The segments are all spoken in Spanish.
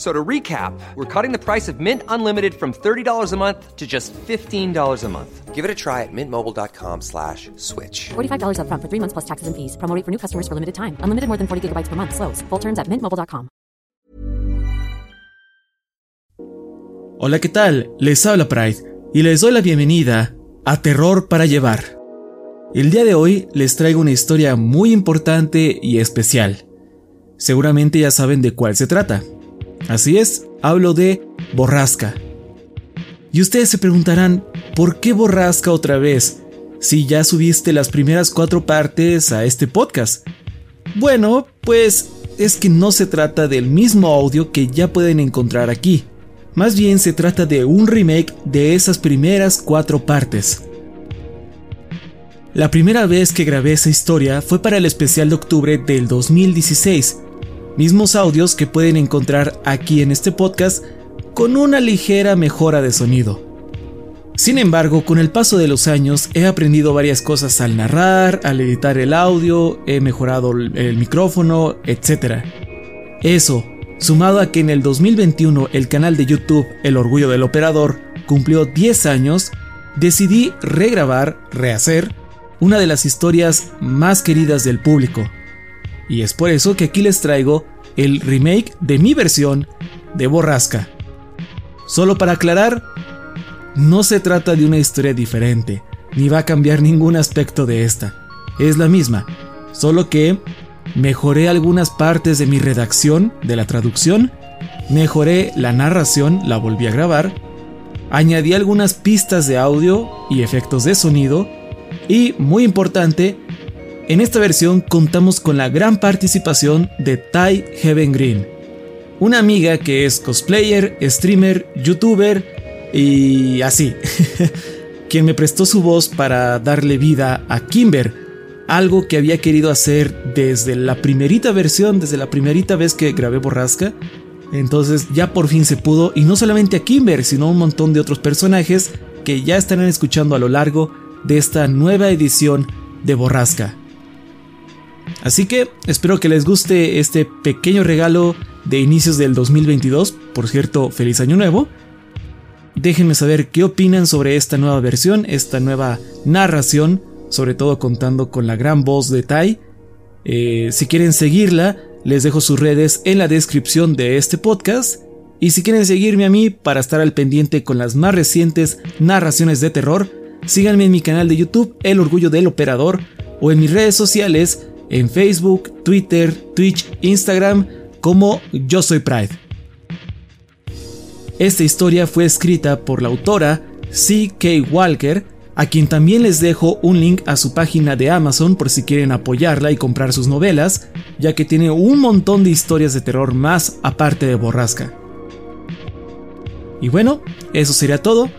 So to recap, we're cutting the price of Mint Unlimited from $30 a month to just $15 a month. Give it a try at mintmobile.com slash switch. $45 up front for three months plus taxes and fees. Promo for new customers for limited time. Unlimited more than 40 gigabytes per month. Slows. Full terms at mintmobile.com. Hola, ¿qué tal? Les habla Pride y les doy la bienvenida a Terror para Llevar. El día de hoy les traigo una historia muy importante y especial. Seguramente ya saben de cuál se trata. Así es, hablo de borrasca. Y ustedes se preguntarán, ¿por qué borrasca otra vez? Si ya subiste las primeras cuatro partes a este podcast. Bueno, pues es que no se trata del mismo audio que ya pueden encontrar aquí. Más bien se trata de un remake de esas primeras cuatro partes. La primera vez que grabé esa historia fue para el especial de octubre del 2016, mismos audios que pueden encontrar aquí en este podcast con una ligera mejora de sonido. Sin embargo, con el paso de los años he aprendido varias cosas al narrar, al editar el audio, he mejorado el micrófono, etc. Eso, sumado a que en el 2021 el canal de YouTube El Orgullo del Operador cumplió 10 años, decidí regrabar, rehacer, una de las historias más queridas del público, y es por eso que aquí les traigo el remake de mi versión de Borrasca. Solo para aclarar, no se trata de una historia diferente, ni va a cambiar ningún aspecto de esta. Es la misma, solo que mejoré algunas partes de mi redacción, de la traducción, mejoré la narración, la volví a grabar, añadí algunas pistas de audio y efectos de sonido, y, muy importante, en esta versión contamos con la gran participación de Ty Heaven Green, una amiga que es cosplayer, streamer, youtuber y así, quien me prestó su voz para darle vida a Kimber, algo que había querido hacer desde la primerita versión, desde la primerita vez que grabé Borrasca. Entonces ya por fin se pudo, y no solamente a Kimber, sino a un montón de otros personajes que ya estarán escuchando a lo largo de esta nueva edición de Borrasca. Así que espero que les guste este pequeño regalo de inicios del 2022. Por cierto, feliz año nuevo. Déjenme saber qué opinan sobre esta nueva versión, esta nueva narración, sobre todo contando con la gran voz de Tai. Eh, si quieren seguirla, les dejo sus redes en la descripción de este podcast. Y si quieren seguirme a mí para estar al pendiente con las más recientes narraciones de terror, síganme en mi canal de YouTube El Orgullo del Operador o en mis redes sociales en Facebook, Twitter, Twitch, Instagram como Yo Soy Pride. Esta historia fue escrita por la autora C.K. Walker, a quien también les dejo un link a su página de Amazon por si quieren apoyarla y comprar sus novelas, ya que tiene un montón de historias de terror más aparte de Borrasca. Y bueno, eso sería todo.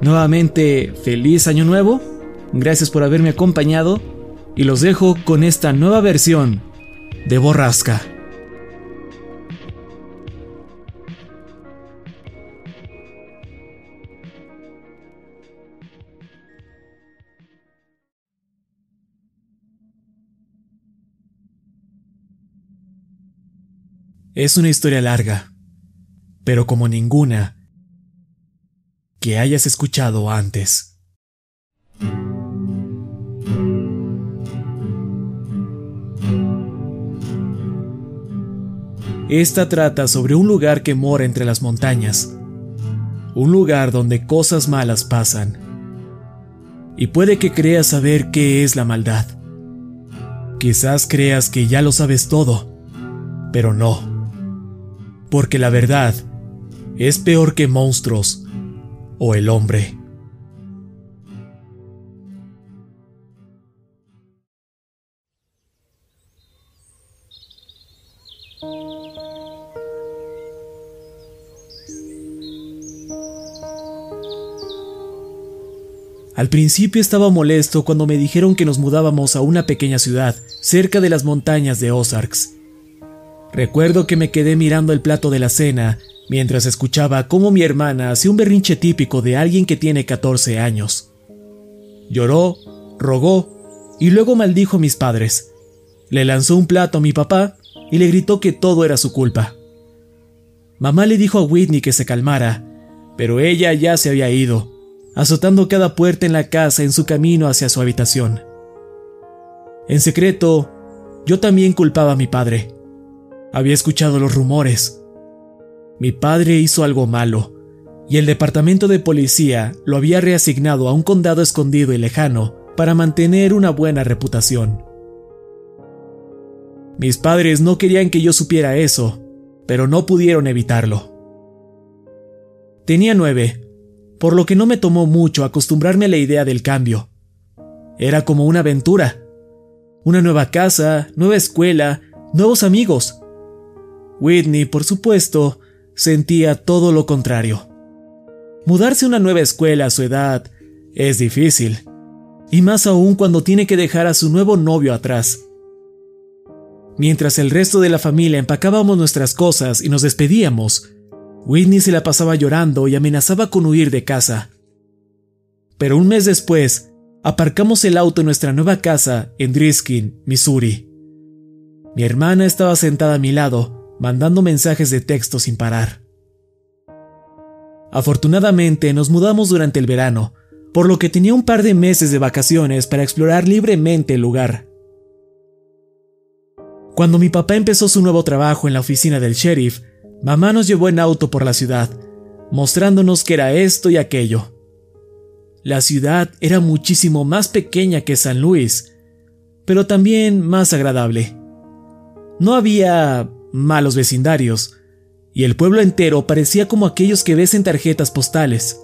Nuevamente, feliz año nuevo. Gracias por haberme acompañado y los dejo con esta nueva versión de Borrasca. Es una historia larga, pero como ninguna que hayas escuchado antes. Esta trata sobre un lugar que mora entre las montañas, un lugar donde cosas malas pasan. Y puede que creas saber qué es la maldad. Quizás creas que ya lo sabes todo, pero no. Porque la verdad es peor que monstruos o el hombre. Al principio estaba molesto cuando me dijeron que nos mudábamos a una pequeña ciudad, cerca de las montañas de Ozarks. Recuerdo que me quedé mirando el plato de la cena mientras escuchaba cómo mi hermana hacía un berrinche típico de alguien que tiene 14 años. Lloró, rogó y luego maldijo a mis padres. Le lanzó un plato a mi papá y le gritó que todo era su culpa. Mamá le dijo a Whitney que se calmara, pero ella ya se había ido azotando cada puerta en la casa en su camino hacia su habitación. En secreto, yo también culpaba a mi padre. Había escuchado los rumores. Mi padre hizo algo malo, y el departamento de policía lo había reasignado a un condado escondido y lejano para mantener una buena reputación. Mis padres no querían que yo supiera eso, pero no pudieron evitarlo. Tenía nueve, por lo que no me tomó mucho acostumbrarme a la idea del cambio. Era como una aventura. Una nueva casa, nueva escuela, nuevos amigos. Whitney, por supuesto, sentía todo lo contrario. Mudarse a una nueva escuela a su edad es difícil, y más aún cuando tiene que dejar a su nuevo novio atrás. Mientras el resto de la familia empacábamos nuestras cosas y nos despedíamos, Whitney se la pasaba llorando y amenazaba con huir de casa. Pero un mes después, aparcamos el auto en nuestra nueva casa en Driskin, Missouri. Mi hermana estaba sentada a mi lado, mandando mensajes de texto sin parar. Afortunadamente nos mudamos durante el verano, por lo que tenía un par de meses de vacaciones para explorar libremente el lugar. Cuando mi papá empezó su nuevo trabajo en la oficina del sheriff, Mamá nos llevó en auto por la ciudad, mostrándonos que era esto y aquello. La ciudad era muchísimo más pequeña que San Luis, pero también más agradable. No había malos vecindarios, y el pueblo entero parecía como aquellos que ves en tarjetas postales.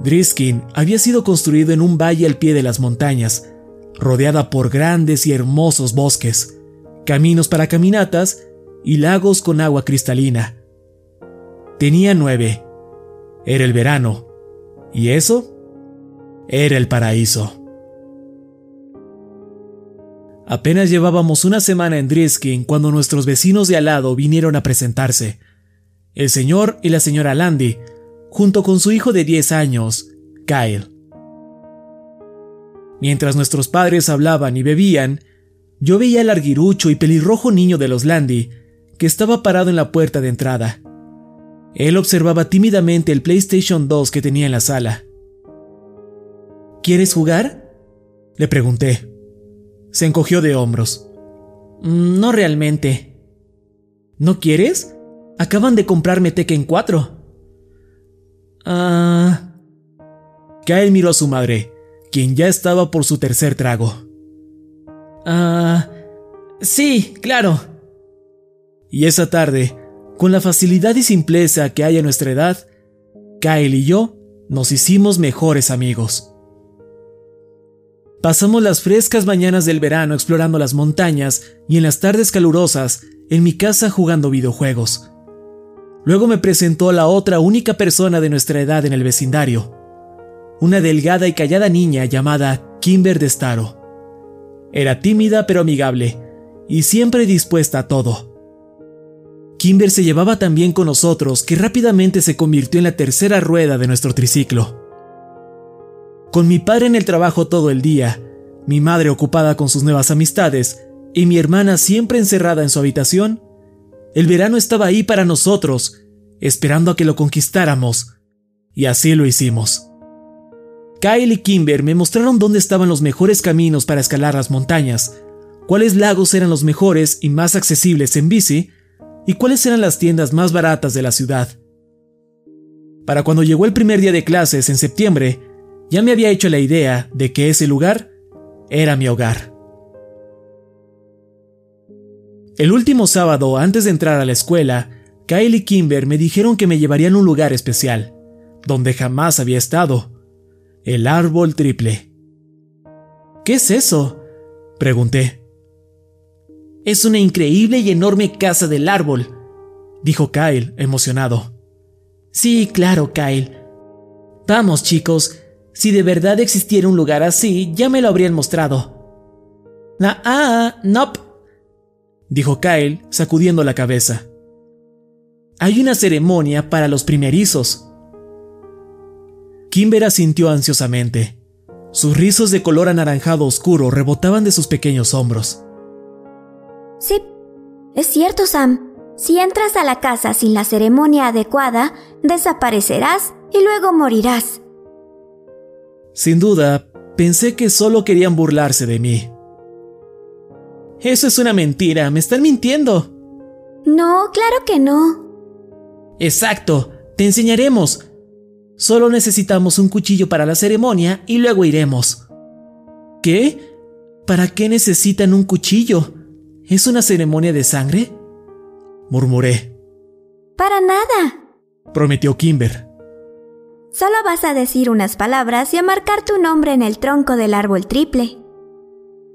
Driskin había sido construido en un valle al pie de las montañas, rodeada por grandes y hermosos bosques, caminos para caminatas y lagos con agua cristalina. Tenía nueve. Era el verano. ¿Y eso? Era el paraíso. Apenas llevábamos una semana en Driskin cuando nuestros vecinos de al lado vinieron a presentarse. El señor y la señora Landy, junto con su hijo de 10 años, Kyle. Mientras nuestros padres hablaban y bebían, yo veía al arguirucho y pelirrojo niño de los Landy que estaba parado en la puerta de entrada. Él observaba tímidamente el PlayStation 2 que tenía en la sala. ¿Quieres jugar? Le pregunté. Se encogió de hombros. Mm, no realmente. ¿No quieres? Acaban de comprarme Tekken 4. Ah. Kyle miró a su madre, quien ya estaba por su tercer trago. Ah. Sí, claro. Y esa tarde, con la facilidad y simpleza que hay a nuestra edad, Kyle y yo nos hicimos mejores amigos. Pasamos las frescas mañanas del verano explorando las montañas y en las tardes calurosas en mi casa jugando videojuegos. Luego me presentó a la otra única persona de nuestra edad en el vecindario, una delgada y callada niña llamada Kimber de Staro. Era tímida pero amigable y siempre dispuesta a todo. Kimber se llevaba tan bien con nosotros que rápidamente se convirtió en la tercera rueda de nuestro triciclo. Con mi padre en el trabajo todo el día, mi madre ocupada con sus nuevas amistades y mi hermana siempre encerrada en su habitación, El verano estaba ahí para nosotros, esperando a que lo conquistáramos. Y así lo hicimos. Kyle y Kimber me mostraron dónde estaban los mejores caminos para escalar las montañas, cuáles lagos eran los mejores y más accesibles en bici, y cuáles eran las tiendas más baratas de la ciudad. Para cuando llegó el primer día de clases en septiembre, ya me había hecho la idea de que ese lugar era mi hogar. El último sábado, antes de entrar a la escuela, Kyle y Kimber me dijeron que me llevarían a un lugar especial, donde jamás había estado, el árbol triple. ¿Qué es eso? Pregunté. Es una increíble y enorme casa del árbol, dijo Kyle, emocionado. Sí, claro, Kyle. Vamos, chicos, si de verdad existiera un lugar así, ya me lo habrían mostrado. Ah, ah, nope, dijo Kyle, sacudiendo la cabeza. Hay una ceremonia para los primerizos. Kimber asintió ansiosamente. Sus rizos de color anaranjado oscuro rebotaban de sus pequeños hombros. Sí, es cierto, Sam. Si entras a la casa sin la ceremonia adecuada, desaparecerás y luego morirás. Sin duda, pensé que solo querían burlarse de mí. Eso es una mentira, me están mintiendo. No, claro que no. Exacto, te enseñaremos. Solo necesitamos un cuchillo para la ceremonia y luego iremos. ¿Qué? ¿Para qué necesitan un cuchillo? ¿Es una ceremonia de sangre? Murmuré. Para nada, prometió Kimber. Solo vas a decir unas palabras y a marcar tu nombre en el tronco del árbol triple.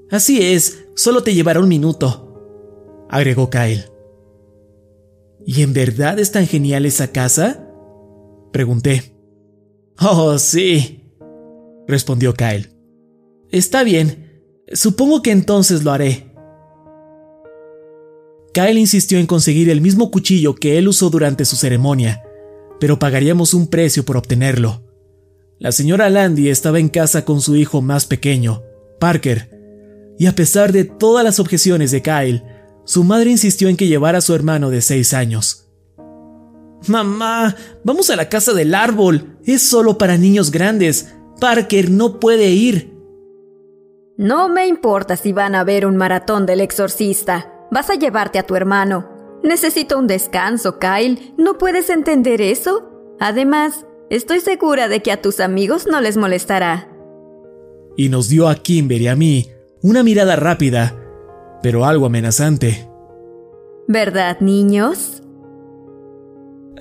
Así es, solo te llevará un minuto, agregó Kyle. ¿Y en verdad es tan genial esa casa? Pregunté. Oh, sí, respondió Kyle. Está bien, supongo que entonces lo haré. Kyle insistió en conseguir el mismo cuchillo que él usó durante su ceremonia, pero pagaríamos un precio por obtenerlo. La señora Landy estaba en casa con su hijo más pequeño, Parker, y a pesar de todas las objeciones de Kyle, su madre insistió en que llevara a su hermano de seis años. Mamá, vamos a la casa del árbol. Es solo para niños grandes. Parker no puede ir. No me importa si van a ver un maratón del exorcista. Vas a llevarte a tu hermano. Necesito un descanso, Kyle. ¿No puedes entender eso? Además, estoy segura de que a tus amigos no les molestará. Y nos dio a Kimber y a mí una mirada rápida, pero algo amenazante. ¿Verdad, niños?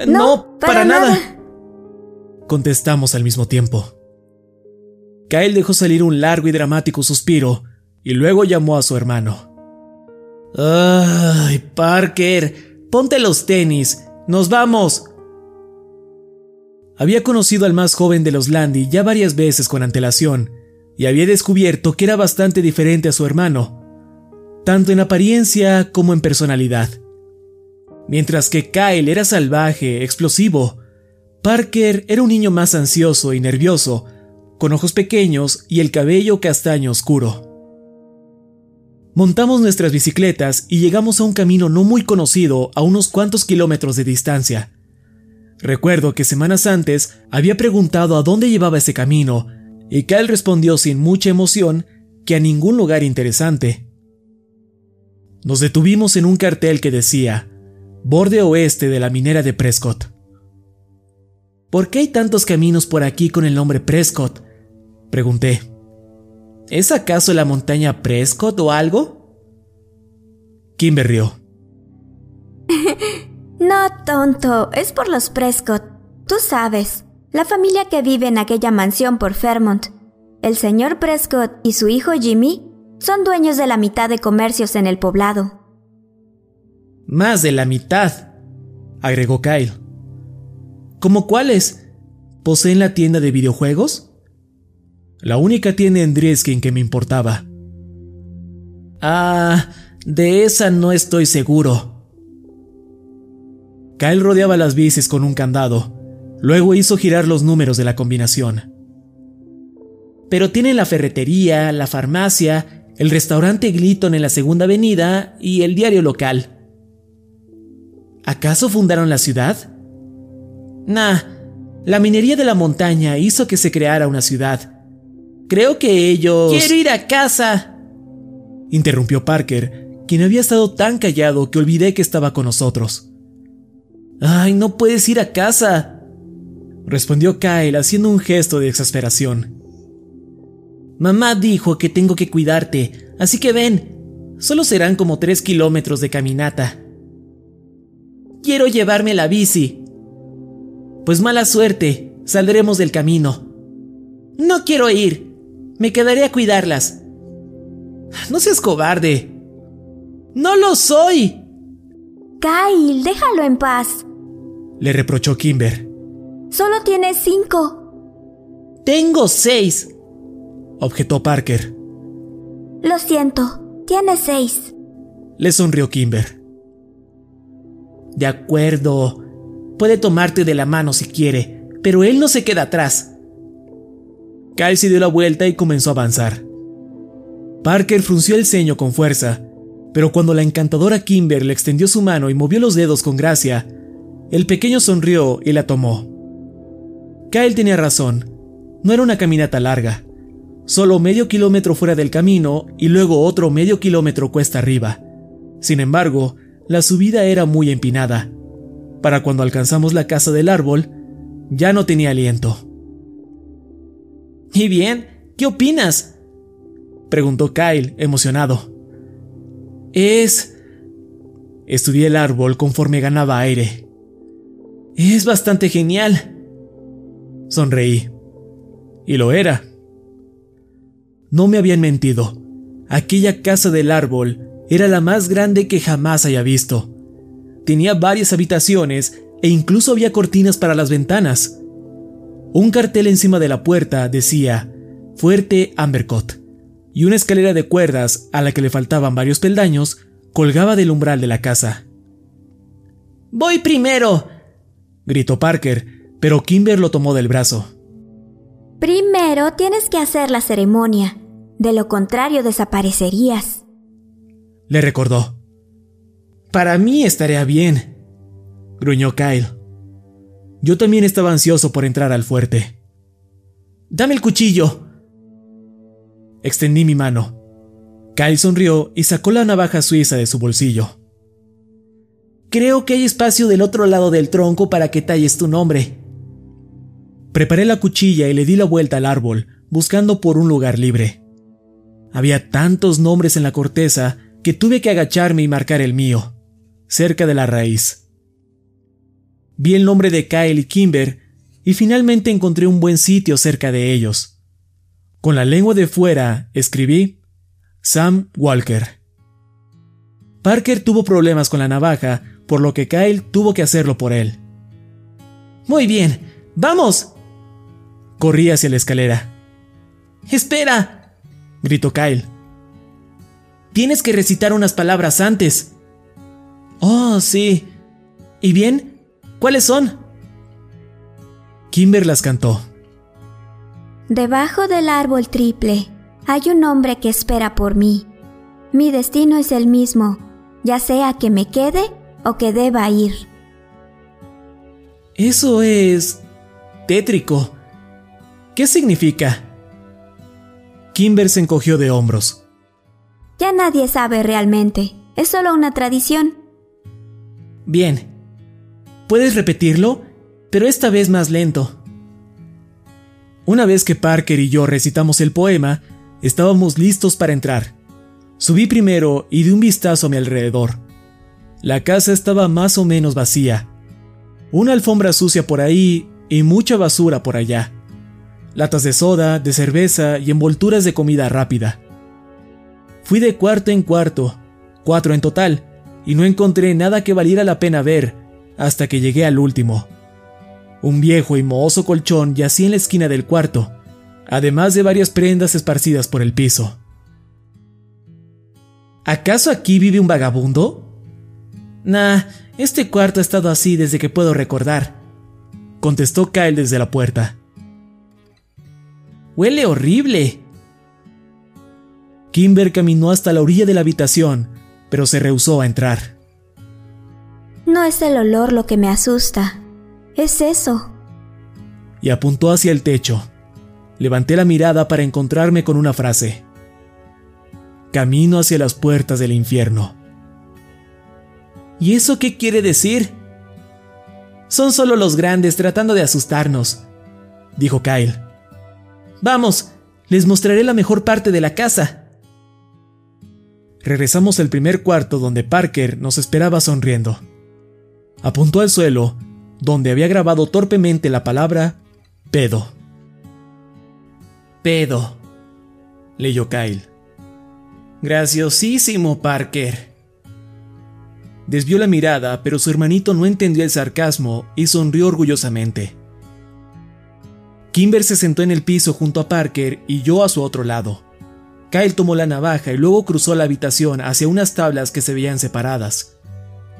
No, para, nada. Contestamos al mismo tiempo. Kyle dejó salir un largo y dramático suspiro y luego llamó a su hermano. ¡Ay, Parker! Ponte los tenis. ¡Nos vamos! Había conocido al más joven de los Landy ya varias veces con antelación y había descubierto que era bastante diferente a su hermano, tanto en apariencia como en personalidad. Mientras que Kyle era salvaje, explosivo, Parker era un niño más ansioso y nervioso, con ojos pequeños y el cabello castaño oscuro. Montamos nuestras bicicletas y llegamos a un camino no muy conocido a unos cuantos kilómetros de distancia. Recuerdo que semanas antes había preguntado a dónde llevaba ese camino, y Kyle respondió sin mucha emoción que a ningún lugar interesante. Nos detuvimos en un cartel que decía borde oeste de la minera de Prescott. ¿Por qué hay tantos caminos por aquí con el nombre Prescott? Pregunté. ¿Es acaso la montaña Prescott o algo? Kimber rió. no, tonto, es por los Prescott. Tú sabes, la familia que vive en aquella mansión por Fairmont. El señor Prescott y su hijo Jimmy son dueños de la mitad de comercios en el poblado. Más de la mitad, agregó Kyle. ¿Cómo cuáles? ¿Poseen la tienda de videojuegos? La única tienda en que me importaba. Ah, de esa no estoy seguro. Kyle rodeaba las bicis con un candado. Luego hizo girar los números de la combinación. Pero tienen la ferretería, la farmacia, el restaurante Gliton en la segunda avenida y el diario local. ¿Acaso fundaron la ciudad? Nah, la minería de la montaña hizo que se creara una ciudad. Creo que ellos... Quiero ir a casa. Interrumpió Parker, quien había estado tan callado que olvidé que estaba con nosotros. Ay, no puedes ir a casa. Respondió Kyle haciendo un gesto de exasperación. Mamá dijo que tengo que cuidarte, así que ven. Solo serán como tres kilómetros de caminata. Quiero llevarme la bici. Pues mala suerte, saldremos del camino. No quiero ir. Me quedaré a cuidarlas. No seas cobarde. No lo soy. Kyle, déjalo en paz. Le reprochó Kimber. Solo tienes cinco. Tengo seis. Objetó Parker. Lo siento, tienes seis. Le sonrió Kimber. De acuerdo. Puede tomarte de la mano si quiere, pero él no se queda atrás. Kyle se dio la vuelta y comenzó a avanzar. Parker frunció el ceño con fuerza, pero cuando la encantadora Kimber le extendió su mano y movió los dedos con gracia, el pequeño sonrió y la tomó. Kyle tenía razón, no era una caminata larga, solo medio kilómetro fuera del camino y luego otro medio kilómetro cuesta arriba. Sin embargo, la subida era muy empinada. Para cuando alcanzamos la casa del árbol, ya no tenía aliento. ¿Y bien? ¿Qué opinas? Preguntó Kyle, emocionado. Es... Estudié el árbol conforme ganaba aire. Es bastante genial. Sonreí. Y lo era. No me habían mentido. Aquella casa del árbol era la más grande que jamás haya visto. Tenía varias habitaciones e incluso había cortinas para las ventanas. Un cartel encima de la puerta decía Fuerte Ambercott y una escalera de cuerdas a la que le faltaban varios peldaños colgaba del umbral de la casa. Voy primero, gritó Parker, pero Kimber lo tomó del brazo. Primero tienes que hacer la ceremonia, de lo contrario desaparecerías. Le recordó. Para mí estaría bien, gruñó Kyle. Yo también estaba ansioso por entrar al fuerte. Dame el cuchillo. Extendí mi mano. Kyle sonrió y sacó la navaja suiza de su bolsillo. Creo que hay espacio del otro lado del tronco para que talles tu nombre. Preparé la cuchilla y le di la vuelta al árbol, buscando por un lugar libre. Había tantos nombres en la corteza que tuve que agacharme y marcar el mío, cerca de la raíz. Vi el nombre de Kyle y Kimber y finalmente encontré un buen sitio cerca de ellos. Con la lengua de fuera escribí Sam Walker. Parker tuvo problemas con la navaja, por lo que Kyle tuvo que hacerlo por él. Muy bien, vamos. Corrí hacia la escalera. ¡Espera! gritó Kyle. Tienes que recitar unas palabras antes. Oh, sí. ¿Y bien? ¿Cuáles son? Kimber las cantó. Debajo del árbol triple hay un hombre que espera por mí. Mi destino es el mismo, ya sea que me quede o que deba ir. Eso es... tétrico. ¿Qué significa? Kimber se encogió de hombros. Ya nadie sabe realmente, es solo una tradición. Bien. ¿Puedes repetirlo? Pero esta vez más lento. Una vez que Parker y yo recitamos el poema, estábamos listos para entrar. Subí primero y di un vistazo a mi alrededor. La casa estaba más o menos vacía. Una alfombra sucia por ahí y mucha basura por allá. Latas de soda, de cerveza y envolturas de comida rápida. Fui de cuarto en cuarto, cuatro en total, y no encontré nada que valiera la pena ver hasta que llegué al último. Un viejo y mohoso colchón yacía en la esquina del cuarto, además de varias prendas esparcidas por el piso. ¿Acaso aquí vive un vagabundo? Nah, este cuarto ha estado así desde que puedo recordar, contestó Kyle desde la puerta. Huele horrible. Kimber caminó hasta la orilla de la habitación, pero se rehusó a entrar. No es el olor lo que me asusta, es eso. Y apuntó hacia el techo. Levanté la mirada para encontrarme con una frase. Camino hacia las puertas del infierno. ¿Y eso qué quiere decir? Son solo los grandes tratando de asustarnos, dijo Kyle. Vamos, les mostraré la mejor parte de la casa. Regresamos al primer cuarto donde Parker nos esperaba sonriendo. Apuntó al suelo, donde había grabado torpemente la palabra pedo. Pedo, leyó Kyle. Graciosísimo, Parker. Desvió la mirada, pero su hermanito no entendió el sarcasmo y sonrió orgullosamente. Kimber se sentó en el piso junto a Parker y yo a su otro lado. Kyle tomó la navaja y luego cruzó la habitación hacia unas tablas que se veían separadas.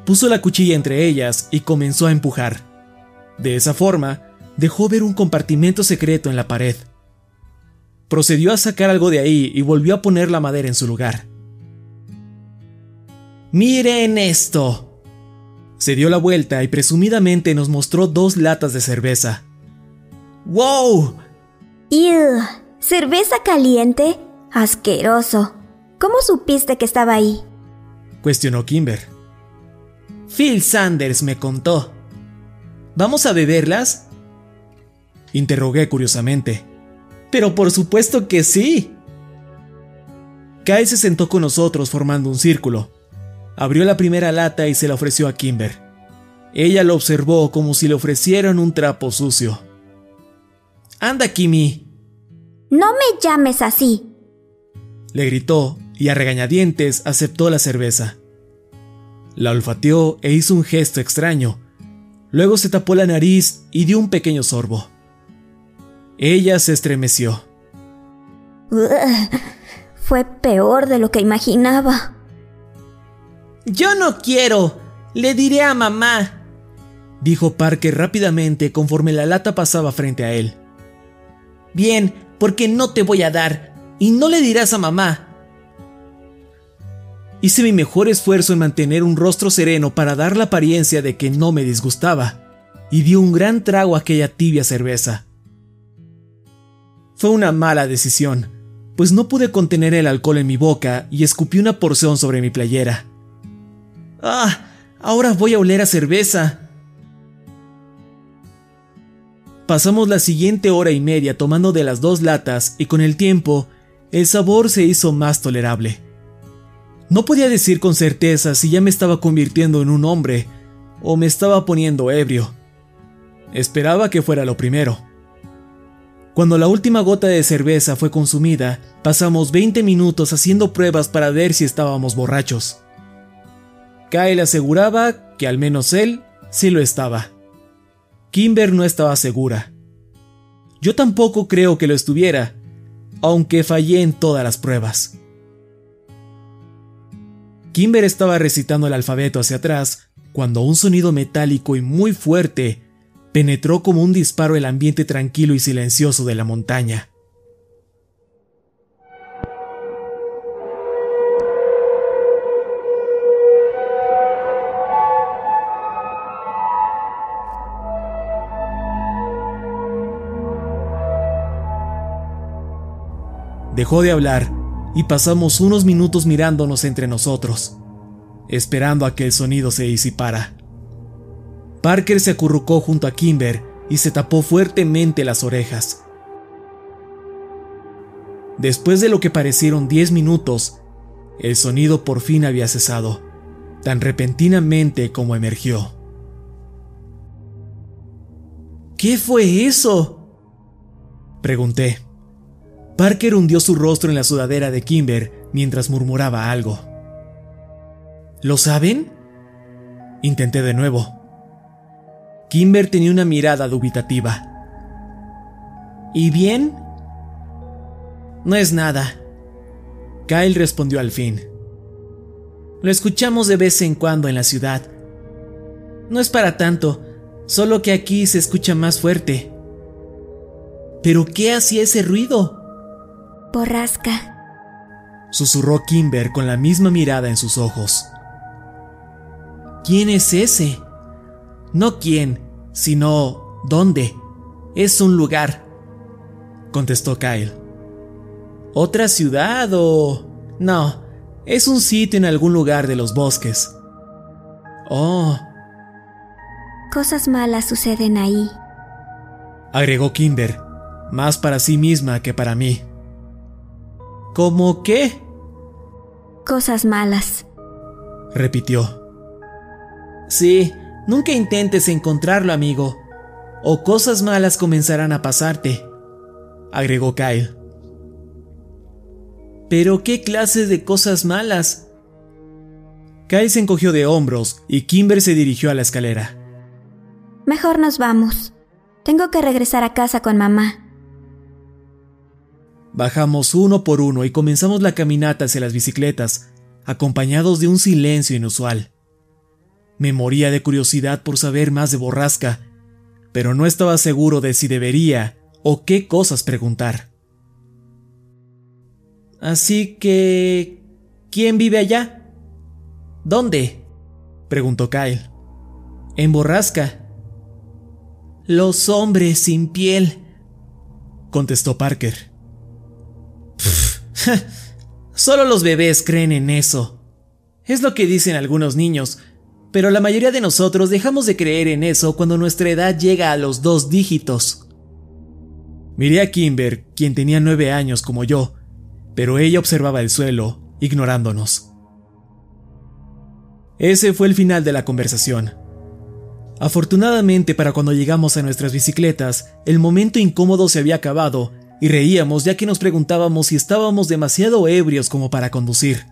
Puso la cuchilla entre ellas y comenzó a empujar. De esa forma, dejó ver un compartimento secreto en la pared. Procedió a sacar algo de ahí y volvió a poner la madera en su lugar. Miren esto. Se dio la vuelta y presumidamente nos mostró dos latas de cerveza. ¡Wow! ¡Ew! ¿Cerveza caliente? Asqueroso. ¿Cómo supiste que estaba ahí? Cuestionó Kimber. Phil Sanders me contó. ¿Vamos a beberlas? Interrogué curiosamente. Pero por supuesto que sí. Kyle se sentó con nosotros formando un círculo. Abrió la primera lata y se la ofreció a Kimber. Ella lo observó como si le ofrecieran un trapo sucio. Anda, Kimi. No me llames así. Le gritó y a regañadientes aceptó la cerveza. La olfateó e hizo un gesto extraño. Luego se tapó la nariz y dio un pequeño sorbo. Ella se estremeció. fue peor de lo que imaginaba. Yo no quiero. Le diré a mamá. Dijo Parker rápidamente conforme la lata pasaba frente a él. Bien, porque no te voy a dar. Y no le dirás a mamá. Hice mi mejor esfuerzo en mantener un rostro sereno para dar la apariencia de que no me disgustaba, y di un gran trago a aquella tibia cerveza. Fue una mala decisión, pues no pude contener el alcohol en mi boca y escupí una porción sobre mi playera. ¡Ah! Ahora voy a oler a cerveza. Pasamos la siguiente hora y media tomando de las dos latas y con el tiempo el sabor se hizo más tolerable. No podía decir con certeza si ya me estaba convirtiendo en un hombre o me estaba poniendo ebrio. Esperaba que fuera lo primero. Cuando la última gota de cerveza fue consumida, pasamos 20 minutos haciendo pruebas para ver si estábamos borrachos. Kyle aseguraba que al menos él sí lo estaba. Kimber no estaba segura. Yo tampoco creo que lo estuviera, aunque fallé en todas las pruebas. Kimber estaba recitando el alfabeto hacia atrás cuando un sonido metálico y muy fuerte penetró como un disparo el ambiente tranquilo y silencioso de la montaña. Dejó de hablar y pasamos unos minutos mirándonos entre nosotros, esperando a que el sonido se disipara. Parker se acurrucó junto a Kimber y se tapó fuertemente las orejas. Después de lo que parecieron diez minutos, el sonido por fin había cesado, tan repentinamente como emergió. ¿Qué fue eso? Pregunté. Parker hundió su rostro en la sudadera de Kimber mientras murmuraba algo. ¿Lo saben? Intenté de nuevo. Kimber tenía una mirada dubitativa. ¿Y bien? No es nada. Kyle respondió al fin. Lo escuchamos de vez en cuando en la ciudad. No es para tanto, solo que aquí se escucha más fuerte. ¿Pero qué hacía ese ruido? Borrasca. Susurró Kimber con la misma mirada en sus ojos. ¿Quién es ese? No quién, sino dónde. Es un lugar, contestó Kyle. ¿Otra ciudad o...? No, es un sitio en algún lugar de los bosques. Oh. Cosas malas suceden ahí, agregó Kimber, más para sí misma que para mí. ¿Cómo qué? Cosas malas, repitió. Sí, nunca intentes encontrarlo, amigo, o cosas malas comenzarán a pasarte, agregó Kyle. ¿Pero qué clase de cosas malas? Kyle se encogió de hombros y Kimber se dirigió a la escalera. Mejor nos vamos. Tengo que regresar a casa con mamá. Bajamos uno por uno y comenzamos la caminata hacia las bicicletas, acompañados de un silencio inusual. Me moría de curiosidad por saber más de Borrasca, pero no estaba seguro de si debería o qué cosas preguntar. Así que... ¿Quién vive allá? ¿Dónde? preguntó Kyle. En Borrasca. Los hombres sin piel, contestó Parker. Solo los bebés creen en eso. Es lo que dicen algunos niños, pero la mayoría de nosotros dejamos de creer en eso cuando nuestra edad llega a los dos dígitos. Miré a Kimber, quien tenía nueve años como yo, pero ella observaba el suelo, ignorándonos. Ese fue el final de la conversación. Afortunadamente para cuando llegamos a nuestras bicicletas, el momento incómodo se había acabado y reíamos ya que nos preguntábamos si estábamos demasiado ebrios como para conducir.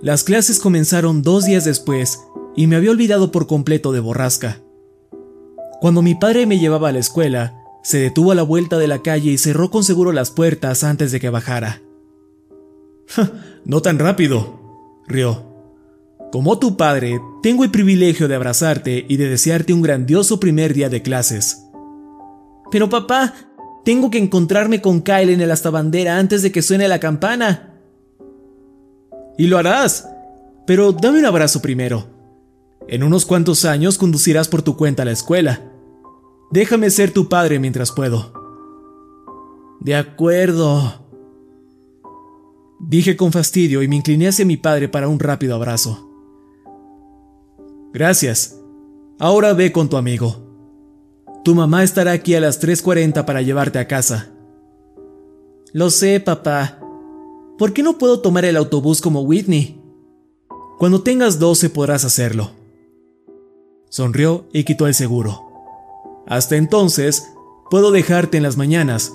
Las clases comenzaron dos días después y me había olvidado por completo de Borrasca. Cuando mi padre me llevaba a la escuela, se detuvo a la vuelta de la calle y cerró con seguro las puertas antes de que bajara. no tan rápido, rió. Como tu padre, tengo el privilegio de abrazarte y de desearte un grandioso primer día de clases. Pero papá, tengo que encontrarme con Kyle en el astabandera antes de que suene la campana. Y lo harás. Pero dame un abrazo primero. En unos cuantos años conducirás por tu cuenta a la escuela. Déjame ser tu padre mientras puedo. De acuerdo. Dije con fastidio y me incliné hacia mi padre para un rápido abrazo. Gracias. Ahora ve con tu amigo. Tu mamá estará aquí a las 3.40 para llevarte a casa. Lo sé, papá. ¿Por qué no puedo tomar el autobús como Whitney? Cuando tengas 12 podrás hacerlo. Sonrió y quitó el seguro. Hasta entonces, puedo dejarte en las mañanas.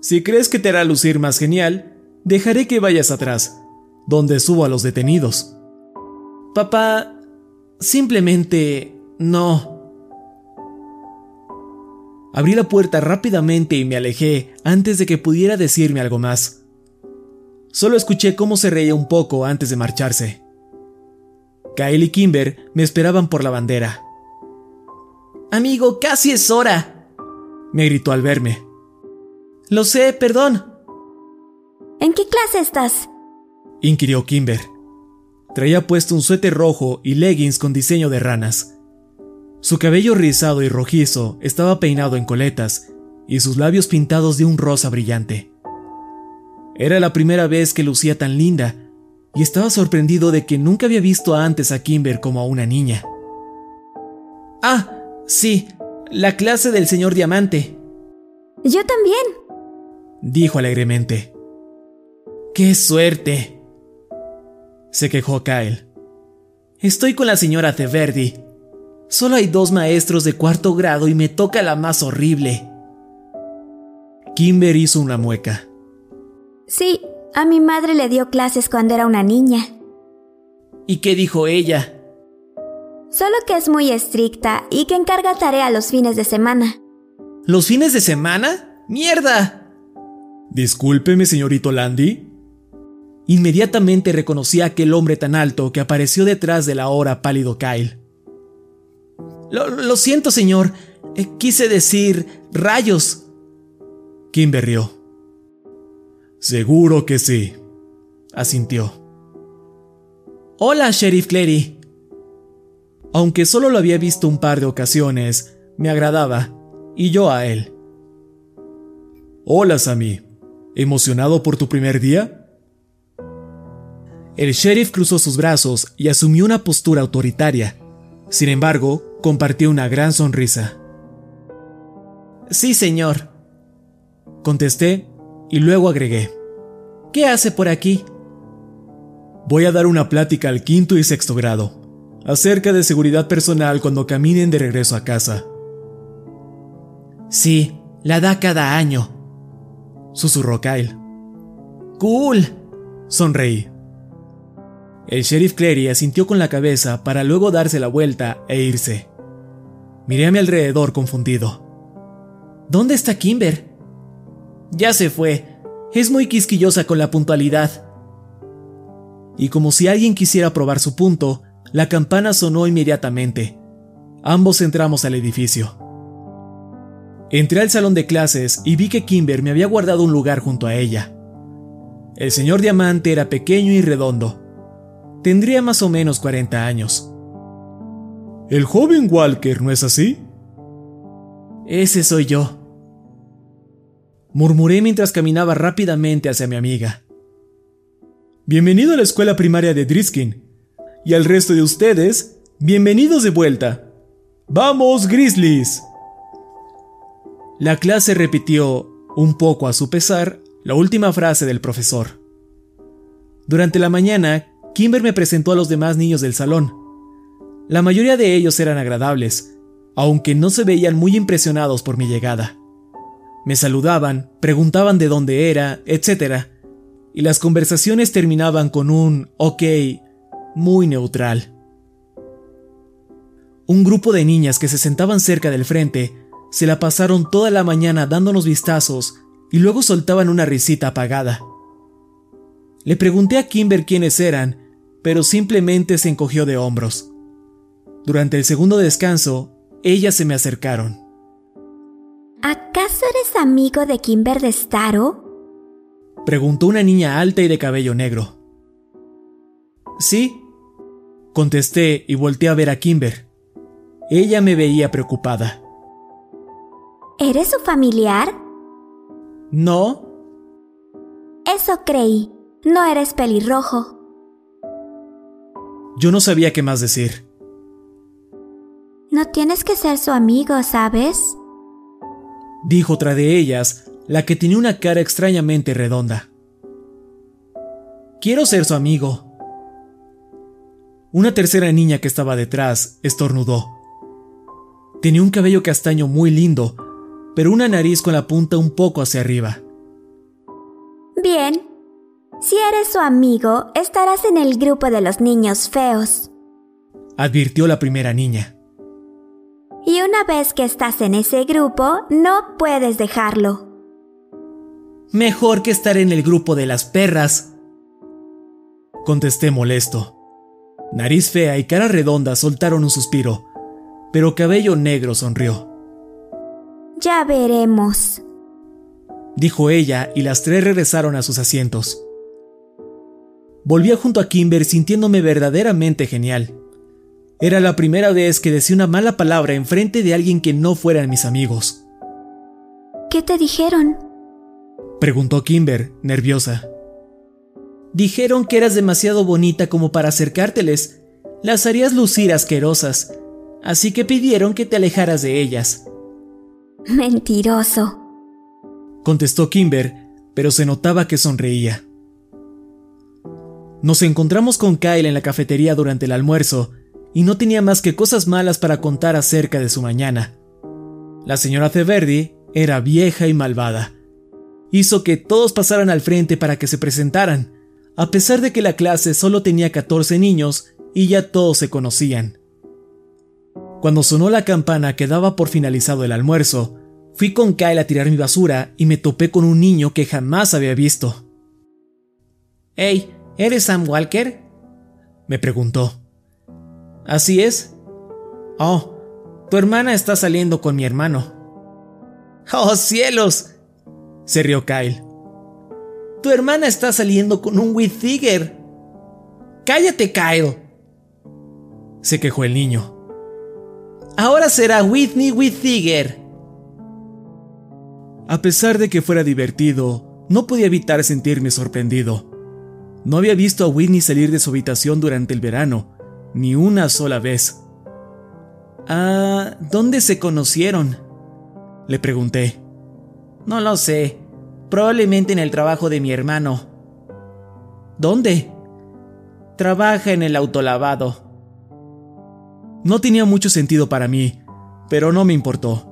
Si crees que te hará lucir más genial, Dejaré que vayas atrás, donde subo a los detenidos. Papá, simplemente no. Abrí la puerta rápidamente y me alejé antes de que pudiera decirme algo más. Solo escuché cómo se reía un poco antes de marcharse. Kyle y Kimber me esperaban por la bandera. Amigo, casi es hora, me gritó al verme. Lo sé, perdón, ¿En qué clase estás? inquirió Kimber. Traía puesto un suéter rojo y leggings con diseño de ranas. Su cabello rizado y rojizo estaba peinado en coletas y sus labios pintados de un rosa brillante. Era la primera vez que lucía tan linda y estaba sorprendido de que nunca había visto antes a Kimber como a una niña. Ah, sí, la clase del señor Diamante. Yo también, dijo alegremente. ¡Qué suerte! se quejó Kyle. Estoy con la señora Teverdi. Solo hay dos maestros de cuarto grado y me toca la más horrible. Kimber hizo una mueca. Sí, a mi madre le dio clases cuando era una niña. ¿Y qué dijo ella? Solo que es muy estricta y que encarga tarea los fines de semana. ¿Los fines de semana? ¡Mierda! Discúlpeme, señorito Landy. Inmediatamente reconocí a aquel hombre tan alto que apareció detrás del ahora pálido Kyle. Lo, siento, señor. Eh, quise decir rayos. Kimber rió. Seguro que sí, asintió. Hola, Sheriff Clary. Aunque solo lo había visto un par de ocasiones, me agradaba, y yo a él. Hola, Sammy. ¿Emocionado por tu primer día? El sheriff cruzó sus brazos y asumió una postura autoritaria. Sin embargo, compartió una gran sonrisa. Sí, señor. Contesté y luego agregué. ¿Qué hace por aquí? Voy a dar una plática al quinto y sexto grado, acerca de seguridad personal cuando caminen de regreso a casa. Sí, la da cada año, susurró Kyle. Cool, sonreí. El sheriff Clary asintió con la cabeza para luego darse la vuelta e irse. Miré a mi alrededor confundido. ¿Dónde está Kimber? Ya se fue. Es muy quisquillosa con la puntualidad. Y como si alguien quisiera probar su punto, la campana sonó inmediatamente. Ambos entramos al edificio. Entré al salón de clases y vi que Kimber me había guardado un lugar junto a ella. El señor Diamante era pequeño y redondo. Tendría más o menos 40 años. El joven Walker, ¿no es así? Ese soy yo. Murmuré mientras caminaba rápidamente hacia mi amiga. Bienvenido a la escuela primaria de Driskin. Y al resto de ustedes, bienvenidos de vuelta. ¡Vamos, Grizzlies! La clase repitió, un poco a su pesar, la última frase del profesor. Durante la mañana, Kimber me presentó a los demás niños del salón. La mayoría de ellos eran agradables, aunque no se veían muy impresionados por mi llegada. Me saludaban, preguntaban de dónde era, etc. Y las conversaciones terminaban con un ok muy neutral. Un grupo de niñas que se sentaban cerca del frente se la pasaron toda la mañana dándonos vistazos y luego soltaban una risita apagada. Le pregunté a Kimber quiénes eran, pero simplemente se encogió de hombros. Durante el segundo descanso, ellas se me acercaron. ¿Acaso eres amigo de Kimber de Staro? Preguntó una niña alta y de cabello negro. Sí, contesté y volteé a ver a Kimber. Ella me veía preocupada. ¿Eres su familiar? No. Eso creí. No eres pelirrojo. Yo no sabía qué más decir. No tienes que ser su amigo, ¿sabes? Dijo otra de ellas, la que tenía una cara extrañamente redonda. Quiero ser su amigo. Una tercera niña que estaba detrás estornudó. Tenía un cabello castaño muy lindo, pero una nariz con la punta un poco hacia arriba. Bien. Si eres su amigo, estarás en el grupo de los niños feos. Advirtió la primera niña. Y una vez que estás en ese grupo, no puedes dejarlo. Mejor que estar en el grupo de las perras. Contesté molesto. Nariz fea y cara redonda soltaron un suspiro, pero cabello negro sonrió. Ya veremos, dijo ella y las tres regresaron a sus asientos. Volvía junto a Kimber sintiéndome verdaderamente genial. Era la primera vez que decía una mala palabra en frente de alguien que no fueran mis amigos. ¿Qué te dijeron? Preguntó Kimber, nerviosa. Dijeron que eras demasiado bonita como para acercárteles. Las harías lucir asquerosas. Así que pidieron que te alejaras de ellas. Mentiroso. Contestó Kimber, pero se notaba que sonreía. Nos encontramos con Kyle en la cafetería durante el almuerzo y no tenía más que cosas malas para contar acerca de su mañana. La señora Ceverdi era vieja y malvada. Hizo que todos pasaran al frente para que se presentaran, a pesar de que la clase solo tenía 14 niños y ya todos se conocían. Cuando sonó la campana que daba por finalizado el almuerzo, fui con Kyle a tirar mi basura y me topé con un niño que jamás había visto. Hey, ¿eres Sam Walker? me preguntó. Así es. Oh, Tu hermana está saliendo con mi hermano. ¡Oh, cielos! se rió Kyle. Tu hermana está saliendo con un Whittiger. ¡Cállate, Kyle! se quejó el niño. Ahora será Whitney Whittiger. A pesar de que fuera divertido, no podía evitar sentirme sorprendido. No había visto a Whitney salir de su habitación durante el verano, ni una sola vez. Ah, ¿dónde se conocieron? Le pregunté. No lo sé. Probablemente en el trabajo de mi hermano. ¿Dónde? Trabaja en el autolavado. No tenía mucho sentido para mí, pero no me importó.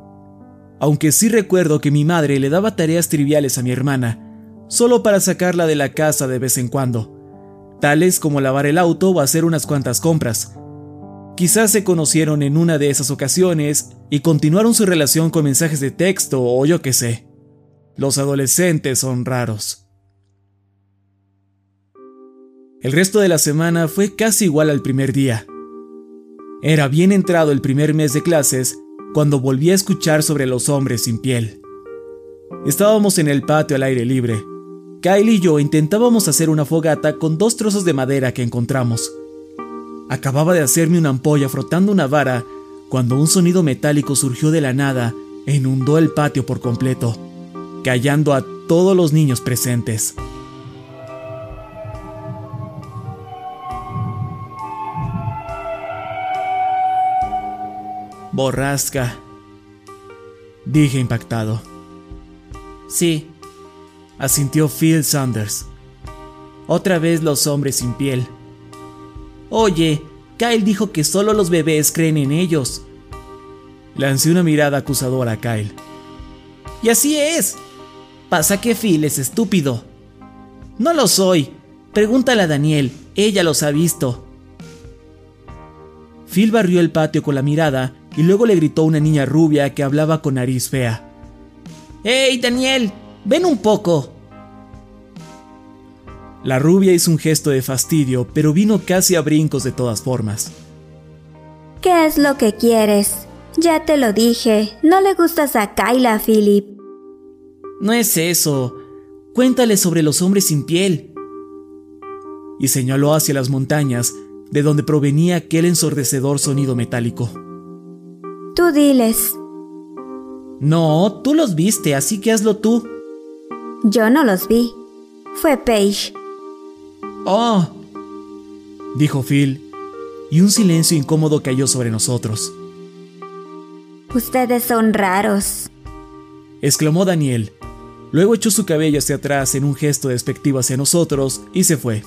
Aunque sí recuerdo que mi madre le daba tareas triviales a mi hermana, solo para sacarla de la casa de vez en cuando, tales como lavar el auto o hacer unas cuantas compras. Quizás se conocieron en una de esas ocasiones y continuaron su relación con mensajes de texto o yo qué sé. Los adolescentes son raros. El resto de la semana fue casi igual al primer día. Era bien entrado el primer mes de clases cuando volví a escuchar sobre los hombres sin piel. Estábamos en el patio al aire libre. Kyle y yo intentábamos hacer una fogata con dos trozos de madera que encontramos. Acababa de hacerme una ampolla frotando una vara cuando un sonido metálico surgió de la nada e inundó el patio por completo callando a todos los niños presentes. Borrasca, dije impactado. Sí, asintió Phil Sanders. Otra vez los hombres sin piel. Oye, Kyle dijo que solo los bebés creen en ellos. Lancé una mirada acusadora a Kyle. Y así es, Pasa que Phil es estúpido. No lo soy. Pregúntale a Daniel, ella los ha visto. Phil barrió el patio con la mirada y luego le gritó a una niña rubia que hablaba con nariz fea. ¡Hey, Daniel! ¡Ven un poco! La rubia hizo un gesto de fastidio, pero vino casi a brincos de todas formas. ¿Qué es lo que quieres? Ya te lo dije, no le gustas a Kyla, Philip. No es eso. Cuéntale sobre los hombres sin piel. Y señaló hacia las montañas, de donde provenía aquel ensordecedor sonido metálico. Tú diles. No, tú los viste, así que hazlo tú. Yo no los vi. Fue Paige. Oh, dijo Phil, y un silencio incómodo cayó sobre nosotros. Ustedes son raros, exclamó Daniel, Luego echó su cabello hacia atrás en un gesto despectivo hacia nosotros y se fue.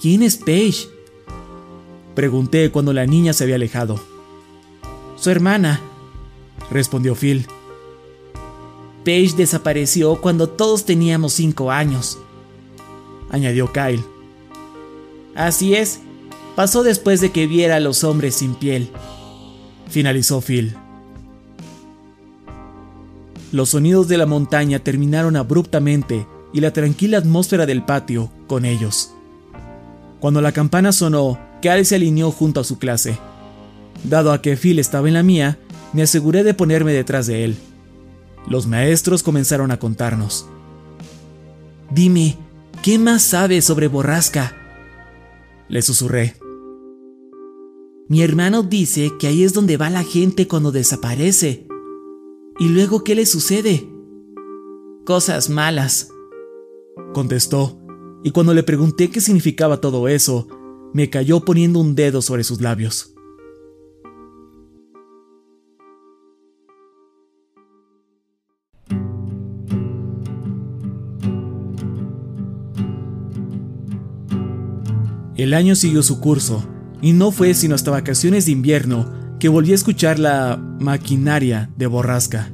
¿Quién es Paige? Pregunté cuando la niña se había alejado. Su hermana, respondió Phil. Paige desapareció cuando todos teníamos cinco años, añadió Kyle. Así es, pasó después de que viera a los hombres sin piel, finalizó Phil. Los sonidos de la montaña terminaron abruptamente y la tranquila atmósfera del patio con ellos. Cuando la campana sonó, Cal se alineó junto a su clase. Dado a que Phil estaba en la mía, me aseguré de ponerme detrás de él. Los maestros comenzaron a contarnos. Dime, ¿qué más sabes sobre Borrasca? Le susurré. Mi hermano dice que ahí es donde va la gente cuando desaparece, ¿Y luego qué le sucede? Cosas malas, contestó, y cuando le pregunté qué significaba todo eso, me cayó poniendo un dedo sobre sus labios. El año siguió su curso, y no fue sino hasta vacaciones de invierno que volví a escuchar la maquinaria de borrasca.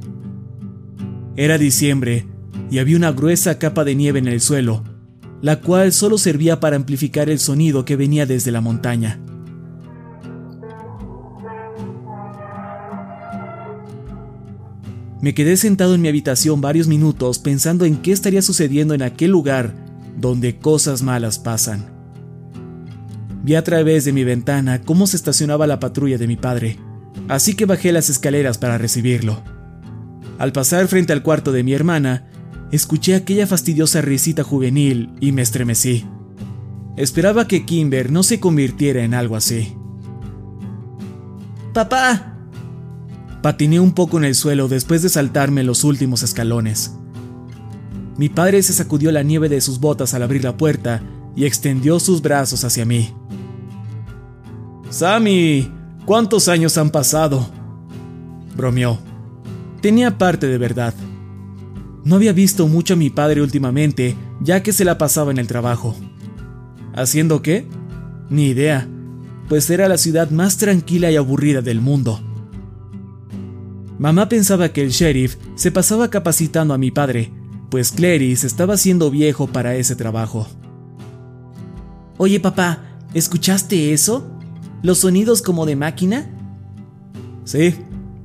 Era diciembre y había una gruesa capa de nieve en el suelo, la cual solo servía para amplificar el sonido que venía desde la montaña. Me quedé sentado en mi habitación varios minutos pensando en qué estaría sucediendo en aquel lugar donde cosas malas pasan. Vi a través de mi ventana cómo se estacionaba la patrulla de mi padre, así que bajé las escaleras para recibirlo. Al pasar frente al cuarto de mi hermana, escuché aquella fastidiosa risita juvenil y me estremecí. Esperaba que Kimber no se convirtiera en algo así. ¡Papá! Patiné un poco en el suelo después de saltarme los últimos escalones. Mi padre se sacudió la nieve de sus botas al abrir la puerta y extendió sus brazos hacia mí. Sammy, ¿cuántos años han pasado? bromeó. Tenía parte de verdad. No había visto mucho a mi padre últimamente, ya que se la pasaba en el trabajo. ¿Haciendo qué? Ni idea, pues era la ciudad más tranquila y aburrida del mundo. Mamá pensaba que el sheriff se pasaba capacitando a mi padre, pues Clarice estaba siendo viejo para ese trabajo. Oye papá, ¿escuchaste eso? ¿Los sonidos como de máquina? Sí,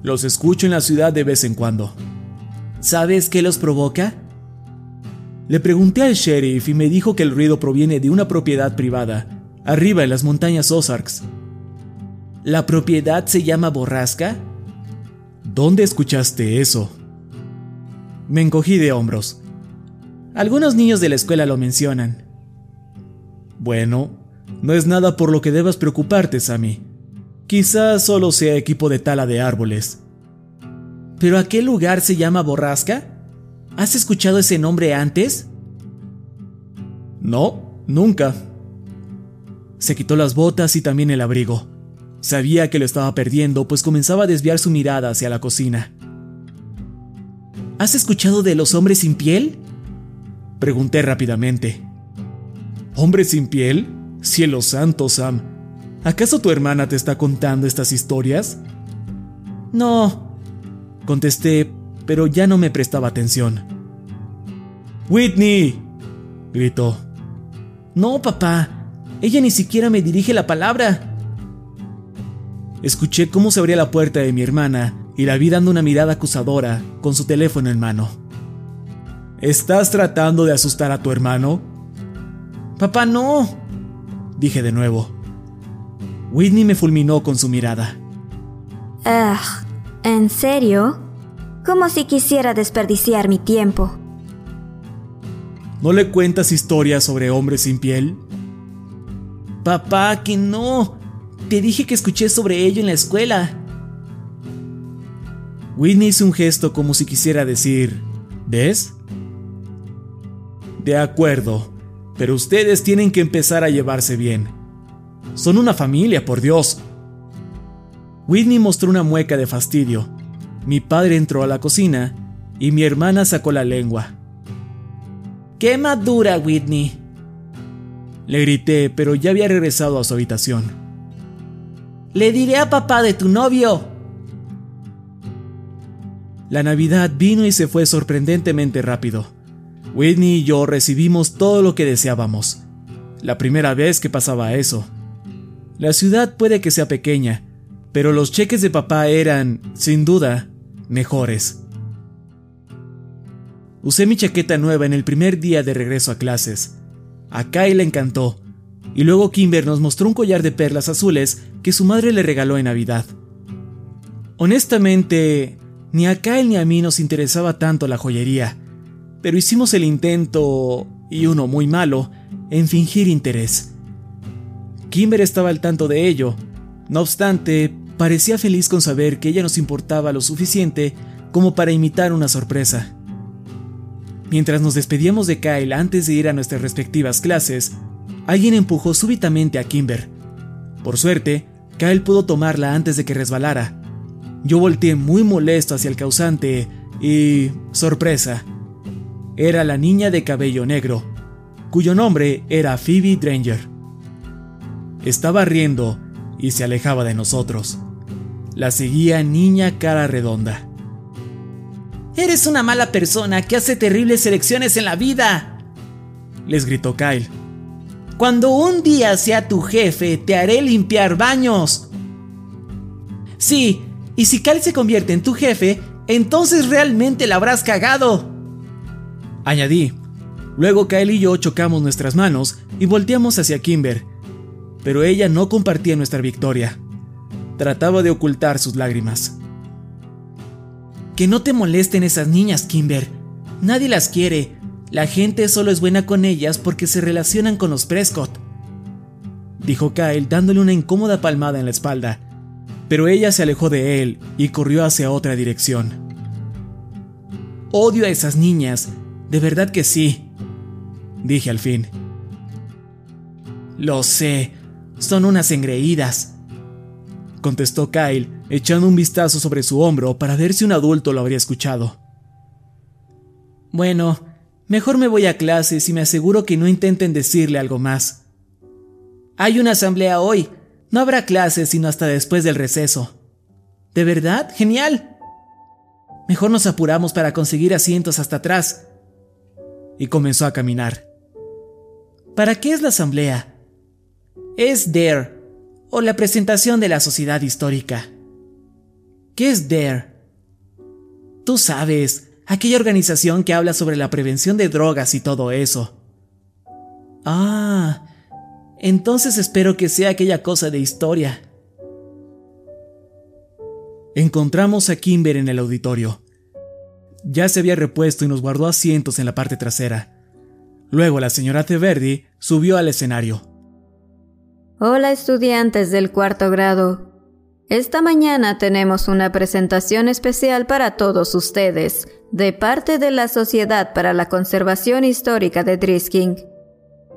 los escucho en la ciudad de vez en cuando. ¿Sabes qué los provoca? Le pregunté al sheriff y me dijo que el ruido proviene de una propiedad privada, arriba en las montañas Ozarks. ¿La propiedad se llama Borrasca? ¿Dónde escuchaste eso? Me encogí de hombros. Algunos niños de la escuela lo mencionan. Bueno, no es nada por lo que debas preocuparte, Sammy. Quizás solo sea equipo de tala de árboles. ¿Pero a qué lugar se llama Borrasca? ¿Has escuchado ese nombre antes? No, nunca. Se quitó las botas y también el abrigo. Sabía que lo estaba perdiendo, pues comenzaba a desviar su mirada hacia la cocina. ¿Has escuchado de los hombres sin piel? Pregunté rápidamente. ¿Hombres sin piel? Cielo santo, Sam. ¿Acaso tu hermana te está contando estas historias? No, contesté, pero ya no me prestaba atención. ¡Whitney! gritó. No, papá. Ella ni siquiera me dirige la palabra. Escuché cómo se abría la puerta de mi hermana y la vi dando una mirada acusadora con su teléfono en mano. ¿Estás tratando de asustar a tu hermano? Papá, no, dije de nuevo. Whitney me fulminó con su mirada. Ugh, ¿en serio? Como si quisiera desperdiciar mi tiempo. ¿No le cuentas historias sobre hombres sin piel? Papá, que no. Te dije que escuché sobre ello en la escuela. Whitney hizo un gesto como si quisiera decir, ¿ves? De acuerdo, pero ustedes tienen que empezar a llevarse bien. Son una familia, por Dios. Whitney mostró una mueca de fastidio. Mi padre entró a la cocina y mi hermana sacó la lengua. ¡Qué madura, Whitney! Le grité, pero ya había regresado a su habitación. Le diré a papá de tu novio. La Navidad vino y se fue sorprendentemente rápido. Whitney y yo recibimos todo lo que deseábamos. La primera vez que pasaba eso. La ciudad puede que sea pequeña, pero los cheques de papá eran, sin duda, mejores. Usé mi chaqueta nueva en el primer día de regreso a clases. A Kyle le encantó, y luego Kimber nos mostró un collar de perlas azules que su madre le regaló en Navidad. Honestamente, ni a Kyle ni a mí nos interesaba tanto la joyería, pero hicimos el intento, y uno muy malo, en fingir interés. Kimber estaba al tanto de ello. No obstante, parecía feliz con saber que ella nos importaba lo suficiente como para imitar una sorpresa. Mientras nos despedíamos de Kyle antes de ir a nuestras respectivas clases, alguien empujó súbitamente a Kimber. Por suerte, Kyle pudo tomarla antes de que resbalara. Yo volteé muy molesto hacia el causante y... sorpresa. Era la niña de cabello negro, cuyo nombre era Phoebe Dranger. Estaba riendo y se alejaba de nosotros. La seguía niña cara redonda. Eres una mala persona que hace terribles elecciones en la vida. Les gritó Kyle. Cuando un día sea tu jefe, te haré limpiar baños. Sí, y si Kyle se convierte en tu jefe, entonces realmente la habrás cagado. Añadí. Luego Kyle y yo chocamos nuestras manos y volteamos hacia Kimber, pero ella no compartía nuestra victoria. trataba de ocultar sus lágrimas. Que no te molesten esas niñas, Kimber. Nadie las quiere. La gente solo es buena con ellas porque se relacionan con los Prescott. Dijo Kyle dándole una incómoda palmada en la espalda, pero ella se alejó de él y corrió hacia otra dirección. Odio a esas niñas, de verdad que sí, dije al fin. Lo sé, son unas engreídas, contestó Kyle, echando un vistazo sobre su hombro para ver si un adulto lo habría escuchado. Bueno, mejor me voy a clases y me aseguro que no intenten decirle algo más. Hay una asamblea hoy. No habrá clases sino hasta después del receso. ¿De verdad? ¡Genial! Mejor nos apuramos para conseguir asientos hasta atrás. Y comenzó a caminar. ¿Para qué es la asamblea? Es DARE, o la presentación de la sociedad histórica. ¿Qué es DARE? Tú sabes, aquella organización que habla sobre la prevención de drogas y todo eso. Ah, entonces espero que sea aquella cosa de historia. Encontramos a Kimber en el auditorio. Ya se había repuesto y nos guardó asientos en la parte trasera. Luego la señora Teverdi subió al escenario. Hola estudiantes del cuarto grado. Esta mañana tenemos una presentación especial para todos ustedes, de parte de la Sociedad para la Conservación Histórica de Drisking.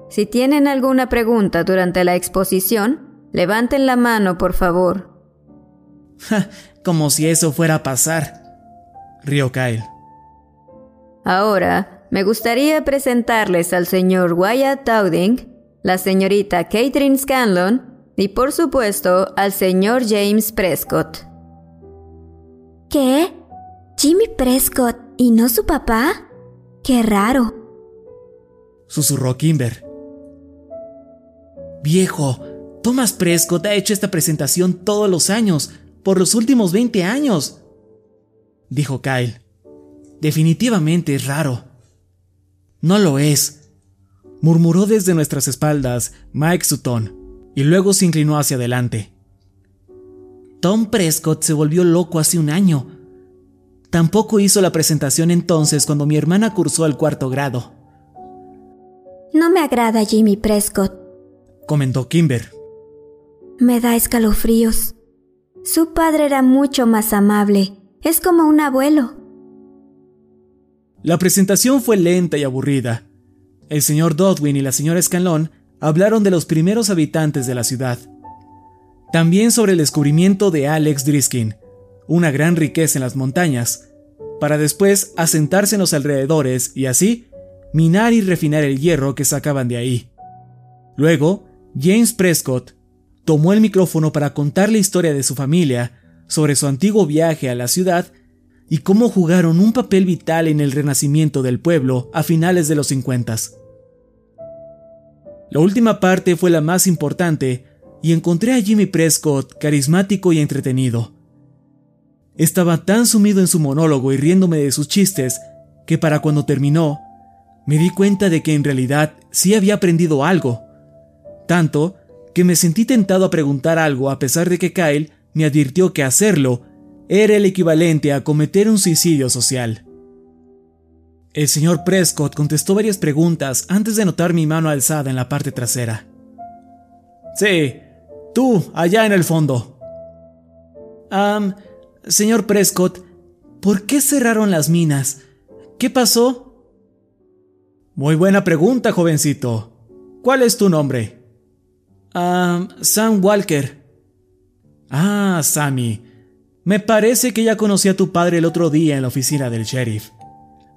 Si tienen alguna pregunta durante la exposición, levanten la mano, por favor. Como si eso fuera a pasar, rió Kyle. Ahora, me gustaría presentarles al señor Wyatt Dowding, la señorita Catherine Scanlon y por supuesto al señor James Prescott. ¿Qué? ¿Jimmy Prescott y no su papá? Qué raro. Susurró Kimber. Viejo, Thomas Prescott ha hecho esta presentación todos los años, por los últimos 20 años. Dijo Kyle. Definitivamente es raro. No lo es, murmuró desde nuestras espaldas Mike Sutton, y luego se inclinó hacia adelante. Tom Prescott se volvió loco hace un año. Tampoco hizo la presentación entonces cuando mi hermana cursó al cuarto grado. No me agrada Jimmy Prescott, comentó Kimber. Me da escalofríos. Su padre era mucho más amable. Es como un abuelo. La presentación fue lenta y aburrida. El señor Dodwin y la señora Scanlon hablaron de los primeros habitantes de la ciudad. También sobre el descubrimiento de Alex Driskin, una gran riqueza en las montañas, para después asentarse en los alrededores y así minar y refinar el hierro que sacaban de ahí. Luego, James Prescott tomó el micrófono para contar la historia de su familia, sobre su antiguo viaje a la ciudad y cómo jugaron un papel vital en el renacimiento del pueblo a finales de los 50. La última parte fue la más importante y encontré a Jimmy Prescott carismático y entretenido. Estaba tan sumido en su monólogo y riéndome de sus chistes que para cuando terminó, me di cuenta de que en realidad sí había aprendido algo. Tanto que me sentí tentado a preguntar algo a pesar de que Kyle me advirtió que hacerlo era el equivalente a cometer un suicidio social. El señor Prescott contestó varias preguntas antes de notar mi mano alzada en la parte trasera. Sí, tú, allá en el fondo. Ah, señor Prescott, ¿por qué cerraron las minas? ¿Qué pasó? Muy buena pregunta, jovencito. ¿Cuál es tu nombre? Ah, Sam Walker. Ah, Sammy. Me parece que ya conocí a tu padre el otro día en la oficina del sheriff.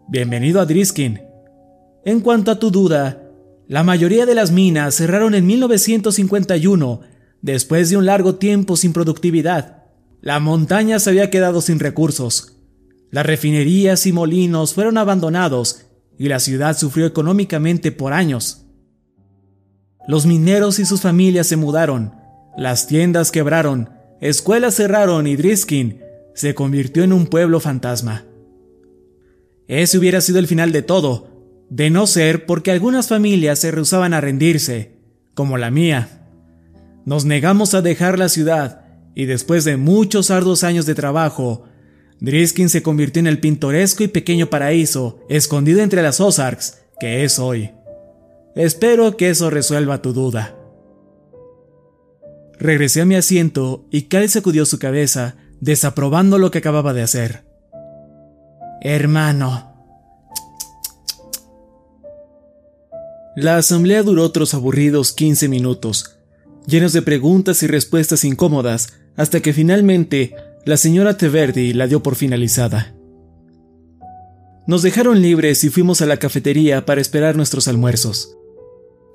Bienvenido a Driskin. En cuanto a tu duda, la mayoría de las minas cerraron en 1951, después de un largo tiempo sin productividad. La montaña se había quedado sin recursos. Las refinerías y molinos fueron abandonados y la ciudad sufrió económicamente por años. Los mineros y sus familias se mudaron, las tiendas quebraron, escuelas cerraron y Driskin se convirtió en un pueblo fantasma. Ese hubiera sido el final de todo, de no ser porque algunas familias se rehusaban a rendirse, como la mía. Nos negamos a dejar la ciudad y después de muchos arduos años de trabajo, Driskin se convirtió en el pintoresco y pequeño paraíso escondido entre las Ozarks que es hoy. Espero que eso resuelva tu duda. Regresé a mi asiento y Cal sacudió su cabeza, desaprobando lo que acababa de hacer. Hermano. La asamblea duró otros aburridos 15 minutos, llenos de preguntas y respuestas incómodas, hasta que finalmente la señora Teverdi la dio por finalizada. Nos dejaron libres y fuimos a la cafetería para esperar nuestros almuerzos.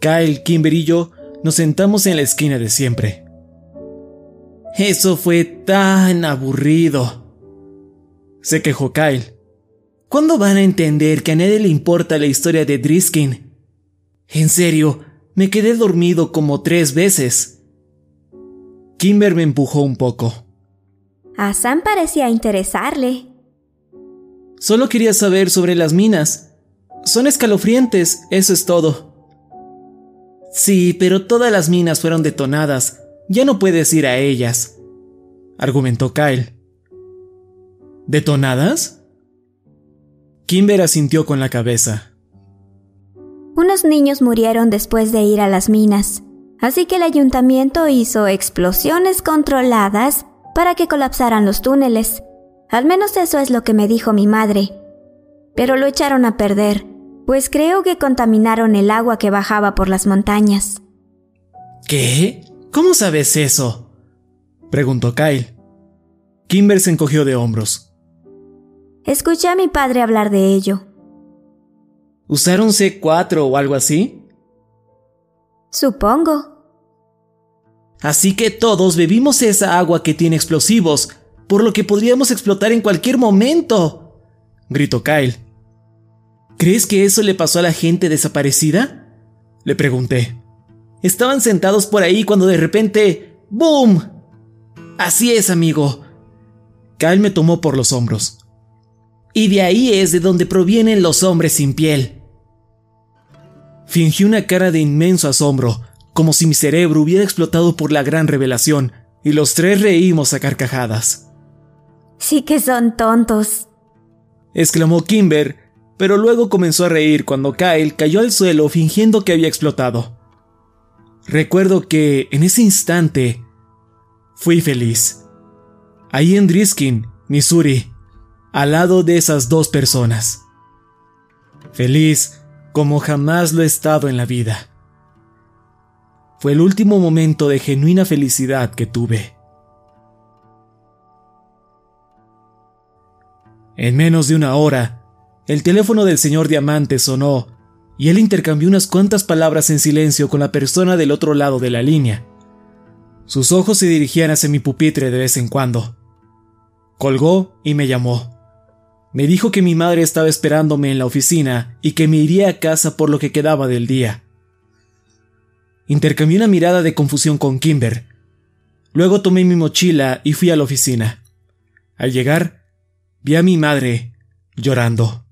Kyle, Kimber y yo nos sentamos en la esquina de siempre. Eso fue tan aburrido. Se quejó Kyle. ¿Cuándo van a entender que a nadie le importa la historia de Driskin? En serio, me quedé dormido como tres veces. Kimber me empujó un poco. A Sam parecía interesarle. Solo quería saber sobre las minas. Son escalofriantes, eso es todo. Sí, pero todas las minas fueron detonadas. Ya no puedes ir a ellas, argumentó Kyle. ¿Detonadas? Kimber asintió con la cabeza. Unos niños murieron después de ir a las minas, así que el ayuntamiento hizo explosiones controladas para que colapsaran los túneles. Al menos eso es lo que me dijo mi madre. Pero lo echaron a perder, pues creo que contaminaron el agua que bajaba por las montañas. ¿Qué? ¿Cómo sabes eso? preguntó Kyle. Kimber se encogió de hombros. Escuché a mi padre hablar de ello. ¿Usaron C4 o algo así? Supongo. Así que todos bebimos esa agua que tiene explosivos, por lo que podríamos explotar en cualquier momento, gritó Kyle. ¿Crees que eso le pasó a la gente desaparecida? Le pregunté. Estaban sentados por ahí cuando de repente... ¡Boom! Así es, amigo. Kyle me tomó por los hombros. Y de ahí es de donde provienen los hombres sin piel. Fingí una cara de inmenso asombro, como si mi cerebro hubiera explotado por la gran revelación, y los tres reímos a carcajadas. Sí que son tontos, exclamó Kimber, pero luego comenzó a reír cuando Kyle cayó al suelo fingiendo que había explotado. Recuerdo que en ese instante fui feliz. Ahí en Driskin, Missouri, al lado de esas dos personas. Feliz como jamás lo he estado en la vida. Fue el último momento de genuina felicidad que tuve. En menos de una hora, el teléfono del señor Diamante sonó y él intercambió unas cuantas palabras en silencio con la persona del otro lado de la línea. Sus ojos se dirigían hacia mi pupitre de vez en cuando. Colgó y me llamó. Me dijo que mi madre estaba esperándome en la oficina y que me iría a casa por lo que quedaba del día. Intercambié una mirada de confusión con Kimber. Luego tomé mi mochila y fui a la oficina. Al llegar, vi a mi madre llorando.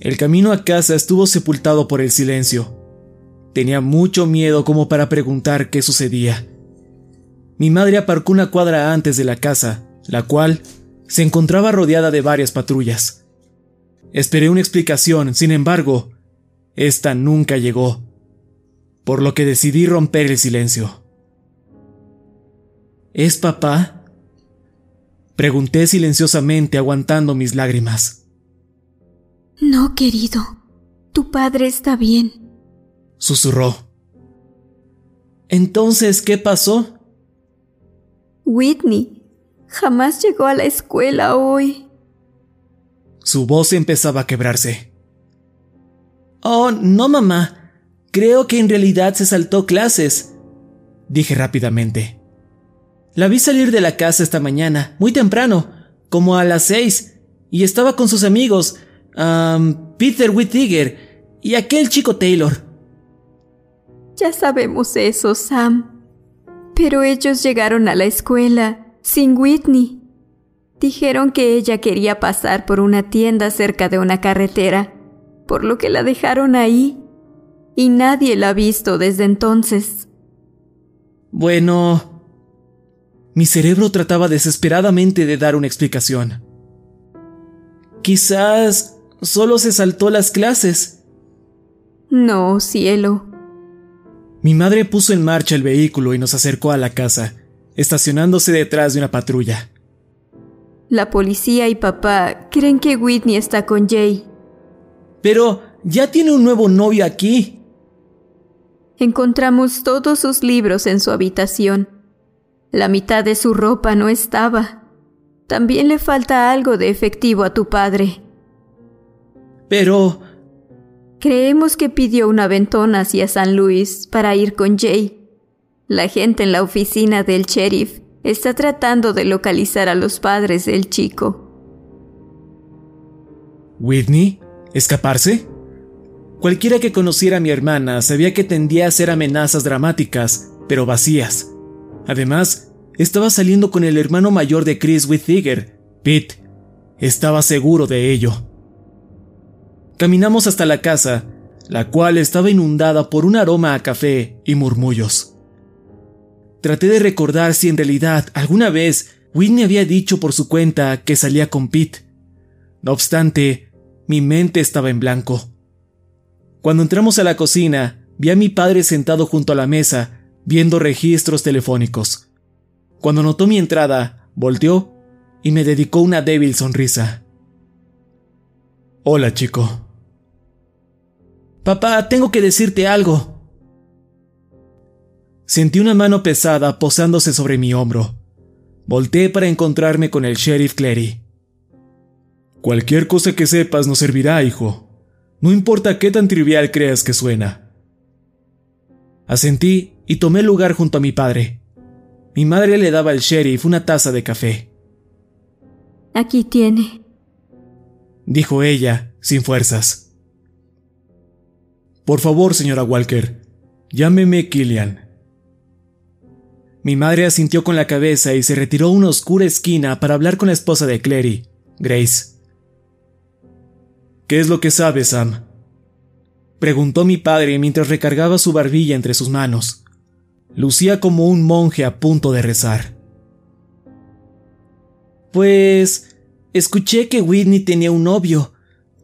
El camino a casa estuvo sepultado por el silencio. Tenía mucho miedo como para preguntar qué sucedía. Mi madre aparcó una cuadra antes de la casa, la cual se encontraba rodeada de varias patrullas. Esperé una explicación, sin embargo, esta nunca llegó, por lo que decidí romper el silencio. ¿Es papá? Pregunté silenciosamente aguantando mis lágrimas. No, querido, tu padre está bien, susurró. Entonces, ¿qué pasó? Whitney jamás llegó a la escuela hoy. Su voz empezaba a quebrarse. Oh, no, mamá. Creo que en realidad se saltó clases, dije rápidamente. La vi salir de la casa esta mañana, muy temprano, como a las seis, y estaba con sus amigos, Peter Whittiger y aquel chico Taylor. Ya sabemos eso, Sam. Pero ellos llegaron a la escuela sin Whitney. Dijeron que ella quería pasar por una tienda cerca de una carretera, por lo que la dejaron ahí, y nadie la ha visto desde entonces. Bueno... Mi cerebro trataba desesperadamente de dar una explicación. Quizás solo se saltó las clases. No, cielo. Mi madre puso en marcha el vehículo y nos acercó a la casa, estacionándose detrás de una patrulla. La policía y papá creen que Whitney está con Jay. Pero ya tiene un nuevo novio aquí. Encontramos todos sus libros en su habitación. La mitad de su ropa no estaba. También le falta algo de efectivo a tu padre. Pero... Creemos que pidió una ventona hacia San Luis para ir con Jay. La gente en la oficina del sheriff está tratando de localizar a los padres del chico. ¿Whitney? ¿Escaparse? Cualquiera que conociera a mi hermana sabía que tendía a hacer amenazas dramáticas, pero vacías. Además, estaba saliendo con el hermano mayor de Chris Wittiger, Pete. Estaba seguro de ello. Caminamos hasta la casa, la cual estaba inundada por un aroma a café y murmullos. Traté de recordar si en realidad alguna vez Whitney había dicho por su cuenta que salía con Pete. No obstante, mi mente estaba en blanco. Cuando entramos a la cocina, vi a mi padre sentado junto a la mesa, viendo registros telefónicos. Cuando notó mi entrada, volteó y me dedicó una débil sonrisa. Hola, chico. Papá, tengo que decirte algo. Sentí una mano pesada posándose sobre mi hombro. Volté para encontrarme con el sheriff Clary. Cualquier cosa que sepas nos servirá, hijo, no importa qué tan trivial creas que suena. Asentí y tomé lugar junto a mi padre. Mi madre le daba al sheriff una taza de café. Aquí tiene, dijo ella, sin fuerzas. Por favor, señora Walker, llámeme Killian. Mi madre asintió con la cabeza y se retiró a una oscura esquina para hablar con la esposa de Clary, Grace. ¿Qué es lo que sabes, Sam? Preguntó mi padre mientras recargaba su barbilla entre sus manos. Lucía como un monje a punto de rezar. Pues... escuché que Whitney tenía un novio,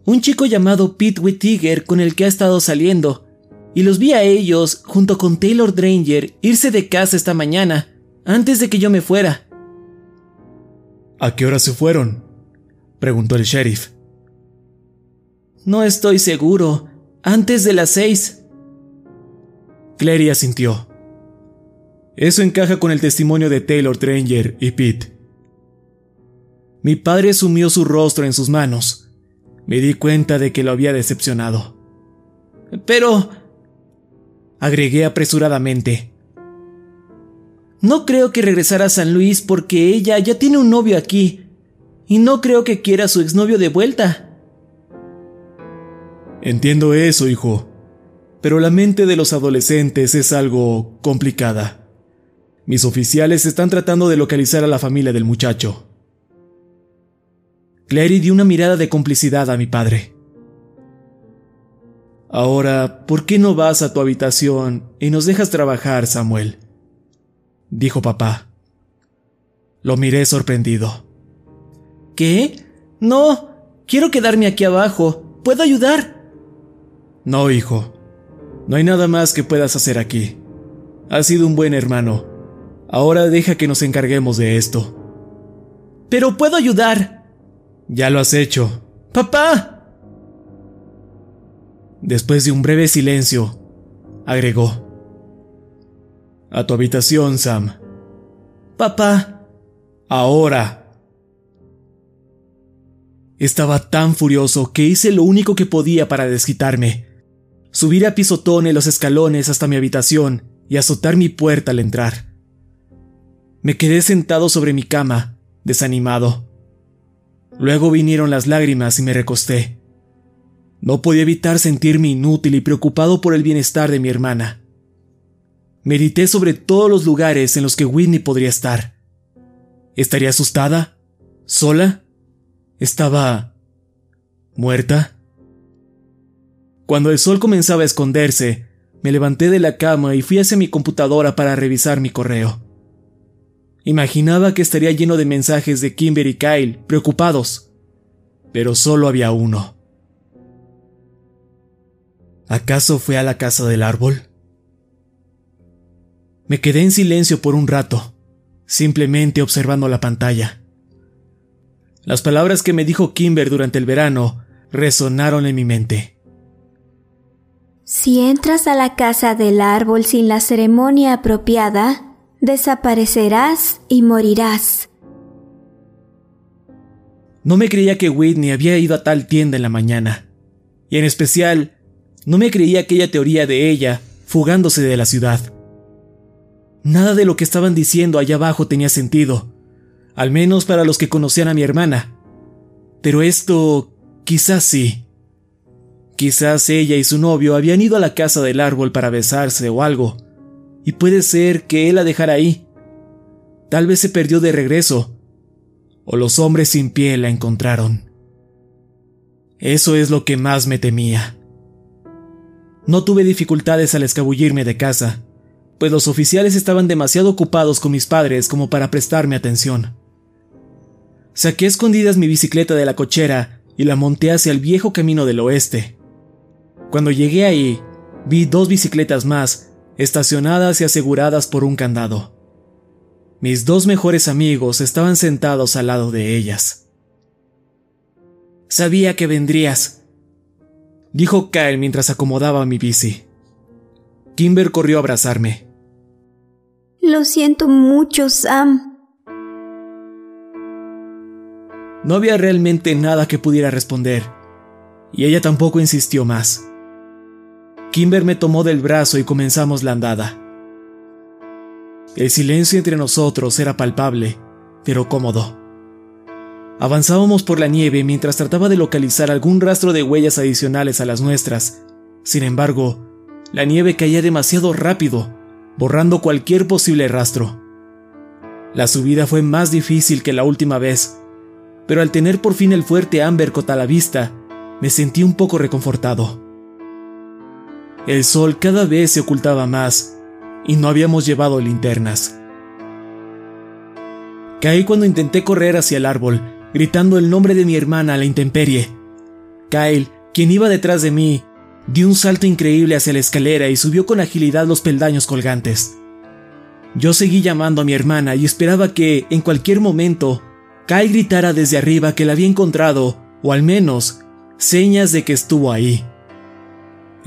un chico llamado Pete Whittiger con el que ha estado saliendo, y los vi a ellos, junto con Taylor Dranger, irse de casa esta mañana, antes de que yo me fuera. ¿A qué hora se fueron? preguntó el sheriff. No estoy seguro. Antes de las seis. Clary asintió. Eso encaja con el testimonio de Taylor Tranger y Pete. Mi padre sumió su rostro en sus manos. Me di cuenta de que lo había decepcionado. Pero... agregué apresuradamente. No creo que regresara a San Luis porque ella ya tiene un novio aquí. Y no creo que quiera a su exnovio de vuelta. Entiendo eso, hijo, pero la mente de los adolescentes es algo complicada. Mis oficiales están tratando de localizar a la familia del muchacho. Clary dio una mirada de complicidad a mi padre. Ahora, ¿por qué no vas a tu habitación y nos dejas trabajar, Samuel? dijo papá. Lo miré sorprendido. ¿Qué? No, quiero quedarme aquí abajo. ¿Puedo ayudar? No, hijo. No hay nada más que puedas hacer aquí. Has sido un buen hermano. Ahora deja que nos encarguemos de esto. Pero puedo ayudar. Ya lo has hecho. Papá. Después de un breve silencio, agregó. A tu habitación, Sam. Papá. Ahora. Estaba tan furioso que hice lo único que podía para desquitarme subir a pisotones los escalones hasta mi habitación y azotar mi puerta al entrar. Me quedé sentado sobre mi cama, desanimado. Luego vinieron las lágrimas y me recosté. No podía evitar sentirme inútil y preocupado por el bienestar de mi hermana. Medité sobre todos los lugares en los que Whitney podría estar. ¿Estaría asustada? ¿Sola? ¿Estaba... muerta? Cuando el sol comenzaba a esconderse, me levanté de la cama y fui hacia mi computadora para revisar mi correo. Imaginaba que estaría lleno de mensajes de Kimber y Kyle, preocupados, pero solo había uno. ¿Acaso fue a la casa del árbol? Me quedé en silencio por un rato, simplemente observando la pantalla. Las palabras que me dijo Kimber durante el verano resonaron en mi mente. Si entras a la casa del árbol sin la ceremonia apropiada, desaparecerás y morirás. No me creía que Whitney había ido a tal tienda en la mañana, y en especial, no me creía aquella teoría de ella fugándose de la ciudad. Nada de lo que estaban diciendo allá abajo tenía sentido, al menos para los que conocían a mi hermana. Pero esto quizás sí. Quizás ella y su novio habían ido a la casa del árbol para besarse o algo, y puede ser que él la dejara ahí. Tal vez se perdió de regreso, o los hombres sin pie la encontraron. Eso es lo que más me temía. No tuve dificultades al escabullirme de casa, pues los oficiales estaban demasiado ocupados con mis padres como para prestarme atención. Saqué escondidas mi bicicleta de la cochera y la monté hacia el viejo camino del oeste. Cuando llegué ahí, vi dos bicicletas más, estacionadas y aseguradas por un candado. Mis dos mejores amigos estaban sentados al lado de ellas. Sabía que vendrías, dijo Kyle mientras acomodaba mi bici. Kimber corrió a abrazarme. Lo siento mucho, Sam. No había realmente nada que pudiera responder, y ella tampoco insistió más. Kimber me tomó del brazo y comenzamos la andada. El silencio entre nosotros era palpable, pero cómodo. Avanzábamos por la nieve mientras trataba de localizar algún rastro de huellas adicionales a las nuestras. Sin embargo, la nieve caía demasiado rápido, borrando cualquier posible rastro. La subida fue más difícil que la última vez, pero al tener por fin el fuerte Ambercot a la vista, me sentí un poco reconfortado. El sol cada vez se ocultaba más, y no habíamos llevado linternas. Caí cuando intenté correr hacia el árbol, gritando el nombre de mi hermana a la intemperie. Kyle, quien iba detrás de mí, dio un salto increíble hacia la escalera y subió con agilidad los peldaños colgantes. Yo seguí llamando a mi hermana y esperaba que, en cualquier momento, Kai gritara desde arriba que la había encontrado, o al menos, señas de que estuvo ahí.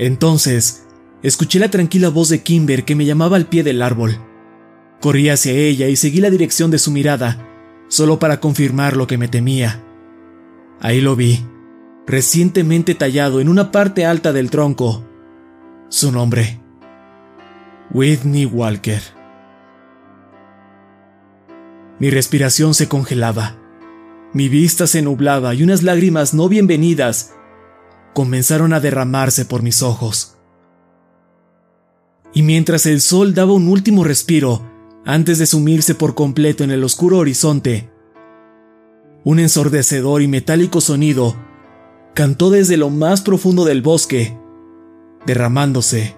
Entonces, escuché la tranquila voz de Kimber que me llamaba al pie del árbol. Corrí hacia ella y seguí la dirección de su mirada, solo para confirmar lo que me temía. Ahí lo vi, recientemente tallado en una parte alta del tronco. Su nombre. Whitney Walker. Mi respiración se congelaba, mi vista se nublaba y unas lágrimas no bienvenidas comenzaron a derramarse por mis ojos. Y mientras el sol daba un último respiro antes de sumirse por completo en el oscuro horizonte, un ensordecedor y metálico sonido cantó desde lo más profundo del bosque, derramándose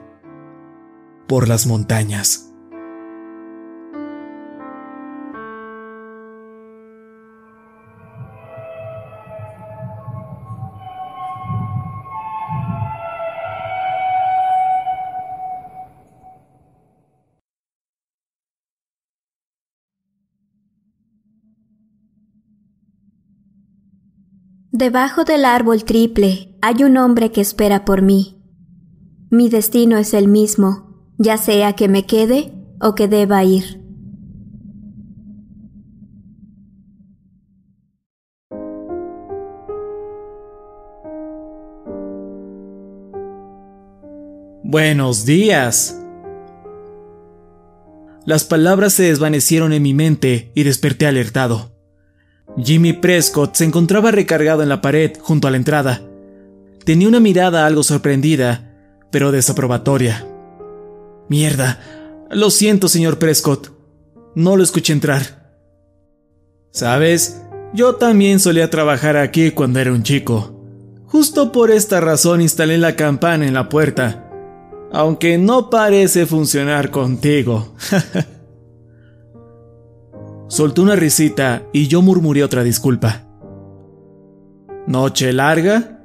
por las montañas. Debajo del árbol triple hay un hombre que espera por mí. Mi destino es el mismo, ya sea que me quede o que deba ir. Buenos días. Las palabras se desvanecieron en mi mente y desperté alertado. Jimmy Prescott se encontraba recargado en la pared junto a la entrada. Tenía una mirada algo sorprendida, pero desaprobatoria. Mierda. Lo siento, señor Prescott. No lo escuché entrar. Sabes, yo también solía trabajar aquí cuando era un chico. Justo por esta razón instalé la campana en la puerta. aunque no parece funcionar contigo. Soltó una risita y yo murmuré otra disculpa. ¿Noche larga?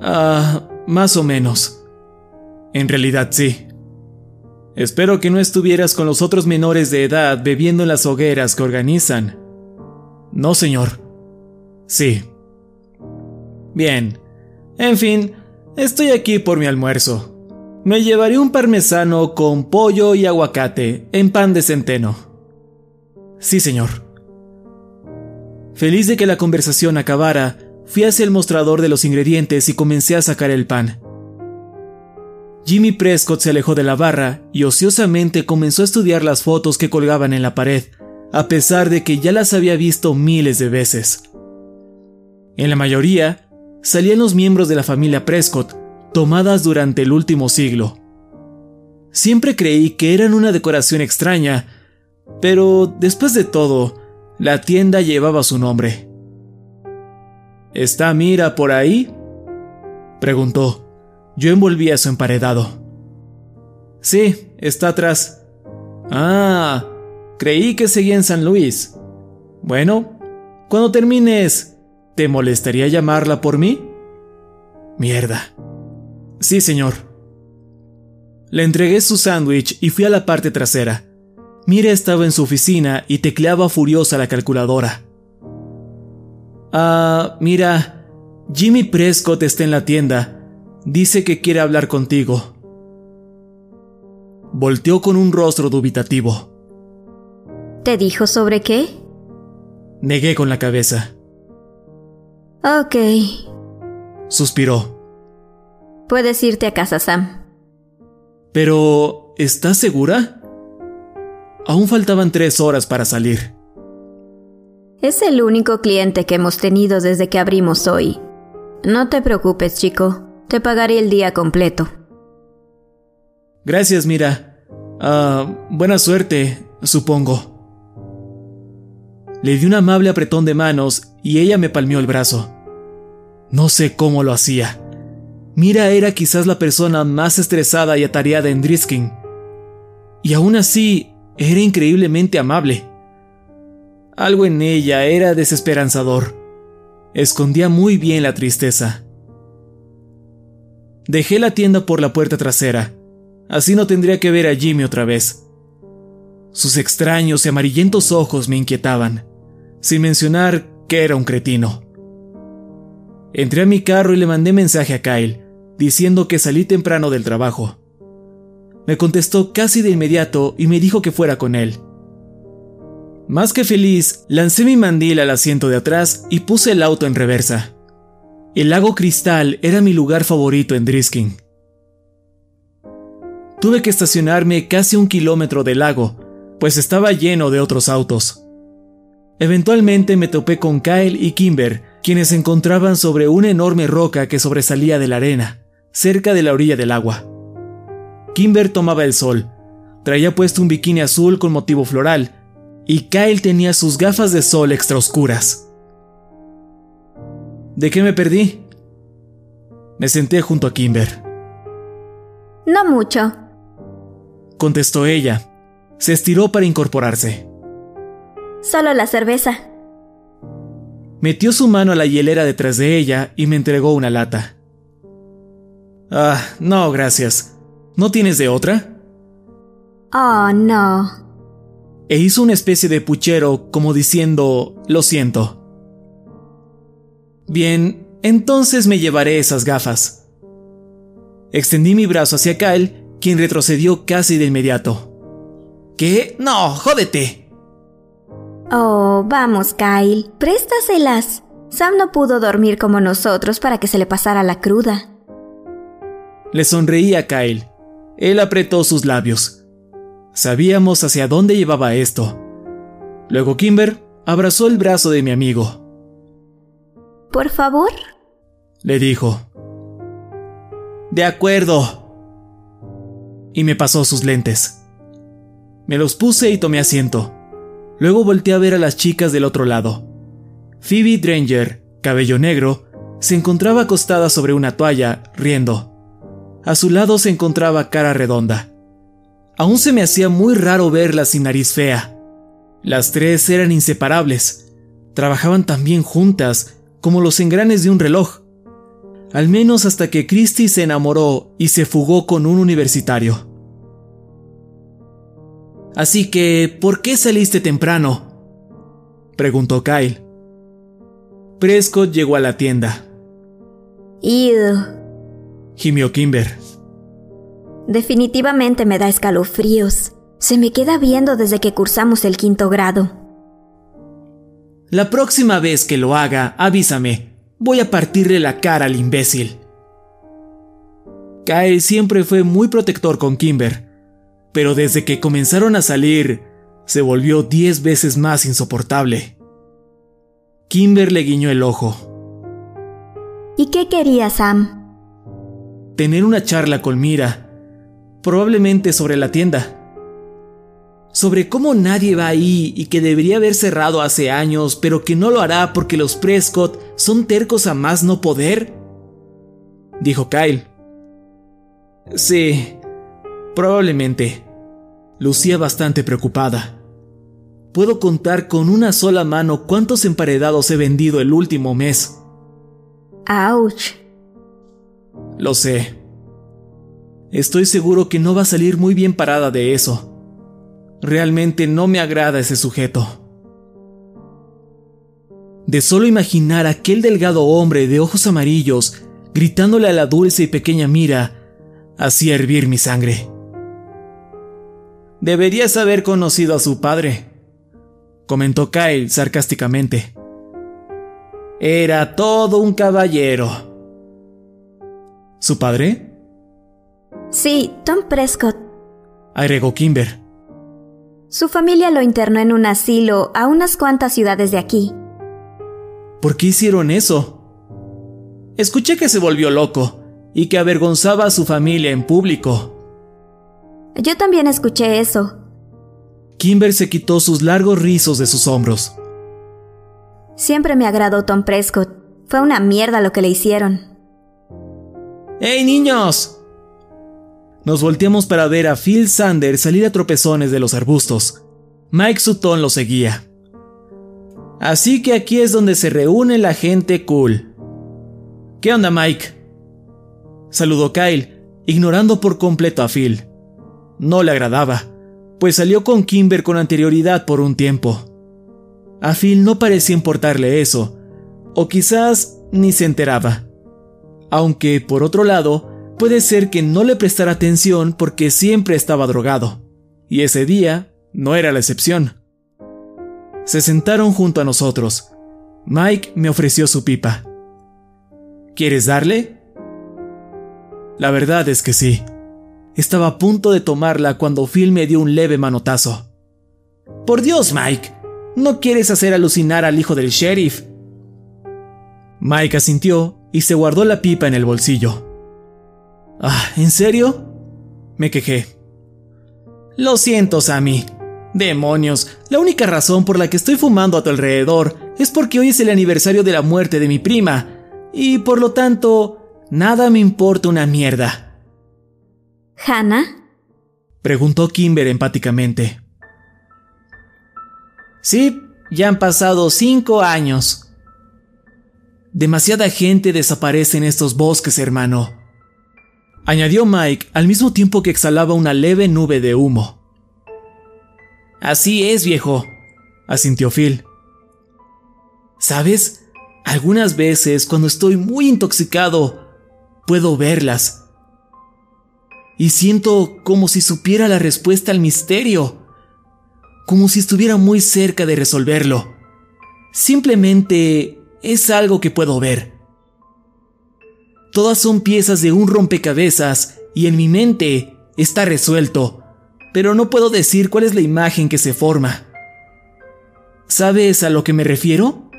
Ah, más o menos. En realidad sí. Espero que no estuvieras con los otros menores de edad bebiendo en las hogueras que organizan. No, señor. Sí. Bien. En fin, estoy aquí por mi almuerzo. Me llevaré un parmesano con pollo y aguacate en pan de centeno. Sí, señor. Feliz de que la conversación acabara, fui hacia el mostrador de los ingredientes y comencé a sacar el pan. Jimmy Prescott se alejó de la barra y ociosamente comenzó a estudiar las fotos que colgaban en la pared, a pesar de que ya las había visto miles de veces. En la mayoría, salían los miembros de la familia Prescott, tomadas durante el último siglo. Siempre creí que eran una decoración extraña, pero después de todo, la tienda llevaba su nombre. ¿Está Mira por ahí? preguntó. Yo envolví a su emparedado. Sí, está atrás. Ah, creí que seguía en San Luis. Bueno, cuando termines, ¿te molestaría llamarla por mí? Mierda. Sí, señor. Le entregué su sándwich y fui a la parte trasera. Mira estaba en su oficina y tecleaba furiosa la calculadora. Ah, mira, Jimmy Prescott está en la tienda. Dice que quiere hablar contigo. Volteó con un rostro dubitativo. ¿Te dijo sobre qué? Negué con la cabeza. Ok. Suspiró. Puedes irte a casa, Sam. Pero, ¿estás segura? Aún faltaban tres horas para salir. Es el único cliente que hemos tenido desde que abrimos hoy. No te preocupes, chico. Te pagaré el día completo. Gracias, mira. Ah, buena suerte, supongo. Le di un amable apretón de manos y ella me palmeó el brazo. No sé cómo lo hacía. Mira era quizás la persona más estresada y atareada en Driskin. Y aún así, era increíblemente amable. Algo en ella era desesperanzador. Escondía muy bien la tristeza. Dejé la tienda por la puerta trasera. Así no tendría que ver a Jimmy otra vez. Sus extraños y amarillentos ojos me inquietaban, sin mencionar que era un cretino. Entré a mi carro y le mandé mensaje a Kyle, diciendo que salí temprano del trabajo. Me contestó casi de inmediato y me dijo que fuera con él. Más que feliz, lancé mi mandil al asiento de atrás y puse el auto en reversa. El lago Cristal era mi lugar favorito en Driskin. Tuve que estacionarme casi un kilómetro del lago, pues estaba lleno de otros autos. Eventualmente me topé con Kyle y Kimber, quienes se encontraban sobre una enorme roca que sobresalía de la arena, cerca de la orilla del agua. Kimber tomaba el sol, traía puesto un bikini azul con motivo floral, y Kyle tenía sus gafas de sol extra oscuras. ¿De qué me perdí? Me senté junto a Kimber. No mucho, contestó ella. Se estiró para incorporarse. Solo la cerveza. Metió su mano a la hielera detrás de ella y me entregó una lata. Ah, no, gracias. ¿No tienes de otra? Oh, no. E hizo una especie de puchero como diciendo, lo siento. Bien, entonces me llevaré esas gafas. Extendí mi brazo hacia Kyle, quien retrocedió casi de inmediato. ¿Qué? No, jódete. Oh, vamos, Kyle, préstaselas. Sam no pudo dormir como nosotros para que se le pasara la cruda. Le sonreí a Kyle. Él apretó sus labios. Sabíamos hacia dónde llevaba esto. Luego Kimber abrazó el brazo de mi amigo. ¿Por favor? Le dijo. De acuerdo. Y me pasó sus lentes. Me los puse y tomé asiento. Luego volteé a ver a las chicas del otro lado. Phoebe Dranger, cabello negro, se encontraba acostada sobre una toalla, riendo. A su lado se encontraba cara redonda. Aún se me hacía muy raro verla sin nariz fea. Las tres eran inseparables. Trabajaban tan bien juntas como los engranes de un reloj. Al menos hasta que Christie se enamoró y se fugó con un universitario. Así que, ¿por qué saliste temprano? preguntó Kyle. Prescott llegó a la tienda. Ido. Gimió Kimber. Definitivamente me da escalofríos. Se me queda viendo desde que cursamos el quinto grado. La próxima vez que lo haga, avísame. Voy a partirle la cara al imbécil. Kyle siempre fue muy protector con Kimber, pero desde que comenzaron a salir, se volvió diez veces más insoportable. Kimber le guiñó el ojo. ¿Y qué quería Sam? Tener una charla con Mira, probablemente sobre la tienda. Sobre cómo nadie va ahí y que debería haber cerrado hace años, pero que no lo hará porque los Prescott son tercos a más no poder. Dijo Kyle. Sí, probablemente. Lucía bastante preocupada. Puedo contar con una sola mano cuántos emparedados he vendido el último mes. ¡Auch! Lo sé. Estoy seguro que no va a salir muy bien parada de eso. Realmente no me agrada ese sujeto. De solo imaginar aquel delgado hombre de ojos amarillos gritándole a la dulce y pequeña Mira, hacía hervir mi sangre. Deberías haber conocido a su padre, comentó Kyle sarcásticamente. Era todo un caballero. ¿Su padre? Sí, Tom Prescott. Agregó Kimber. Su familia lo internó en un asilo a unas cuantas ciudades de aquí. ¿Por qué hicieron eso? Escuché que se volvió loco y que avergonzaba a su familia en público. Yo también escuché eso. Kimber se quitó sus largos rizos de sus hombros. Siempre me agradó Tom Prescott. Fue una mierda lo que le hicieron. ¡Hey, niños! Nos volteamos para ver a Phil Sander salir a tropezones de los arbustos. Mike Sutton lo seguía. Así que aquí es donde se reúne la gente cool. ¿Qué onda, Mike? Saludó Kyle, ignorando por completo a Phil. No le agradaba, pues salió con Kimber con anterioridad por un tiempo. A Phil no parecía importarle eso, o quizás ni se enteraba. Aunque, por otro lado, puede ser que no le prestara atención porque siempre estaba drogado, y ese día no era la excepción. Se sentaron junto a nosotros. Mike me ofreció su pipa. ¿Quieres darle? La verdad es que sí. Estaba a punto de tomarla cuando Phil me dio un leve manotazo. Por Dios, Mike, ¿no quieres hacer alucinar al hijo del sheriff? Mike asintió y se guardó la pipa en el bolsillo. Ah, ¿en serio? Me quejé. Lo siento, Sammy. Demonios, la única razón por la que estoy fumando a tu alrededor es porque hoy es el aniversario de la muerte de mi prima, y por lo tanto, nada me importa una mierda. ¿Hannah? Preguntó Kimber empáticamente. Sí, ya han pasado cinco años. Demasiada gente desaparece en estos bosques, hermano. Añadió Mike al mismo tiempo que exhalaba una leve nube de humo. Así es, viejo, asintió Phil. ¿Sabes? Algunas veces, cuando estoy muy intoxicado, puedo verlas. Y siento como si supiera la respuesta al misterio, como si estuviera muy cerca de resolverlo. Simplemente es algo que puedo ver. Todas son piezas de un rompecabezas y en mi mente está resuelto, pero no puedo decir cuál es la imagen que se forma. ¿Sabes a lo que me refiero?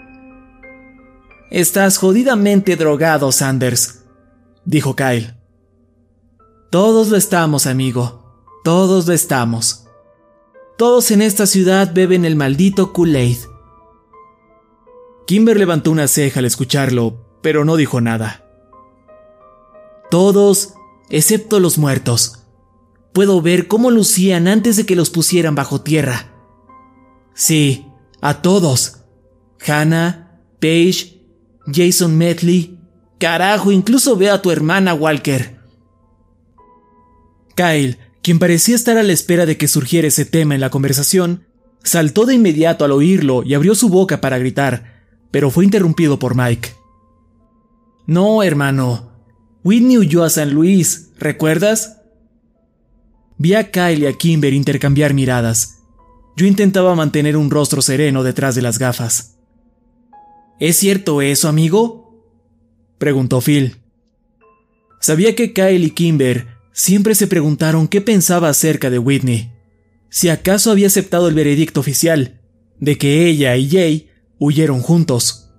Estás jodidamente drogado, Sanders, dijo Kyle. Todos lo estamos, amigo. Todos lo estamos. Todos en esta ciudad beben el maldito Kool-Aid. Kimber levantó una ceja al escucharlo, pero no dijo nada. Todos excepto los muertos. Puedo ver cómo lucían antes de que los pusieran bajo tierra. Sí, a todos. Hannah, Paige, Jason Medley. Carajo, incluso veo a tu hermana, Walker. Kyle, quien parecía estar a la espera de que surgiera ese tema en la conversación, saltó de inmediato al oírlo y abrió su boca para gritar, pero fue interrumpido por Mike. No, hermano. Whitney huyó a San Luis, ¿recuerdas? Vi a Kyle y a Kimber intercambiar miradas. Yo intentaba mantener un rostro sereno detrás de las gafas. ¿Es cierto eso, amigo? preguntó Phil. Sabía que Kyle y Kimber siempre se preguntaron qué pensaba acerca de Whitney, si acaso había aceptado el veredicto oficial de que ella y Jay huyeron juntos.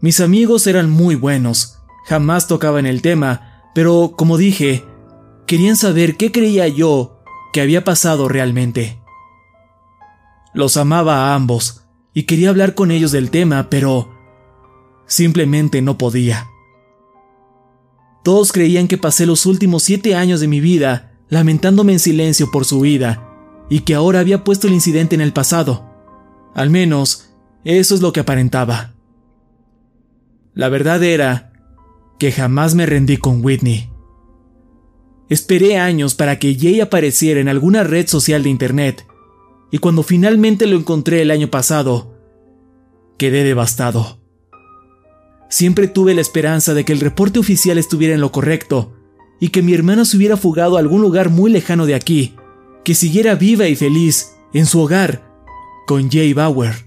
Mis amigos eran muy buenos, jamás tocaban el tema, pero como dije, querían saber qué creía yo que había pasado realmente. Los amaba a ambos y quería hablar con ellos del tema, pero simplemente no podía. Todos creían que pasé los últimos siete años de mi vida lamentándome en silencio por su vida y que ahora había puesto el incidente en el pasado. Al menos, eso es lo que aparentaba. La verdad era que jamás me rendí con Whitney. Esperé años para que Jay apareciera en alguna red social de Internet, y cuando finalmente lo encontré el año pasado, quedé devastado. Siempre tuve la esperanza de que el reporte oficial estuviera en lo correcto, y que mi hermana se hubiera fugado a algún lugar muy lejano de aquí, que siguiera viva y feliz en su hogar con Jay Bauer.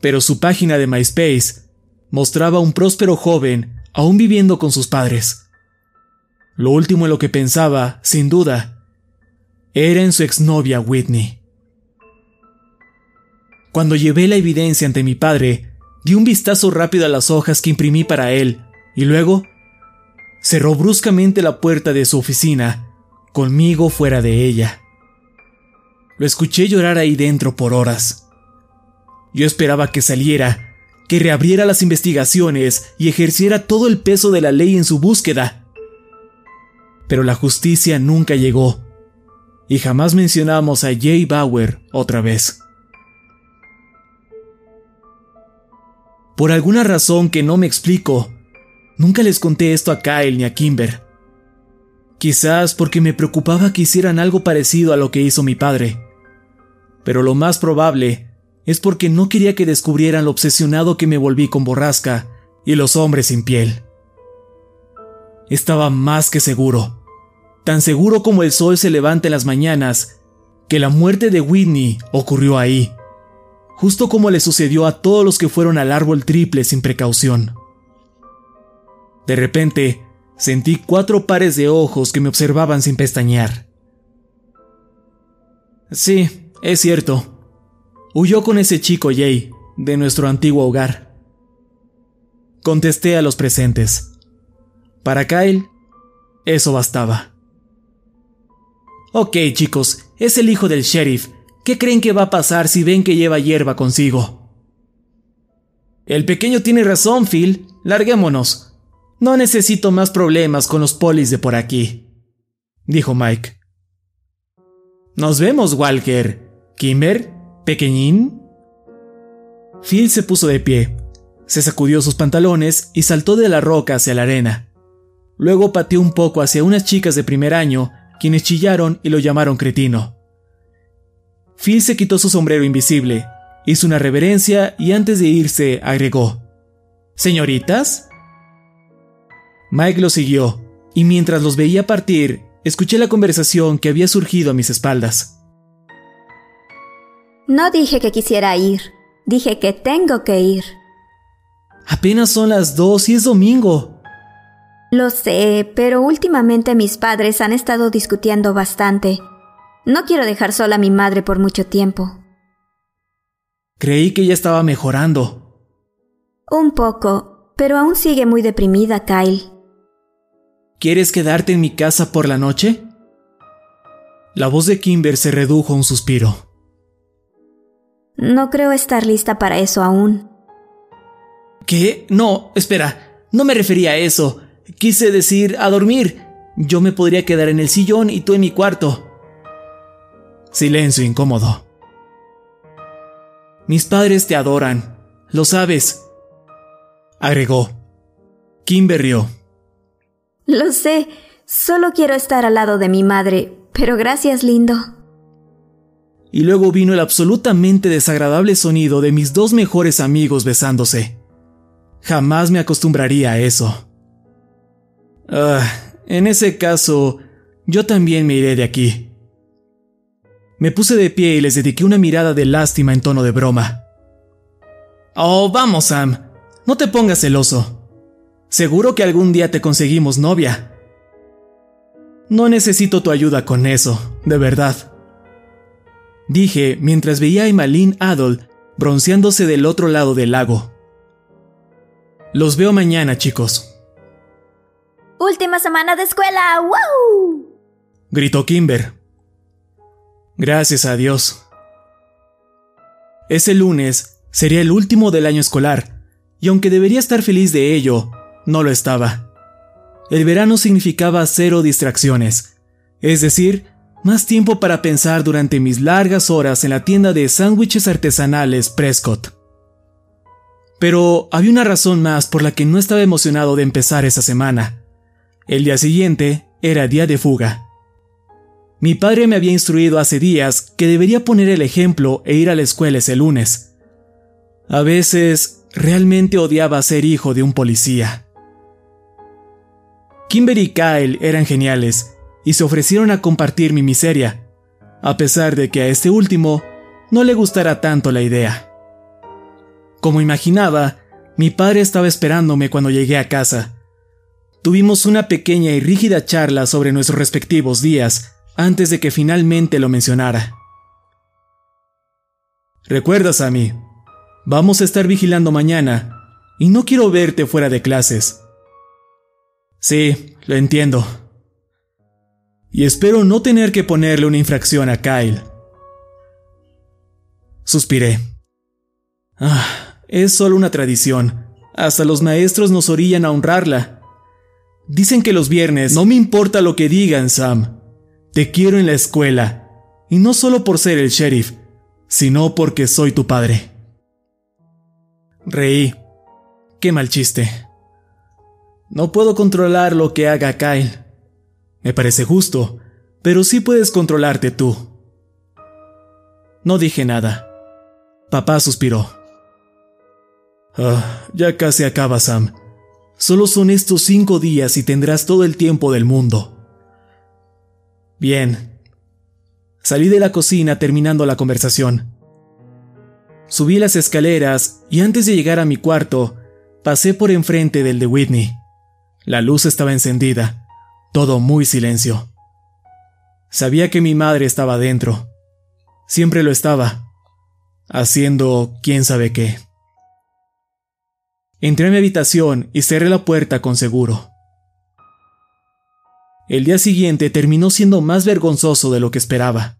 Pero su página de MySpace mostraba a un próspero joven aún viviendo con sus padres. Lo último en lo que pensaba, sin duda, era en su exnovia Whitney. Cuando llevé la evidencia ante mi padre, di un vistazo rápido a las hojas que imprimí para él y luego cerró bruscamente la puerta de su oficina, conmigo fuera de ella. Lo escuché llorar ahí dentro por horas. Yo esperaba que saliera que reabriera las investigaciones y ejerciera todo el peso de la ley en su búsqueda. Pero la justicia nunca llegó, y jamás mencionamos a Jay Bauer otra vez. Por alguna razón que no me explico, nunca les conté esto a Kyle ni a Kimber. Quizás porque me preocupaba que hicieran algo parecido a lo que hizo mi padre. Pero lo más probable es porque no quería que descubrieran lo obsesionado que me volví con borrasca y los hombres sin piel. Estaba más que seguro, tan seguro como el sol se levanta en las mañanas, que la muerte de Whitney ocurrió ahí, justo como le sucedió a todos los que fueron al árbol triple sin precaución. De repente, sentí cuatro pares de ojos que me observaban sin pestañear. Sí, es cierto, Huyó con ese chico Jay, de nuestro antiguo hogar. Contesté a los presentes. Para Kyle, eso bastaba. Ok, chicos, es el hijo del sheriff. ¿Qué creen que va a pasar si ven que lleva hierba consigo? El pequeño tiene razón, Phil. Larguémonos. No necesito más problemas con los polis de por aquí, dijo Mike. Nos vemos, Walker. Kimber, ¿Pequeñín? Phil se puso de pie, se sacudió sus pantalones y saltó de la roca hacia la arena. Luego pateó un poco hacia unas chicas de primer año, quienes chillaron y lo llamaron cretino. Phil se quitó su sombrero invisible, hizo una reverencia y antes de irse agregó, ¿Señoritas? Mike lo siguió, y mientras los veía partir, escuché la conversación que había surgido a mis espaldas. No dije que quisiera ir, dije que tengo que ir. Apenas son las dos y es domingo. Lo sé, pero últimamente mis padres han estado discutiendo bastante. No quiero dejar sola a mi madre por mucho tiempo. Creí que ya estaba mejorando. Un poco, pero aún sigue muy deprimida, Kyle. ¿Quieres quedarte en mi casa por la noche? La voz de Kimber se redujo a un suspiro. No creo estar lista para eso aún. ¿Qué? No, espera, no me refería a eso. quise decir a dormir. Yo me podría quedar en el sillón y tú en mi cuarto. Silencio incómodo. Mis padres te adoran, lo sabes. Agregó. Kimber rió. Lo sé, solo quiero estar al lado de mi madre, pero gracias, lindo. Y luego vino el absolutamente desagradable sonido de mis dos mejores amigos besándose. Jamás me acostumbraría a eso. Ah, en ese caso, yo también me iré de aquí. Me puse de pie y les dediqué una mirada de lástima en tono de broma. Oh, vamos, Sam. No te pongas celoso. Seguro que algún día te conseguimos novia. No necesito tu ayuda con eso, de verdad. Dije mientras veía a Emmeline Adol bronceándose del otro lado del lago. Los veo mañana, chicos. Última semana de escuela, ¡wow! Gritó Kimber. Gracias a Dios. Ese lunes sería el último del año escolar, y aunque debería estar feliz de ello, no lo estaba. El verano significaba cero distracciones, es decir, más tiempo para pensar durante mis largas horas en la tienda de sándwiches artesanales Prescott. Pero había una razón más por la que no estaba emocionado de empezar esa semana. El día siguiente era día de fuga. Mi padre me había instruido hace días que debería poner el ejemplo e ir a la escuela ese lunes. A veces realmente odiaba ser hijo de un policía. Kimber y Kyle eran geniales y se ofrecieron a compartir mi miseria, a pesar de que a este último no le gustara tanto la idea. Como imaginaba, mi padre estaba esperándome cuando llegué a casa. Tuvimos una pequeña y rígida charla sobre nuestros respectivos días antes de que finalmente lo mencionara. Recuerda, Sammy, vamos a estar vigilando mañana y no quiero verte fuera de clases. Sí, lo entiendo y espero no tener que ponerle una infracción a Kyle. Suspiré. Ah, es solo una tradición. Hasta los maestros nos orillan a honrarla. Dicen que los viernes no me importa lo que digan, Sam. Te quiero en la escuela. Y no solo por ser el sheriff, sino porque soy tu padre. Reí. Qué mal chiste. No puedo controlar lo que haga Kyle. Me parece justo, pero sí puedes controlarte tú. No dije nada. Papá suspiró. Ah, ya casi acaba, Sam. Solo son estos cinco días y tendrás todo el tiempo del mundo. Bien. Salí de la cocina terminando la conversación. Subí las escaleras y antes de llegar a mi cuarto, pasé por enfrente del de Whitney. La luz estaba encendida todo muy silencio. Sabía que mi madre estaba dentro. Siempre lo estaba. Haciendo quién sabe qué. Entré a mi habitación y cerré la puerta con seguro. El día siguiente terminó siendo más vergonzoso de lo que esperaba.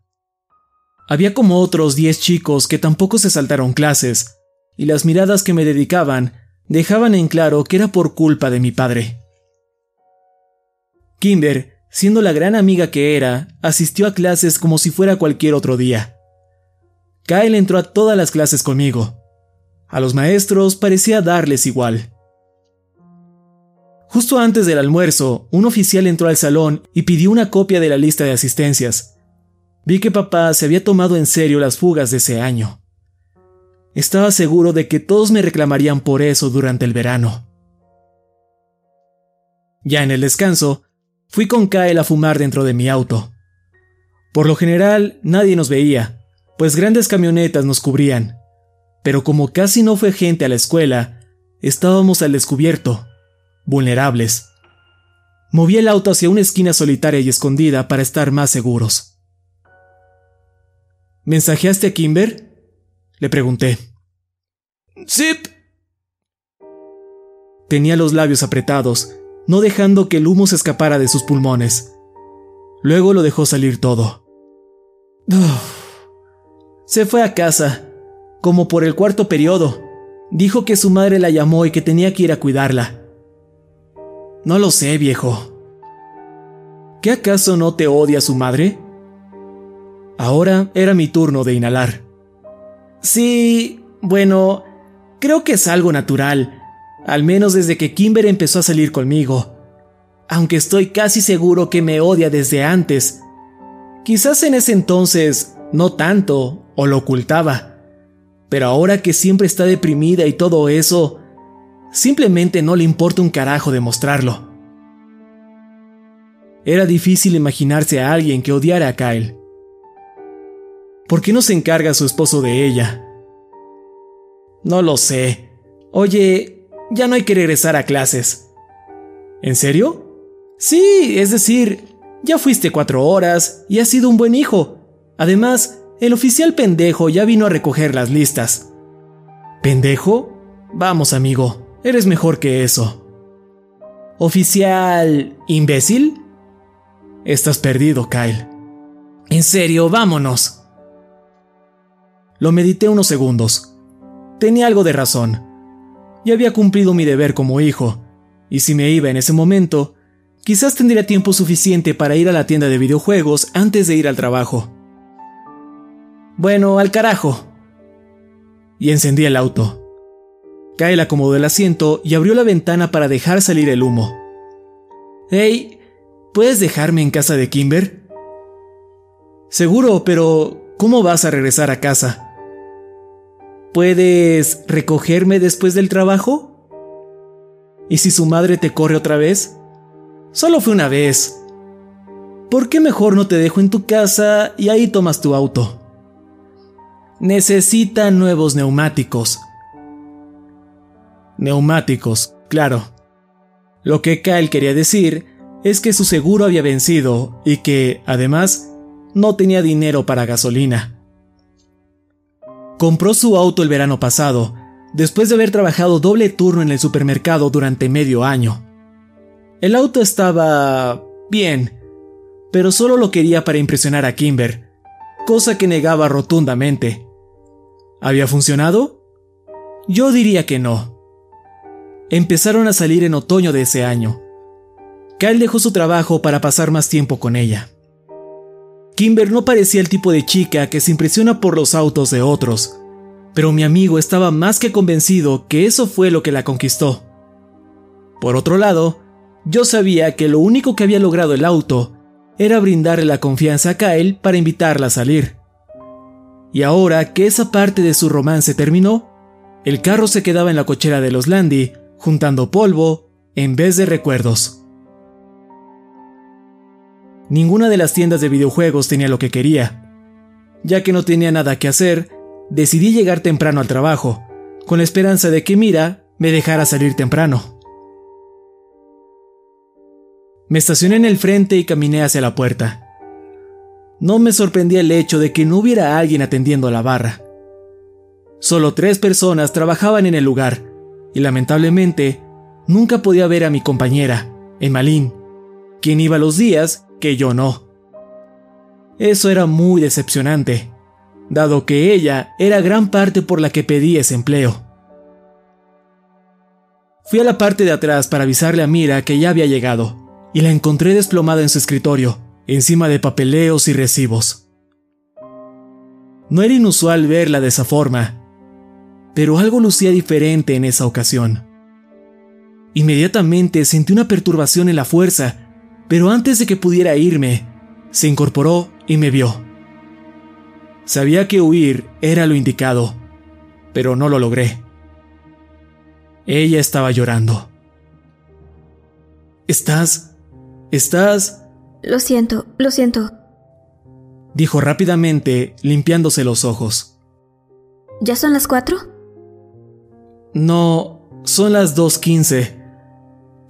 Había como otros diez chicos que tampoco se saltaron clases, y las miradas que me dedicaban dejaban en claro que era por culpa de mi padre. Kimber, siendo la gran amiga que era, asistió a clases como si fuera cualquier otro día. Kyle entró a todas las clases conmigo. A los maestros parecía darles igual. Justo antes del almuerzo, un oficial entró al salón y pidió una copia de la lista de asistencias. Vi que papá se había tomado en serio las fugas de ese año. Estaba seguro de que todos me reclamarían por eso durante el verano. Ya en el descanso, Fui con Kyle a fumar dentro de mi auto. Por lo general, nadie nos veía, pues grandes camionetas nos cubrían. Pero como casi no fue gente a la escuela, estábamos al descubierto, vulnerables. Moví el auto hacia una esquina solitaria y escondida para estar más seguros. ¿Mensajeaste a Kimber? Le pregunté. Zip. Tenía los labios apretados no dejando que el humo se escapara de sus pulmones. Luego lo dejó salir todo. Se fue a casa, como por el cuarto periodo. Dijo que su madre la llamó y que tenía que ir a cuidarla. No lo sé, viejo. ¿Qué acaso no te odia su madre? Ahora era mi turno de inhalar. Sí, bueno, creo que es algo natural, al menos desde que Kimber empezó a salir conmigo. Aunque estoy casi seguro que me odia desde antes. Quizás en ese entonces no tanto, o lo ocultaba. Pero ahora que siempre está deprimida y todo eso, simplemente no le importa un carajo demostrarlo. Era difícil imaginarse a alguien que odiara a Kyle. ¿Por qué no se encarga su esposo de ella? No lo sé. Oye, ya no hay que regresar a clases. ¿En serio? Sí, es decir, ya fuiste cuatro horas y has sido un buen hijo. Además, el oficial pendejo ya vino a recoger las listas. ¿Pendejo? Vamos, amigo, eres mejor que eso. ¿Oficial imbécil? Estás perdido, Kyle. En serio, vámonos. Lo medité unos segundos. Tenía algo de razón. Ya había cumplido mi deber como hijo, y si me iba en ese momento, quizás tendría tiempo suficiente para ir a la tienda de videojuegos antes de ir al trabajo. Bueno, al carajo. Y encendí el auto. Kyle acomodó el asiento y abrió la ventana para dejar salir el humo. Hey, ¿puedes dejarme en casa de Kimber? Seguro, pero ¿cómo vas a regresar a casa? ¿Puedes recogerme después del trabajo? ¿Y si su madre te corre otra vez? Solo fue una vez. ¿Por qué mejor no te dejo en tu casa y ahí tomas tu auto? Necesita nuevos neumáticos. Neumáticos, claro. Lo que Kyle quería decir es que su seguro había vencido y que, además, no tenía dinero para gasolina. Compró su auto el verano pasado, después de haber trabajado doble turno en el supermercado durante medio año. El auto estaba... bien, pero solo lo quería para impresionar a Kimber, cosa que negaba rotundamente. ¿Había funcionado? Yo diría que no. Empezaron a salir en otoño de ese año. Kyle dejó su trabajo para pasar más tiempo con ella. Kimber no parecía el tipo de chica que se impresiona por los autos de otros, pero mi amigo estaba más que convencido que eso fue lo que la conquistó. Por otro lado, yo sabía que lo único que había logrado el auto era brindarle la confianza a Kyle para invitarla a salir. Y ahora que esa parte de su romance terminó, el carro se quedaba en la cochera de los Landy, juntando polvo en vez de recuerdos. Ninguna de las tiendas de videojuegos tenía lo que quería. Ya que no tenía nada que hacer, decidí llegar temprano al trabajo, con la esperanza de que Mira me dejara salir temprano. Me estacioné en el frente y caminé hacia la puerta. No me sorprendía el hecho de que no hubiera alguien atendiendo a la barra. Solo tres personas trabajaban en el lugar, y lamentablemente nunca podía ver a mi compañera, Emalín, quien iba los días que yo no. Eso era muy decepcionante, dado que ella era gran parte por la que pedí ese empleo. Fui a la parte de atrás para avisarle a Mira que ya había llegado, y la encontré desplomada en su escritorio, encima de papeleos y recibos. No era inusual verla de esa forma, pero algo lucía diferente en esa ocasión. Inmediatamente sentí una perturbación en la fuerza, pero antes de que pudiera irme, se incorporó y me vio. Sabía que huir era lo indicado, pero no lo logré. Ella estaba llorando. ¿Estás? ¿Estás? Lo siento, lo siento. Dijo rápidamente, limpiándose los ojos. ¿Ya son las cuatro? No, son las dos quince.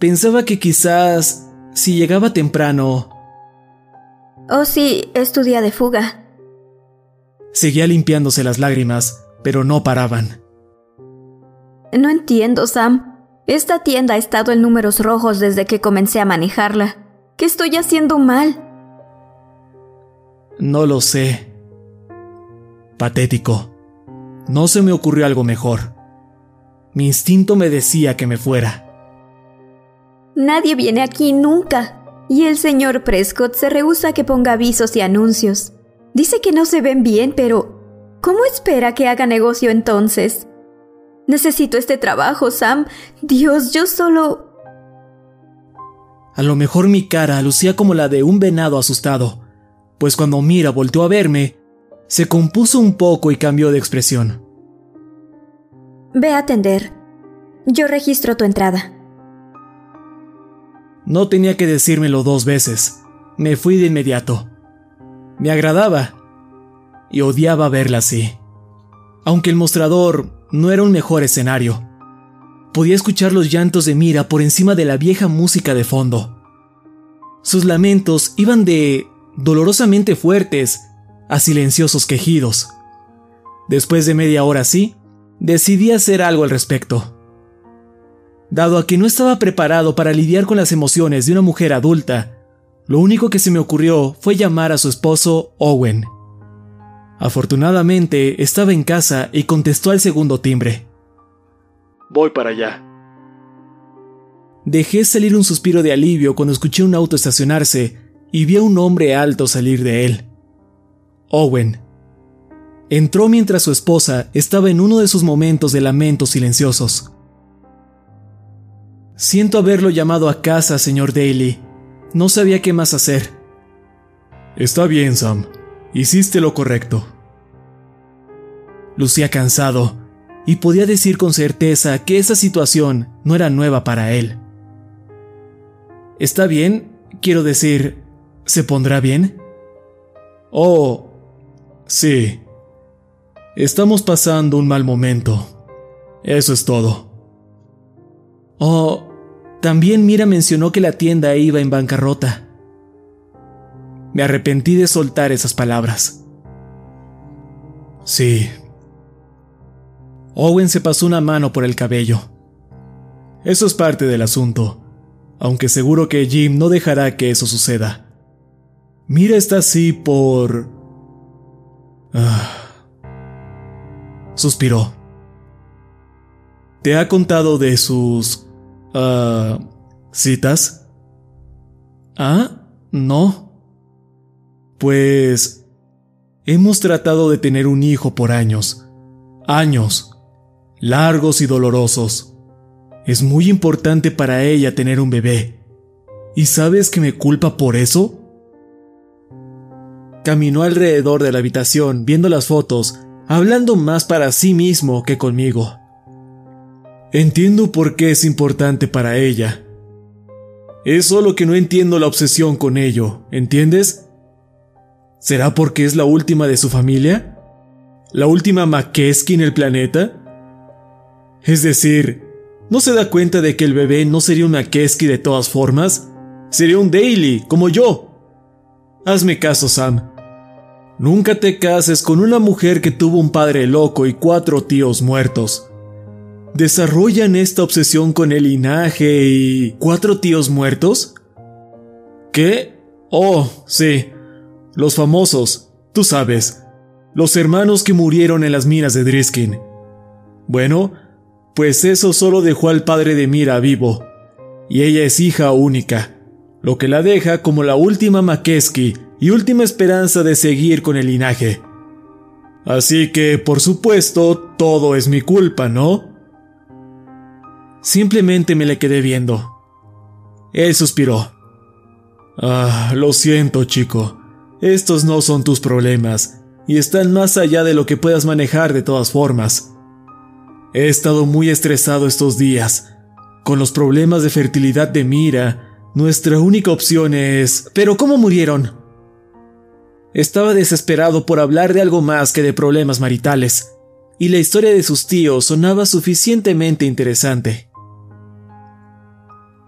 Pensaba que quizás, si llegaba temprano... Oh, sí, es tu día de fuga. Seguía limpiándose las lágrimas, pero no paraban. No entiendo, Sam. Esta tienda ha estado en números rojos desde que comencé a manejarla. ¿Qué estoy haciendo mal? No lo sé. Patético. No se me ocurrió algo mejor. Mi instinto me decía que me fuera. Nadie viene aquí nunca. Y el señor Prescott se rehúsa a que ponga avisos y anuncios. Dice que no se ven bien, pero ¿cómo espera que haga negocio entonces? Necesito este trabajo, Sam. Dios, yo solo... A lo mejor mi cara lucía como la de un venado asustado, pues cuando Mira volteó a verme, se compuso un poco y cambió de expresión. Ve a atender. Yo registro tu entrada. No tenía que decírmelo dos veces. Me fui de inmediato. Me agradaba y odiaba verla así. Aunque el mostrador no era un mejor escenario. Podía escuchar los llantos de Mira por encima de la vieja música de fondo. Sus lamentos iban de dolorosamente fuertes a silenciosos quejidos. Después de media hora así, decidí hacer algo al respecto. Dado a que no estaba preparado para lidiar con las emociones de una mujer adulta, lo único que se me ocurrió fue llamar a su esposo Owen. Afortunadamente estaba en casa y contestó al segundo timbre. Voy para allá. Dejé salir un suspiro de alivio cuando escuché un auto estacionarse y vi a un hombre alto salir de él. Owen. Entró mientras su esposa estaba en uno de sus momentos de lamentos silenciosos. Siento haberlo llamado a casa, señor Daly. No sabía qué más hacer. Está bien, Sam. Hiciste lo correcto. Lucía cansado, y podía decir con certeza que esa situación no era nueva para él. ¿Está bien? Quiero decir, ¿se pondrá bien? Oh, sí. Estamos pasando un mal momento. Eso es todo. Oh, también Mira mencionó que la tienda iba en bancarrota. Me arrepentí de soltar esas palabras. Sí, Owen se pasó una mano por el cabello. Eso es parte del asunto, aunque seguro que Jim no dejará que eso suceda. Mira está así por... Ah. Suspiró. ¿Te ha contado de sus... Ah, citas? Ah, no. Pues... Hemos tratado de tener un hijo por años. Años largos y dolorosos. Es muy importante para ella tener un bebé. ¿Y sabes que me culpa por eso? Caminó alrededor de la habitación viendo las fotos, hablando más para sí mismo que conmigo. Entiendo por qué es importante para ella. Es solo que no entiendo la obsesión con ello, ¿entiendes? ¿Será porque es la última de su familia? ¿La última Makeski en el planeta? Es decir, ¿no se da cuenta de que el bebé no sería una Keski de todas formas? Sería un Daily, como yo. Hazme caso, Sam. Nunca te cases con una mujer que tuvo un padre loco y cuatro tíos muertos. ¿Desarrollan esta obsesión con el linaje y... cuatro tíos muertos? ¿Qué? Oh, sí. Los famosos, tú sabes. Los hermanos que murieron en las minas de Driskin. Bueno, pues eso solo dejó al padre de Mira vivo, y ella es hija única, lo que la deja como la última Makeski y última esperanza de seguir con el linaje. Así que, por supuesto, todo es mi culpa, ¿no? Simplemente me le quedé viendo. Él suspiró. Ah, lo siento, chico. Estos no son tus problemas, y están más allá de lo que puedas manejar de todas formas. He estado muy estresado estos días. Con los problemas de fertilidad de Mira, nuestra única opción es... ¿Pero cómo murieron? Estaba desesperado por hablar de algo más que de problemas maritales, y la historia de sus tíos sonaba suficientemente interesante.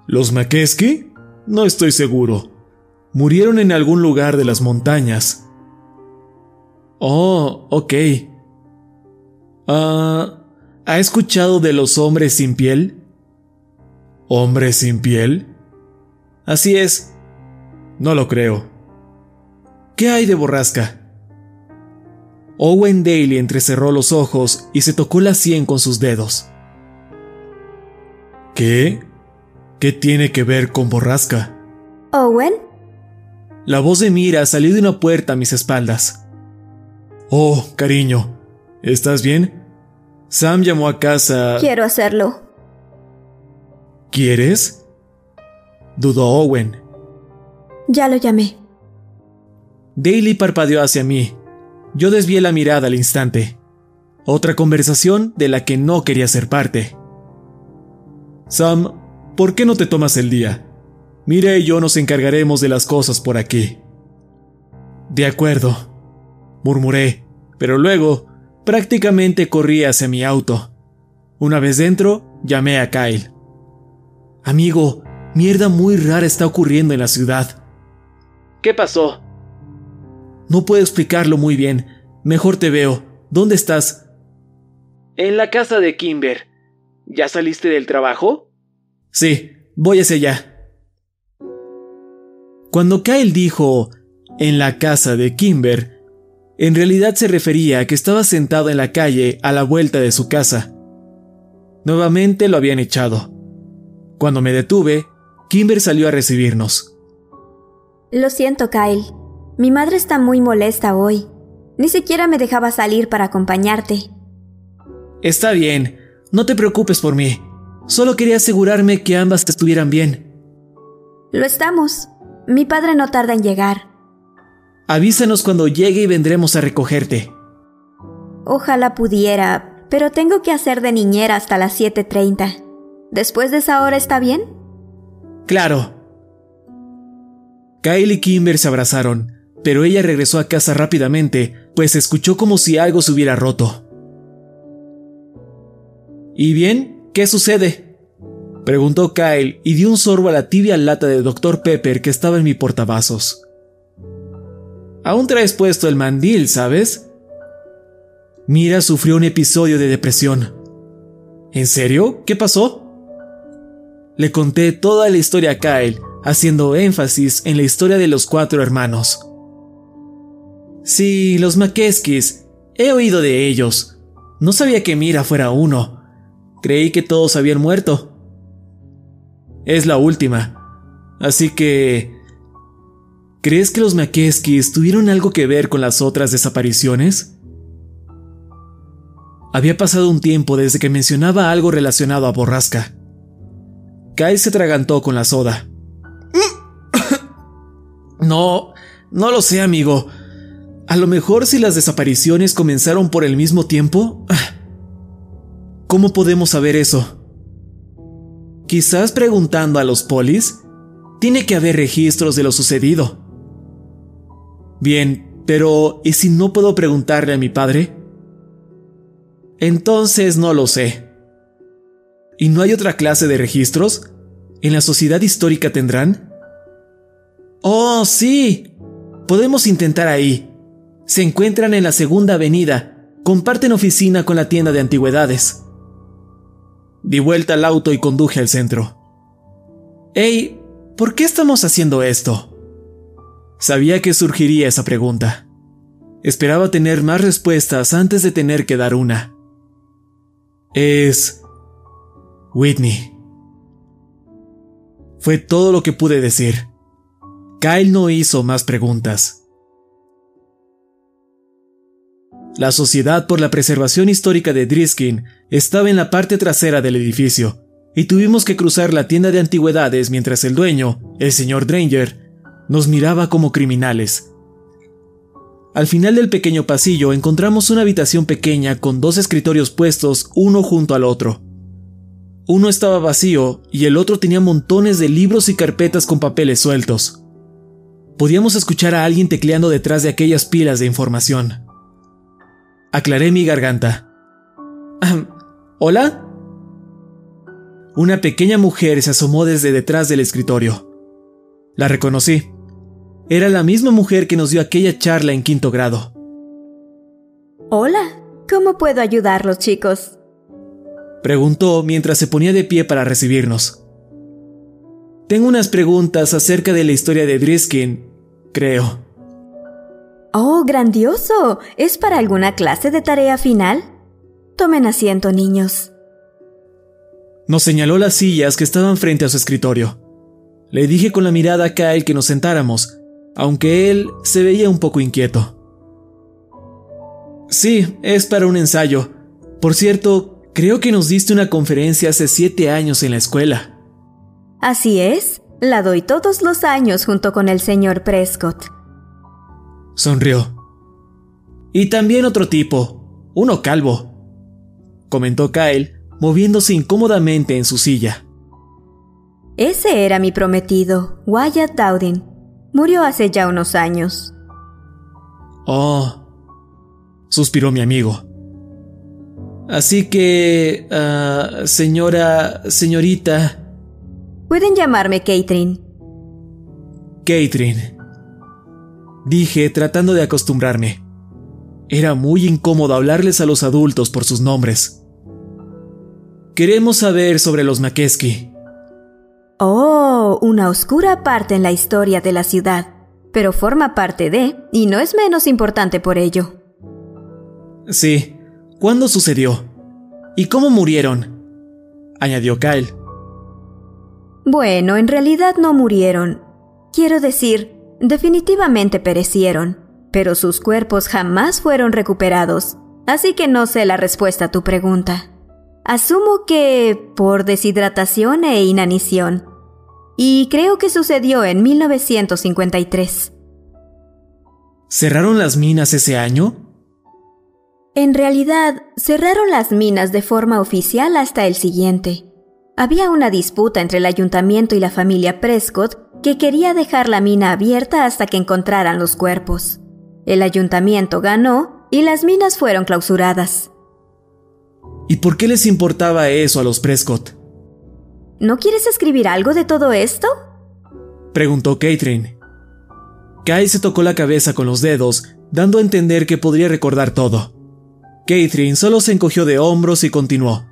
¿Los Makeski? No estoy seguro. Murieron en algún lugar de las montañas. Oh, ok. Ah... ¿Ha escuchado de los hombres sin piel? ¿Hombres sin piel? Así es. No lo creo. ¿Qué hay de borrasca? Owen Daly entrecerró los ojos y se tocó la sien con sus dedos. ¿Qué? ¿Qué tiene que ver con borrasca? ¿Owen? La voz de Mira salió de una puerta a mis espaldas. Oh, cariño, ¿estás bien? Sam llamó a casa. Quiero hacerlo. ¿Quieres? Dudó Owen. Ya lo llamé. Daly parpadeó hacia mí. Yo desvié la mirada al instante. Otra conversación de la que no quería ser parte. Sam, ¿por qué no te tomas el día? Mira y yo nos encargaremos de las cosas por aquí. De acuerdo, murmuré, pero luego prácticamente corrí hacia mi auto. Una vez dentro, llamé a Kyle. Amigo, mierda muy rara está ocurriendo en la ciudad. ¿Qué pasó? No puedo explicarlo muy bien. Mejor te veo. ¿Dónde estás? En la casa de Kimber. ¿Ya saliste del trabajo? Sí, voy hacia allá. Cuando Kyle dijo en la casa de Kimber, en realidad se refería a que estaba sentado en la calle a la vuelta de su casa. Nuevamente lo habían echado. Cuando me detuve, Kimber salió a recibirnos. Lo siento, Kyle. Mi madre está muy molesta hoy. Ni siquiera me dejaba salir para acompañarte. Está bien, no te preocupes por mí. Solo quería asegurarme que ambas estuvieran bien. Lo estamos. Mi padre no tarda en llegar. Avísanos cuando llegue y vendremos a recogerte. Ojalá pudiera, pero tengo que hacer de niñera hasta las 7.30. ¿Después de esa hora está bien? Claro. Kyle y Kimber se abrazaron, pero ella regresó a casa rápidamente, pues escuchó como si algo se hubiera roto. ¿Y bien? ¿Qué sucede? Preguntó Kyle y dio un sorbo a la tibia lata de Dr. Pepper que estaba en mi portavasos. Aún traes puesto el mandil, ¿sabes? Mira sufrió un episodio de depresión. ¿En serio? ¿Qué pasó? Le conté toda la historia a Kyle, haciendo énfasis en la historia de los cuatro hermanos. Sí, los Makeskis. He oído de ellos. No sabía que Mira fuera uno. Creí que todos habían muerto. Es la última. Así que... ¿Crees que los Makeskis tuvieron algo que ver con las otras desapariciones? Había pasado un tiempo desde que mencionaba algo relacionado a Borrasca. Kyle se tragantó con la soda. No, no lo sé, amigo. A lo mejor si las desapariciones comenzaron por el mismo tiempo... ¿Cómo podemos saber eso? Quizás preguntando a los polis. Tiene que haber registros de lo sucedido. Bien, pero ¿y si no puedo preguntarle a mi padre? Entonces no lo sé. ¿Y no hay otra clase de registros? ¿En la sociedad histórica tendrán? Oh, sí. Podemos intentar ahí. Se encuentran en la segunda avenida. Comparten oficina con la tienda de antigüedades. Di vuelta al auto y conduje al centro. Hey, ¿por qué estamos haciendo esto? Sabía que surgiría esa pregunta. Esperaba tener más respuestas antes de tener que dar una. Es... Whitney. Fue todo lo que pude decir. Kyle no hizo más preguntas. La Sociedad por la Preservación Histórica de Driskin estaba en la parte trasera del edificio, y tuvimos que cruzar la tienda de antigüedades mientras el dueño, el señor Dranger, nos miraba como criminales. Al final del pequeño pasillo encontramos una habitación pequeña con dos escritorios puestos uno junto al otro. Uno estaba vacío y el otro tenía montones de libros y carpetas con papeles sueltos. Podíamos escuchar a alguien tecleando detrás de aquellas pilas de información. Aclaré mi garganta. ¿Hola? Una pequeña mujer se asomó desde detrás del escritorio. La reconocí. Era la misma mujer que nos dio aquella charla en quinto grado. Hola, ¿cómo puedo ayudarlos, chicos? Preguntó mientras se ponía de pie para recibirnos. Tengo unas preguntas acerca de la historia de Driskin, creo. ¡Oh, grandioso! ¿Es para alguna clase de tarea final? Tomen asiento, niños. Nos señaló las sillas que estaban frente a su escritorio. Le dije con la mirada a Kyle que nos sentáramos, aunque él se veía un poco inquieto. Sí, es para un ensayo. Por cierto, creo que nos diste una conferencia hace siete años en la escuela. Así es, la doy todos los años junto con el señor Prescott. Sonrió. Y también otro tipo, uno calvo, comentó Kyle, moviéndose incómodamente en su silla. Ese era mi prometido, Wyatt Dowding. Murió hace ya unos años. Oh, suspiró mi amigo. Así que, uh, señora, señorita... Pueden llamarme Catherine. Catherine. Dije tratando de acostumbrarme. Era muy incómodo hablarles a los adultos por sus nombres. Queremos saber sobre los Makeski. Oh, una oscura parte en la historia de la ciudad, pero forma parte de, y no es menos importante por ello. Sí. ¿Cuándo sucedió? ¿Y cómo murieron? añadió Kyle. Bueno, en realidad no murieron. Quiero decir, definitivamente perecieron, pero sus cuerpos jamás fueron recuperados, así que no sé la respuesta a tu pregunta. Asumo que por deshidratación e inanición. Y creo que sucedió en 1953. ¿Cerraron las minas ese año? En realidad, cerraron las minas de forma oficial hasta el siguiente. Había una disputa entre el ayuntamiento y la familia Prescott que quería dejar la mina abierta hasta que encontraran los cuerpos. El ayuntamiento ganó y las minas fueron clausuradas. ¿Y por qué les importaba eso a los Prescott? ¿No quieres escribir algo de todo esto? Preguntó Catherine. Kai se tocó la cabeza con los dedos, dando a entender que podría recordar todo. Catherine solo se encogió de hombros y continuó.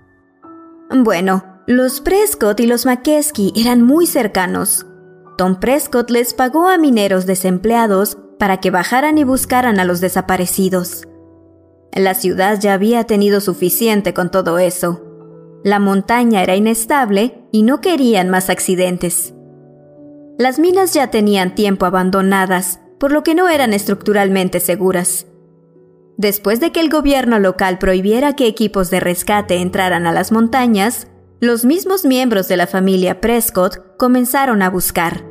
Bueno, los Prescott y los McKesky eran muy cercanos. Tom Prescott les pagó a mineros desempleados para que bajaran y buscaran a los desaparecidos. La ciudad ya había tenido suficiente con todo eso. La montaña era inestable y no querían más accidentes. Las minas ya tenían tiempo abandonadas, por lo que no eran estructuralmente seguras. Después de que el gobierno local prohibiera que equipos de rescate entraran a las montañas, los mismos miembros de la familia Prescott comenzaron a buscar.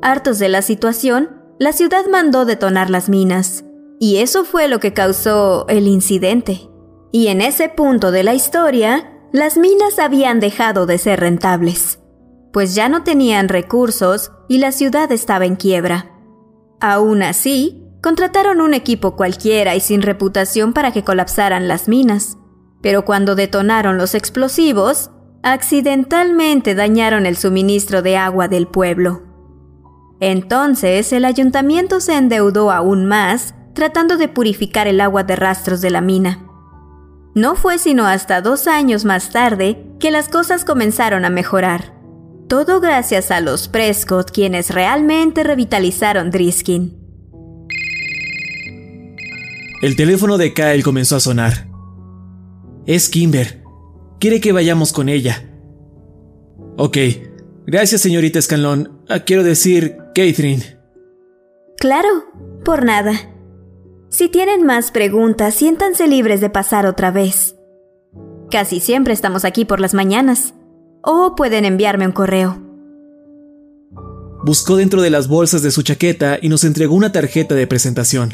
Hartos de la situación, la ciudad mandó detonar las minas, y eso fue lo que causó el incidente. Y en ese punto de la historia, las minas habían dejado de ser rentables, pues ya no tenían recursos y la ciudad estaba en quiebra. Aún así, Contrataron un equipo cualquiera y sin reputación para que colapsaran las minas, pero cuando detonaron los explosivos, accidentalmente dañaron el suministro de agua del pueblo. Entonces el ayuntamiento se endeudó aún más tratando de purificar el agua de rastros de la mina. No fue sino hasta dos años más tarde que las cosas comenzaron a mejorar. Todo gracias a los Prescott quienes realmente revitalizaron Driskin. El teléfono de Kyle comenzó a sonar. Es Kimber. Quiere que vayamos con ella. Ok. Gracias, señorita Scanlon. Ah, quiero decir, Catherine. Claro, por nada. Si tienen más preguntas, siéntanse libres de pasar otra vez. Casi siempre estamos aquí por las mañanas. O pueden enviarme un correo. Buscó dentro de las bolsas de su chaqueta y nos entregó una tarjeta de presentación.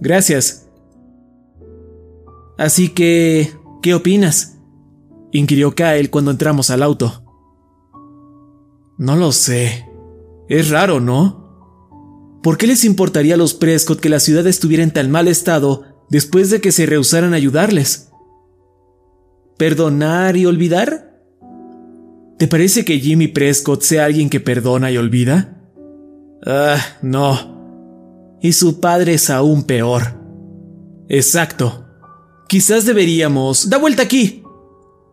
Gracias. Así que, ¿qué opinas? inquirió Kyle cuando entramos al auto. No lo sé. Es raro, ¿no? ¿Por qué les importaría a los Prescott que la ciudad estuviera en tan mal estado después de que se rehusaran a ayudarles? ¿Perdonar y olvidar? ¿Te parece que Jimmy Prescott sea alguien que perdona y olvida? Ah, no. Y su padre es aún peor. Exacto. Quizás deberíamos... ¡Da vuelta aquí!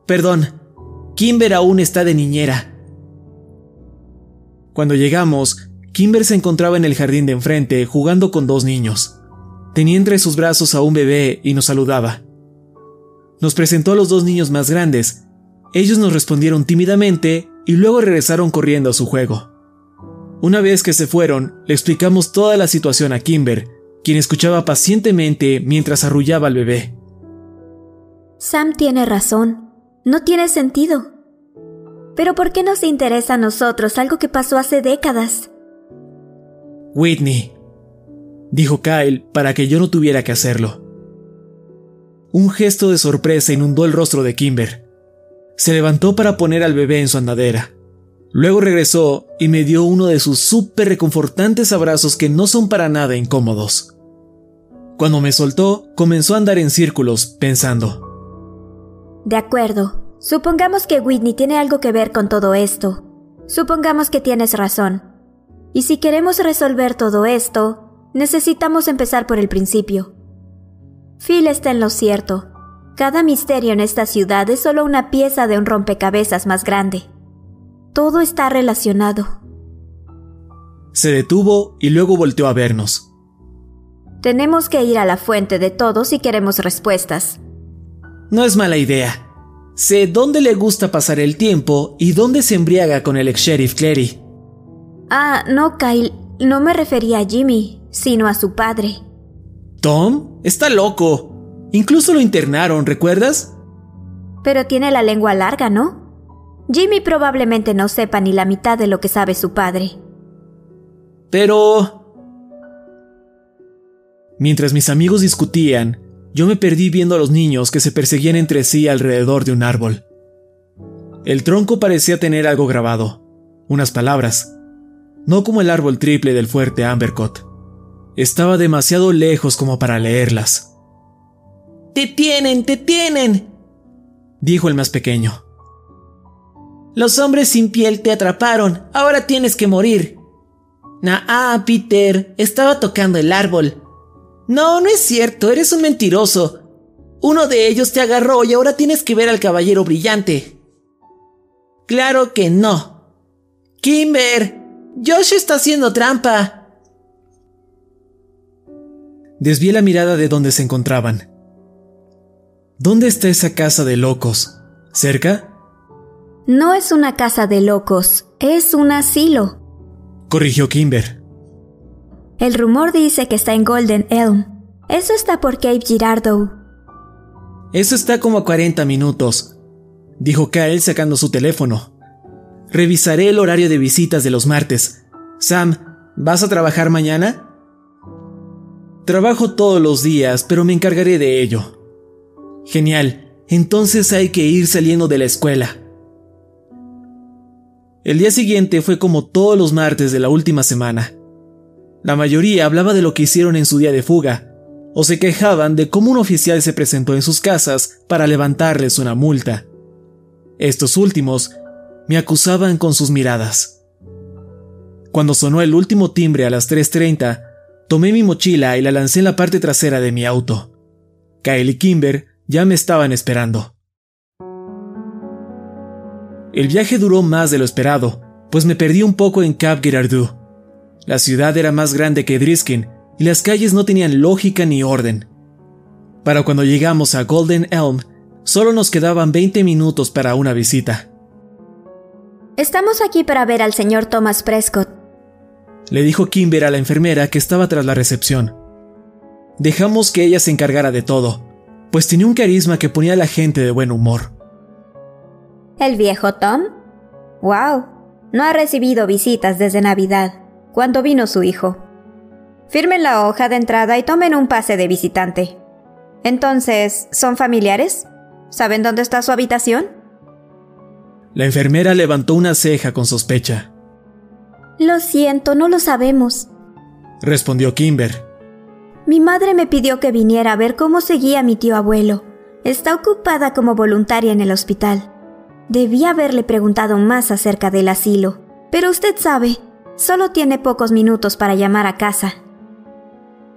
Perdón. Kimber aún está de niñera. Cuando llegamos, Kimber se encontraba en el jardín de enfrente jugando con dos niños. Tenía entre sus brazos a un bebé y nos saludaba. Nos presentó a los dos niños más grandes, Ellos nos respondieron tímidamente y luego regresaron corriendo a su juego. Una vez que se fueron, le explicamos toda la situación a Kimber, quien escuchaba pacientemente mientras arrullaba al bebé. Sam tiene razón. No tiene sentido. Pero ¿por qué nos interesa a nosotros algo que pasó hace décadas? Whitney, dijo Kyle para que yo no tuviera que hacerlo. Un gesto de sorpresa inundó el rostro de Kimber. Se levantó para poner al bebé en su andadera. Luego regresó y me dio uno de sus súper reconfortantes abrazos que no son para nada incómodos. Cuando me soltó, comenzó a andar en círculos, pensando. De acuerdo. Supongamos que Whitney tiene algo que ver con todo esto. Supongamos que tienes razón. Y si queremos resolver todo esto, necesitamos empezar por el principio. Phil está en lo cierto. Cada misterio en esta ciudad es solo una pieza de un rompecabezas más grande. Todo está relacionado. Se detuvo y luego volteó a vernos. Tenemos que ir a la fuente de todo si queremos respuestas. No es mala idea. Sé dónde le gusta pasar el tiempo y dónde se embriaga con el ex sheriff Clary. Ah, no, Kyle. No me refería a Jimmy, sino a su padre. ¿Tom? Está loco. Incluso lo internaron, ¿recuerdas? Pero tiene la lengua larga, ¿no? Jimmy probablemente no sepa ni la mitad de lo que sabe su padre. Pero... Mientras mis amigos discutían, yo me perdí viendo a los niños que se perseguían entre sí alrededor de un árbol. El tronco parecía tener algo grabado, unas palabras, no como el árbol triple del fuerte Ambercott. Estaba demasiado lejos como para leerlas. ¡Te tienen, te tienen! dijo el más pequeño. Los hombres sin piel te atraparon, ahora tienes que morir. Ah, Peter, estaba tocando el árbol. No, no es cierto, eres un mentiroso. Uno de ellos te agarró y ahora tienes que ver al caballero brillante. Claro que no. Kimber, Josh está haciendo trampa. Desvié la mirada de donde se encontraban. ¿Dónde está esa casa de locos? ¿Cerca? No es una casa de locos, es un asilo. Corrigió Kimber. El rumor dice que está en Golden Elm. Eso está por Cape Girardeau. Eso está como a 40 minutos, dijo Kyle sacando su teléfono. Revisaré el horario de visitas de los martes. Sam, ¿vas a trabajar mañana? Trabajo todos los días, pero me encargaré de ello. Genial, entonces hay que ir saliendo de la escuela. El día siguiente fue como todos los martes de la última semana. La mayoría hablaba de lo que hicieron en su día de fuga, o se quejaban de cómo un oficial se presentó en sus casas para levantarles una multa. Estos últimos me acusaban con sus miradas. Cuando sonó el último timbre a las 3.30, tomé mi mochila y la lancé en la parte trasera de mi auto. Kyle y Kimber ya me estaban esperando. El viaje duró más de lo esperado, pues me perdí un poco en Cap Girardeau. La ciudad era más grande que Driskin y las calles no tenían lógica ni orden. Para cuando llegamos a Golden Elm, solo nos quedaban 20 minutos para una visita. Estamos aquí para ver al señor Thomas Prescott, le dijo Kimber a la enfermera que estaba tras la recepción. Dejamos que ella se encargara de todo, pues tenía un carisma que ponía a la gente de buen humor. ¿El viejo Tom? ¡Wow! No ha recibido visitas desde Navidad, cuando vino su hijo. Firmen la hoja de entrada y tomen un pase de visitante. Entonces, ¿son familiares? ¿Saben dónde está su habitación? La enfermera levantó una ceja con sospecha. Lo siento, no lo sabemos, respondió Kimber. Mi madre me pidió que viniera a ver cómo seguía mi tío abuelo. Está ocupada como voluntaria en el hospital. Debí haberle preguntado más acerca del asilo, pero usted sabe, solo tiene pocos minutos para llamar a casa.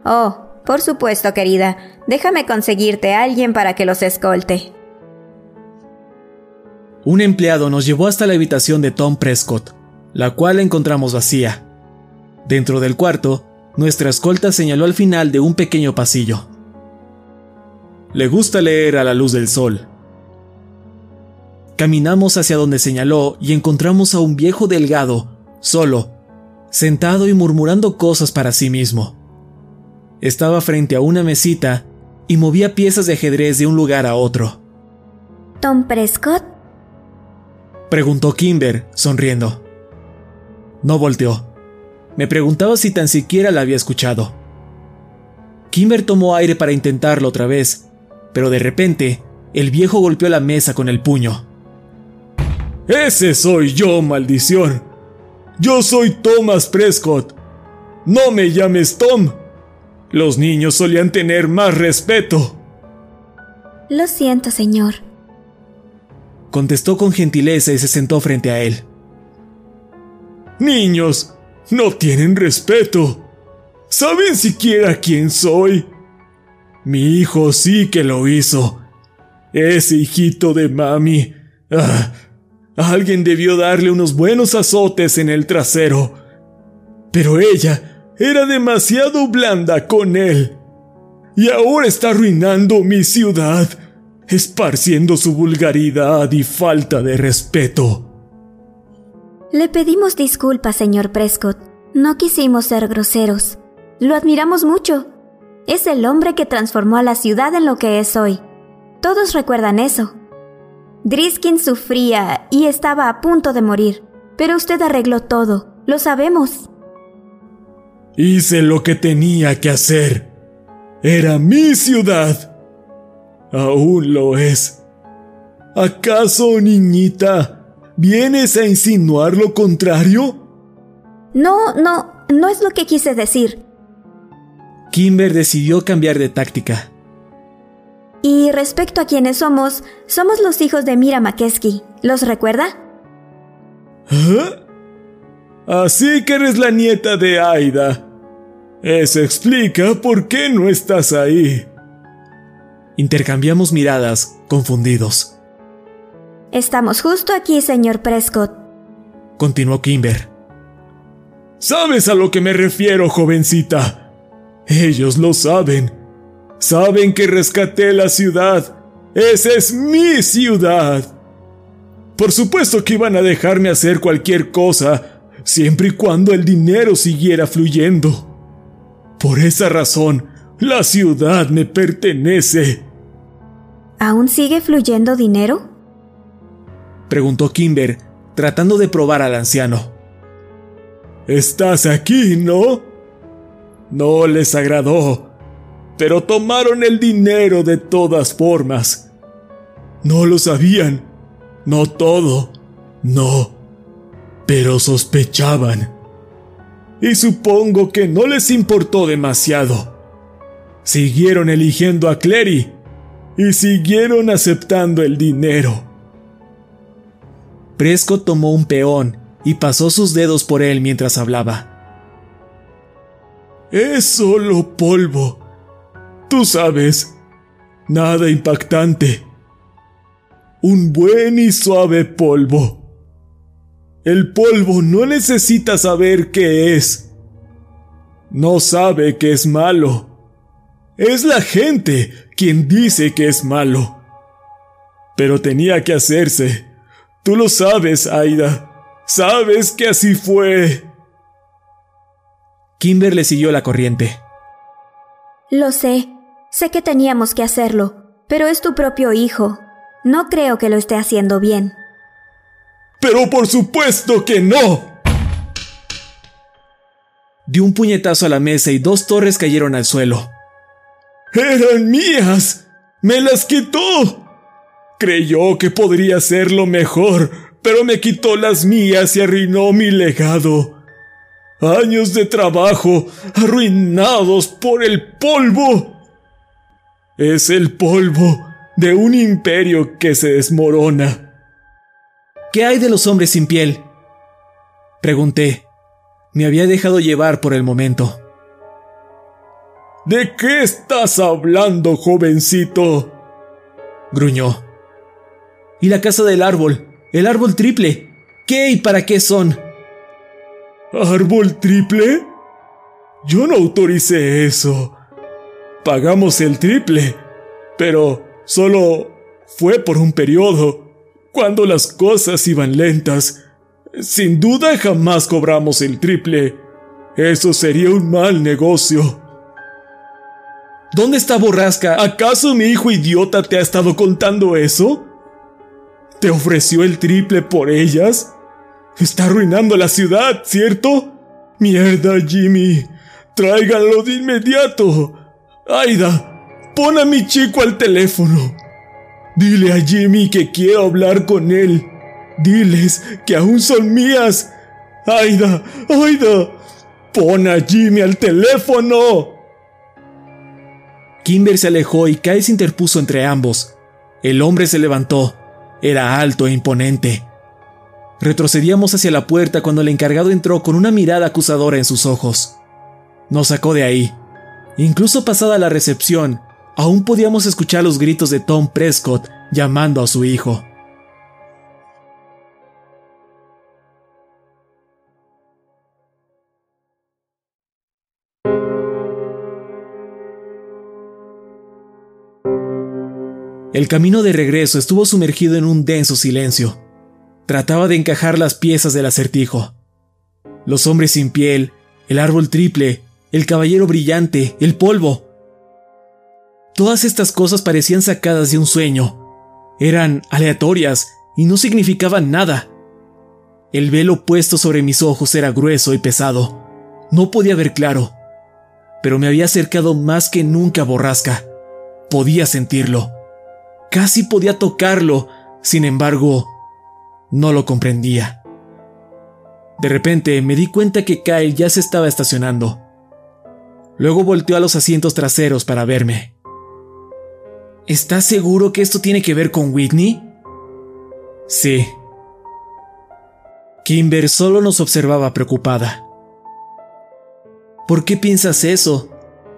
Oh, por supuesto, querida. Déjame conseguirte a alguien para que los escolte. Un empleado nos llevó hasta la habitación de Tom Prescott, la cual encontramos vacía. Dentro del cuarto nuestra escolta señaló al final de un pequeño pasillo. Le gusta leer a la luz del sol. Caminamos hacia donde señaló y encontramos a un viejo delgado, solo, sentado y murmurando cosas para sí mismo. Estaba frente a una mesita y movía piezas de ajedrez de un lugar a otro. ¿Tom Prescott? Preguntó Kimber, sonriendo. No volteó. Me preguntaba si tan siquiera la había escuchado. Kimber tomó aire para intentarlo otra vez, pero de repente, el viejo golpeó la mesa con el puño. Ese soy yo, maldición. Yo soy Thomas Prescott. No me llames Tom. Los niños solían tener más respeto. Lo siento, señor. Contestó con gentileza y se sentó frente a él. Niños, no tienen respeto. ¿Saben siquiera quién soy? Mi hijo sí que lo hizo. Ese hijito de mami. Ah, alguien debió darle unos buenos azotes en el trasero. Pero ella era demasiado blanda con él. Y ahora está arruinando mi ciudad, esparciendo su vulgaridad y falta de respeto. Le pedimos disculpas, señor Prescott. No quisimos ser groseros. Lo admiramos mucho. Es el hombre que transformó a la ciudad en lo que es hoy. Todos recuerdan eso. Driskin sufría y estaba a punto de morir, pero usted arregló todo, lo sabemos. Hice lo que tenía que hacer. Era mi ciudad. Aún lo es. ¿Acaso, niñita, vienes a insinuar lo contrario? No, no, no es lo que quise decir. Kimber decidió cambiar de táctica. Y respecto a quienes somos, somos los hijos de Mira Makeski. ¿Los recuerda? ¿Ah? Así que eres la nieta de Aida. Eso explica por qué no estás ahí. Intercambiamos miradas, confundidos. Estamos justo aquí, señor Prescott. Continuó Kimber. ¿Sabes a lo que me refiero, jovencita? Ellos lo saben. Saben que rescaté la ciudad. Esa es mi ciudad. Por supuesto que iban a dejarme hacer cualquier cosa, siempre y cuando el dinero siguiera fluyendo. Por esa razón, la ciudad me pertenece. ¿Aún sigue fluyendo dinero? Preguntó Kimber, tratando de probar al anciano. Estás aquí, ¿no? No les agradó, pero tomaron el dinero de todas formas. No lo sabían, no todo, no, pero sospechaban. Y supongo que no les importó demasiado. Siguieron eligiendo a Clary y siguieron aceptando el dinero. Prescott tomó un peón y pasó sus dedos por él mientras hablaba. Es solo polvo. Tú sabes, nada impactante. Un buen y suave polvo. El polvo no necesita saber qué es. No sabe que es malo. Es la gente quien dice que es malo. Pero tenía que hacerse. Tú lo sabes, Aida. Sabes que así fue. Kimber le siguió la corriente. Lo sé. Sé que teníamos que hacerlo, pero es tu propio hijo. No creo que lo esté haciendo bien. Pero por supuesto que no. Dio un puñetazo a la mesa y dos torres cayeron al suelo. Eran mías. Me las quitó. Creyó que podría hacerlo mejor, pero me quitó las mías y arruinó mi legado. Años de trabajo arruinados por el polvo. Es el polvo de un imperio que se desmorona. ¿Qué hay de los hombres sin piel? Pregunté. Me había dejado llevar por el momento. ¿De qué estás hablando, jovencito? gruñó. ¿Y la casa del árbol? El árbol triple. ¿Qué y para qué son? ¿Árbol triple? Yo no autoricé eso. Pagamos el triple, pero solo fue por un periodo, cuando las cosas iban lentas. Sin duda jamás cobramos el triple. Eso sería un mal negocio. ¿Dónde está Borrasca? ¿Acaso mi hijo idiota te ha estado contando eso? ¿Te ofreció el triple por ellas? Está arruinando la ciudad, ¿cierto? Mierda, Jimmy. Tráiganlo de inmediato. Aida, pon a mi chico al teléfono. Dile a Jimmy que quiero hablar con él. Diles que aún son mías. Aida, Aida, pon a Jimmy al teléfono. Kimber se alejó y Kyle se interpuso entre ambos. El hombre se levantó. Era alto e imponente. Retrocedíamos hacia la puerta cuando el encargado entró con una mirada acusadora en sus ojos. Nos sacó de ahí. Incluso pasada la recepción, aún podíamos escuchar los gritos de Tom Prescott llamando a su hijo. El camino de regreso estuvo sumergido en un denso silencio. Trataba de encajar las piezas del acertijo. Los hombres sin piel, el árbol triple, el caballero brillante, el polvo. Todas estas cosas parecían sacadas de un sueño. Eran aleatorias y no significaban nada. El velo puesto sobre mis ojos era grueso y pesado. No podía ver claro. Pero me había acercado más que nunca a Borrasca. Podía sentirlo. Casi podía tocarlo, sin embargo, no lo comprendía. De repente me di cuenta que Kyle ya se estaba estacionando. Luego volteó a los asientos traseros para verme. ¿Estás seguro que esto tiene que ver con Whitney? Sí. Kimber solo nos observaba preocupada. ¿Por qué piensas eso?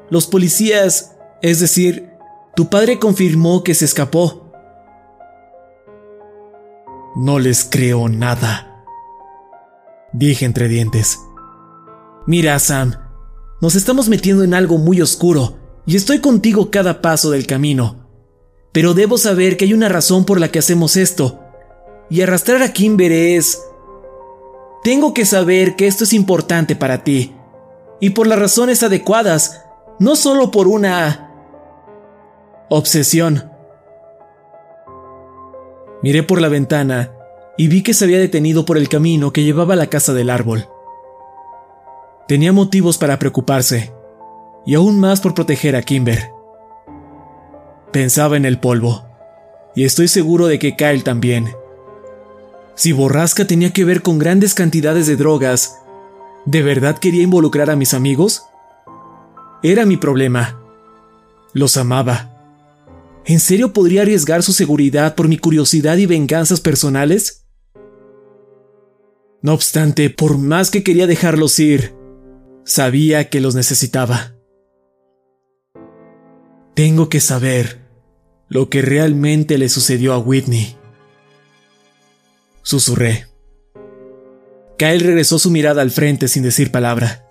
Los policías, es decir, tu padre confirmó que se escapó. No les creo nada, dije entre dientes. Mira, Sam, nos estamos metiendo en algo muy oscuro y estoy contigo cada paso del camino. Pero debo saber que hay una razón por la que hacemos esto. Y arrastrar a Kimber es... Tengo que saber que esto es importante para ti. Y por las razones adecuadas, no solo por una Obsesión. Miré por la ventana y vi que se había detenido por el camino que llevaba a la casa del árbol. Tenía motivos para preocuparse, y aún más por proteger a Kimber. Pensaba en el polvo, y estoy seguro de que Kyle también. Si Borrasca tenía que ver con grandes cantidades de drogas, ¿de verdad quería involucrar a mis amigos? Era mi problema. Los amaba ¿En serio podría arriesgar su seguridad por mi curiosidad y venganzas personales? No obstante, por más que quería dejarlos ir, sabía que los necesitaba. Tengo que saber lo que realmente le sucedió a Whitney. Susurré. Kyle regresó su mirada al frente sin decir palabra.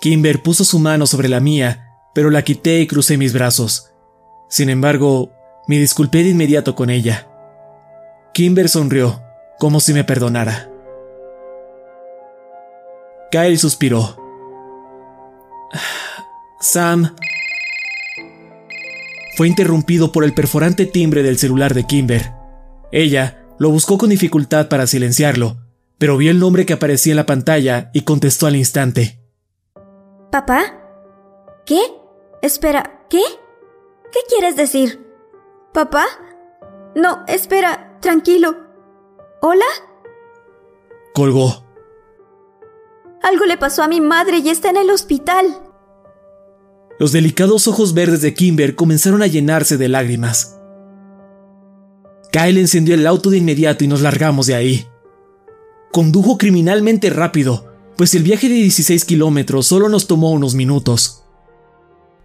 Kimber puso su mano sobre la mía pero la quité y crucé mis brazos. Sin embargo, me disculpé de inmediato con ella. Kimber sonrió, como si me perdonara. Kyle suspiró. Sam. Fue interrumpido por el perforante timbre del celular de Kimber. Ella lo buscó con dificultad para silenciarlo, pero vio el nombre que aparecía en la pantalla y contestó al instante. ¿Papá? ¿Qué? Espera, ¿qué? ¿Qué quieres decir? ¿Papá? No, espera, tranquilo. ¿Hola? Colgó. Algo le pasó a mi madre y está en el hospital. Los delicados ojos verdes de Kimber comenzaron a llenarse de lágrimas. Kyle encendió el auto de inmediato y nos largamos de ahí. Condujo criminalmente rápido, pues el viaje de 16 kilómetros solo nos tomó unos minutos.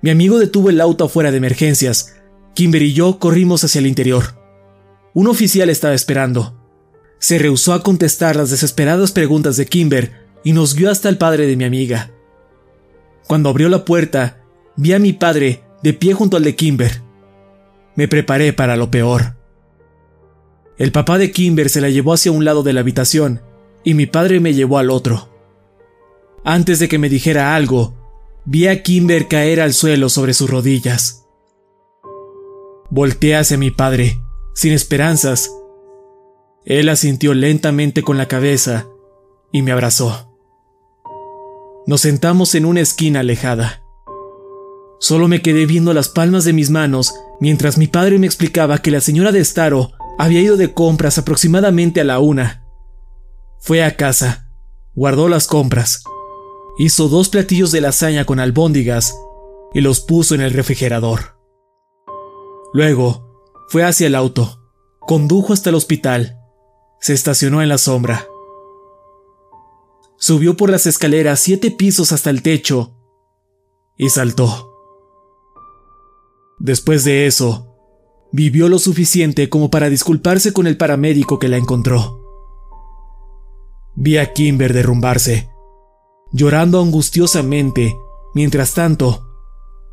Mi amigo detuvo el auto afuera de emergencias. Kimber y yo corrimos hacia el interior. Un oficial estaba esperando. Se rehusó a contestar las desesperadas preguntas de Kimber y nos guió hasta el padre de mi amiga. Cuando abrió la puerta, vi a mi padre de pie junto al de Kimber. Me preparé para lo peor. El papá de Kimber se la llevó hacia un lado de la habitación y mi padre me llevó al otro. Antes de que me dijera algo, vi a Kimber caer al suelo sobre sus rodillas. Volteé hacia mi padre, sin esperanzas. Él asintió lentamente con la cabeza y me abrazó. Nos sentamos en una esquina alejada. Solo me quedé viendo las palmas de mis manos mientras mi padre me explicaba que la señora de Staro había ido de compras aproximadamente a la una. Fue a casa, guardó las compras, hizo dos platillos de lasaña con albóndigas y los puso en el refrigerador. Luego, fue hacia el auto, condujo hasta el hospital, se estacionó en la sombra. Subió por las escaleras siete pisos hasta el techo y saltó. Después de eso, vivió lo suficiente como para disculparse con el paramédico que la encontró. Vi a Kimber derrumbarse, llorando angustiosamente, mientras tanto,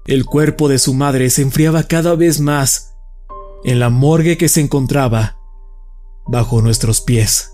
el cuerpo de su madre se enfriaba cada vez más en la morgue que se encontraba bajo nuestros pies.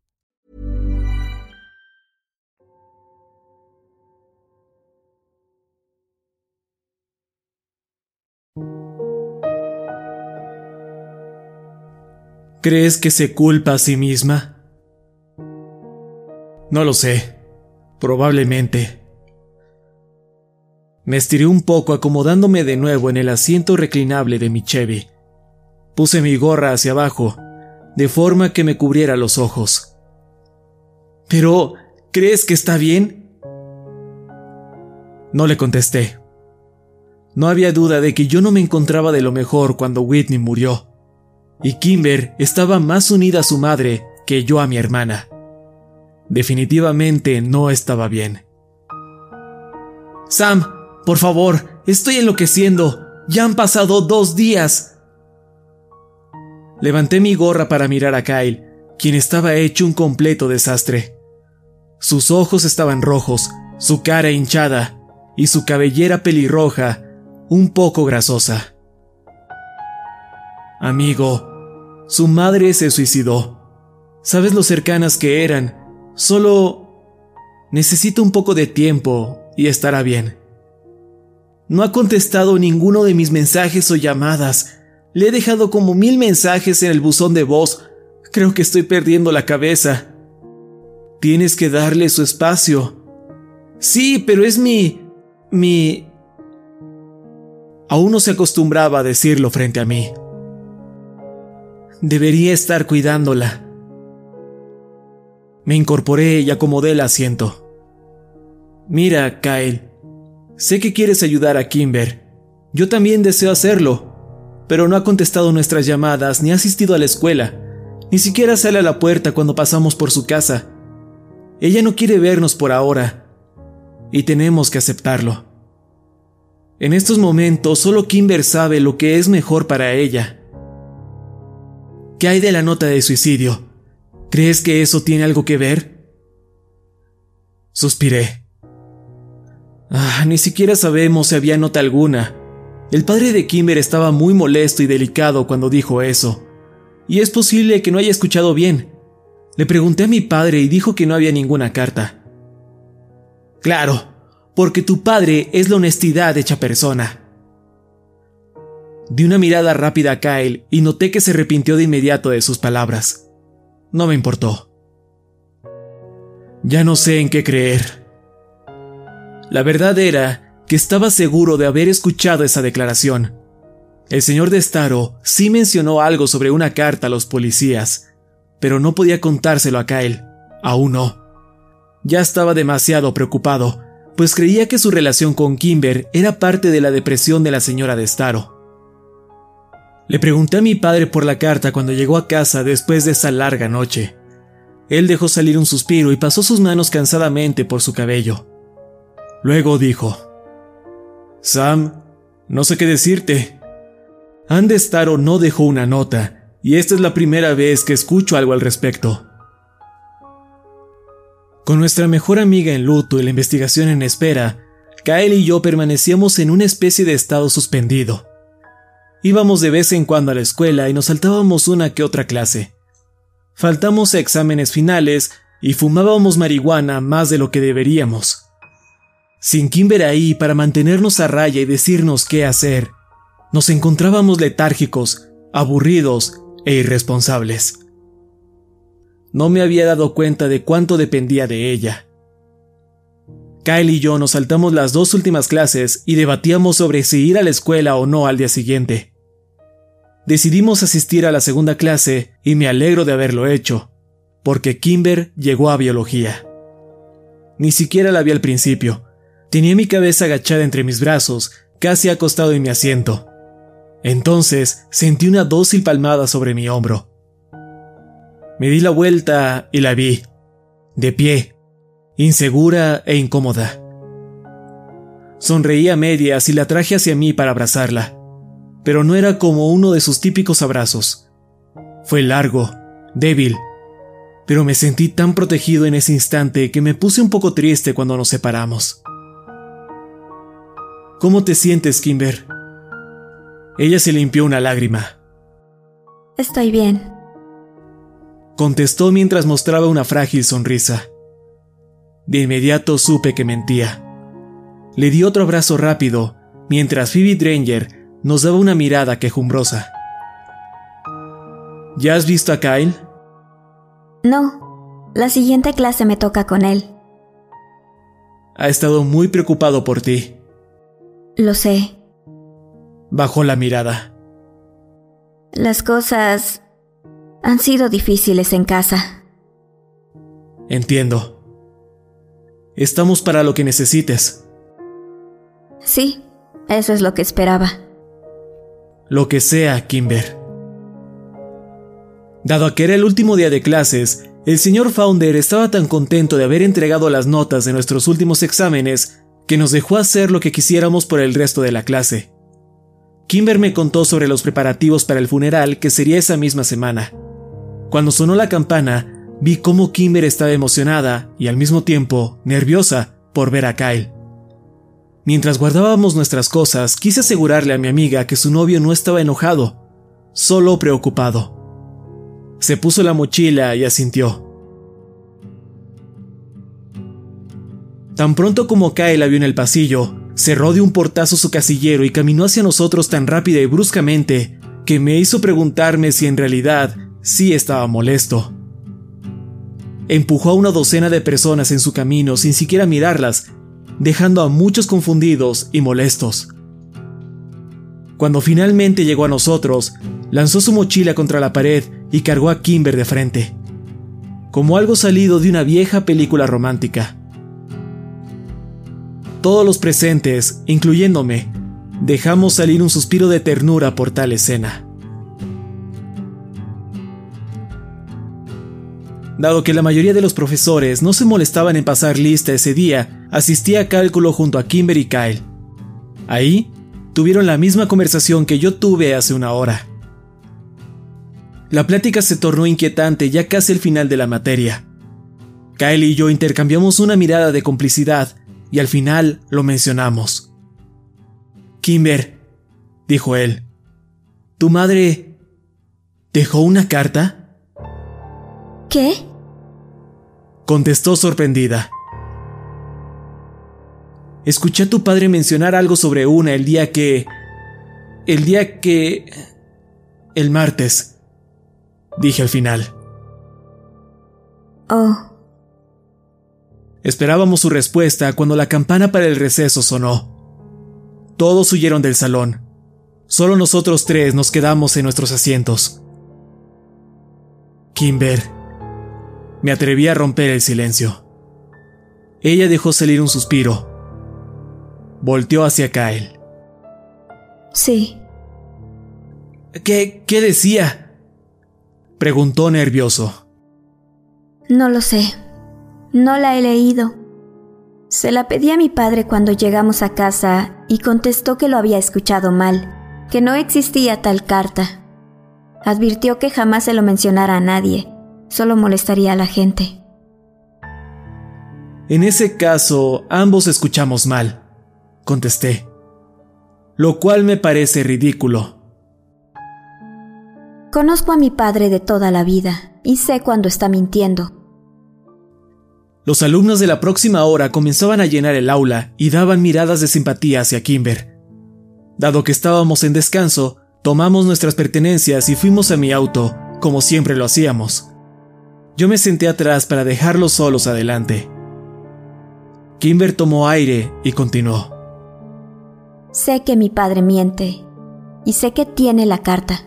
¿Crees que se culpa a sí misma? No lo sé. Probablemente. Me estiré un poco acomodándome de nuevo en el asiento reclinable de mi Chevy. Puse mi gorra hacia abajo, de forma que me cubriera los ojos. Pero, ¿crees que está bien? No le contesté. No había duda de que yo no me encontraba de lo mejor cuando Whitney murió, y Kimber estaba más unida a su madre que yo a mi hermana. Definitivamente no estaba bien. Sam, por favor, estoy enloqueciendo. Ya han pasado dos días. Levanté mi gorra para mirar a Kyle, quien estaba hecho un completo desastre. Sus ojos estaban rojos, su cara hinchada y su cabellera pelirroja un poco grasosa. Amigo, su madre se suicidó. ¿Sabes lo cercanas que eran? Solo... Necesito un poco de tiempo y estará bien. No ha contestado ninguno de mis mensajes o llamadas. Le he dejado como mil mensajes en el buzón de voz. Creo que estoy perdiendo la cabeza. Tienes que darle su espacio. Sí, pero es mi... mi... Aún no se acostumbraba a decirlo frente a mí. Debería estar cuidándola. Me incorporé y acomodé el asiento. Mira, Kyle, sé que quieres ayudar a Kimber. Yo también deseo hacerlo, pero no ha contestado nuestras llamadas ni ha asistido a la escuela. Ni siquiera sale a la puerta cuando pasamos por su casa. Ella no quiere vernos por ahora, y tenemos que aceptarlo. En estos momentos solo Kimber sabe lo que es mejor para ella. ¿Qué hay de la nota de suicidio? ¿Crees que eso tiene algo que ver? Suspiré. Ah, ni siquiera sabemos si había nota alguna. El padre de Kimber estaba muy molesto y delicado cuando dijo eso, y es posible que no haya escuchado bien. Le pregunté a mi padre y dijo que no había ninguna carta. Claro, porque tu padre es la honestidad hecha persona. Di una mirada rápida a Kyle y noté que se arrepintió de inmediato de sus palabras. No me importó. Ya no sé en qué creer. La verdad era que estaba seguro de haber escuchado esa declaración. El señor de Staro sí mencionó algo sobre una carta a los policías, pero no podía contárselo a Kyle. Aún no. Ya estaba demasiado preocupado, pues creía que su relación con Kimber era parte de la depresión de la señora de Staro. Le pregunté a mi padre por la carta cuando llegó a casa después de esa larga noche. Él dejó salir un suspiro y pasó sus manos cansadamente por su cabello. Luego dijo, Sam, no sé qué decirte. Andy Staro no dejó una nota, y esta es la primera vez que escucho algo al respecto. Con nuestra mejor amiga en luto y la investigación en espera, Kyle y yo permanecíamos en una especie de estado suspendido. Íbamos de vez en cuando a la escuela y nos saltábamos una que otra clase. Faltamos exámenes finales y fumábamos marihuana más de lo que deberíamos. Sin Kimber ahí para mantenernos a raya y decirnos qué hacer, nos encontrábamos letárgicos, aburridos e irresponsables. No me había dado cuenta de cuánto dependía de ella. Kyle y yo nos saltamos las dos últimas clases y debatíamos sobre si ir a la escuela o no al día siguiente. Decidimos asistir a la segunda clase y me alegro de haberlo hecho, porque Kimber llegó a biología. Ni siquiera la vi al principio. Tenía mi cabeza agachada entre mis brazos, casi acostado en mi asiento. Entonces sentí una dócil palmada sobre mi hombro. Me di la vuelta y la vi, de pie, insegura e incómoda. Sonreí a medias y la traje hacia mí para abrazarla, pero no era como uno de sus típicos abrazos. Fue largo, débil, pero me sentí tan protegido en ese instante que me puse un poco triste cuando nos separamos. ¿Cómo te sientes, Kimber? Ella se limpió una lágrima. Estoy bien contestó mientras mostraba una frágil sonrisa. De inmediato supe que mentía. Le di otro abrazo rápido, mientras Phoebe Dranger nos daba una mirada quejumbrosa. ¿Ya has visto a Kyle? No, la siguiente clase me toca con él. Ha estado muy preocupado por ti. Lo sé. Bajó la mirada. Las cosas han sido difíciles en casa. Entiendo. Estamos para lo que necesites. Sí, eso es lo que esperaba. Lo que sea, Kimber. Dado que era el último día de clases, el señor Founder estaba tan contento de haber entregado las notas de nuestros últimos exámenes que nos dejó hacer lo que quisiéramos por el resto de la clase. Kimber me contó sobre los preparativos para el funeral que sería esa misma semana. Cuando sonó la campana, vi cómo Kimber estaba emocionada y al mismo tiempo nerviosa por ver a Kyle. Mientras guardábamos nuestras cosas, quise asegurarle a mi amiga que su novio no estaba enojado, solo preocupado. Se puso la mochila y asintió. Tan pronto como Kyle la vio en el pasillo, cerró de un portazo su casillero y caminó hacia nosotros tan rápida y bruscamente que me hizo preguntarme si en realidad sí estaba molesto. Empujó a una docena de personas en su camino sin siquiera mirarlas, dejando a muchos confundidos y molestos. Cuando finalmente llegó a nosotros, lanzó su mochila contra la pared y cargó a Kimber de frente, como algo salido de una vieja película romántica. Todos los presentes, incluyéndome, dejamos salir un suspiro de ternura por tal escena. Dado que la mayoría de los profesores no se molestaban en pasar lista ese día, asistí a cálculo junto a Kimber y Kyle. Ahí, tuvieron la misma conversación que yo tuve hace una hora. La plática se tornó inquietante ya casi al final de la materia. Kyle y yo intercambiamos una mirada de complicidad y al final lo mencionamos. Kimber, dijo él, ¿tu madre dejó una carta? ¿Qué? Contestó sorprendida. Escuché a tu padre mencionar algo sobre una el día que... El día que... El martes. Dije al final. Oh. Esperábamos su respuesta cuando la campana para el receso sonó. Todos huyeron del salón. Solo nosotros tres nos quedamos en nuestros asientos. Kimber. Me atreví a romper el silencio. Ella dejó salir un suspiro. Volteó hacia Kyle. Sí. ¿Qué, qué decía? Preguntó nervioso. No lo sé. No la he leído. Se la pedí a mi padre cuando llegamos a casa y contestó que lo había escuchado mal, que no existía tal carta. Advirtió que jamás se lo mencionara a nadie, solo molestaría a la gente. En ese caso, ambos escuchamos mal, contesté, lo cual me parece ridículo. Conozco a mi padre de toda la vida y sé cuando está mintiendo. Los alumnos de la próxima hora comenzaban a llenar el aula y daban miradas de simpatía hacia Kimber. Dado que estábamos en descanso, tomamos nuestras pertenencias y fuimos a mi auto, como siempre lo hacíamos. Yo me senté atrás para dejarlos solos adelante. Kimber tomó aire y continuó. Sé que mi padre miente y sé que tiene la carta.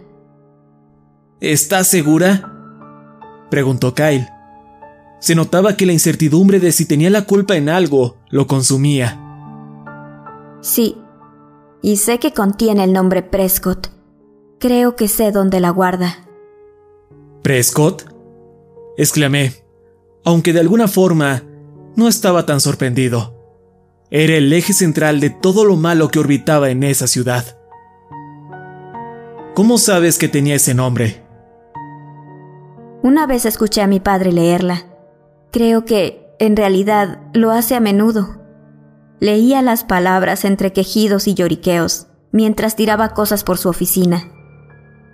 ¿Estás segura? preguntó Kyle. Se notaba que la incertidumbre de si tenía la culpa en algo lo consumía. Sí, y sé que contiene el nombre Prescott. Creo que sé dónde la guarda. ¿Prescott? Exclamé, aunque de alguna forma no estaba tan sorprendido. Era el eje central de todo lo malo que orbitaba en esa ciudad. ¿Cómo sabes que tenía ese nombre? Una vez escuché a mi padre leerla. Creo que, en realidad, lo hace a menudo. Leía las palabras entre quejidos y lloriqueos, mientras tiraba cosas por su oficina.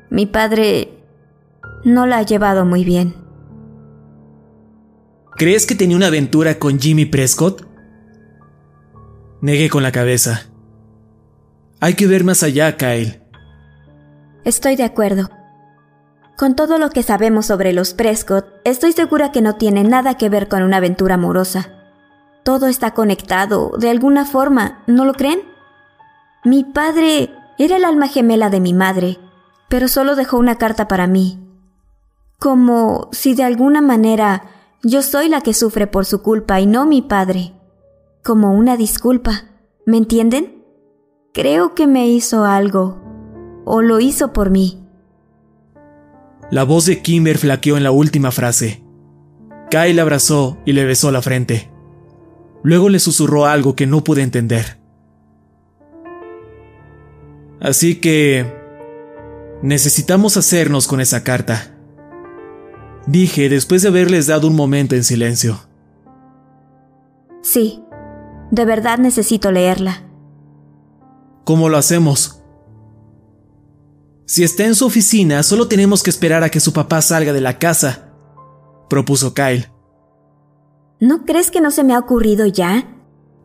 Mi padre no la ha llevado muy bien. ¿Crees que tenía una aventura con Jimmy Prescott? Negué con la cabeza. Hay que ver más allá, Kyle. Estoy de acuerdo. Con todo lo que sabemos sobre los Prescott, estoy segura que no tiene nada que ver con una aventura amorosa. Todo está conectado, de alguna forma, ¿no lo creen? Mi padre era el alma gemela de mi madre, pero solo dejó una carta para mí. Como si de alguna manera yo soy la que sufre por su culpa y no mi padre. Como una disculpa, ¿me entienden? Creo que me hizo algo, o lo hizo por mí. La voz de Kimber flaqueó en la última frase. Kyle la abrazó y le besó la frente. Luego le susurró algo que no pude entender. Así que... Necesitamos hacernos con esa carta. Dije después de haberles dado un momento en silencio. Sí, de verdad necesito leerla. ¿Cómo lo hacemos? Si está en su oficina, solo tenemos que esperar a que su papá salga de la casa, propuso Kyle. ¿No crees que no se me ha ocurrido ya?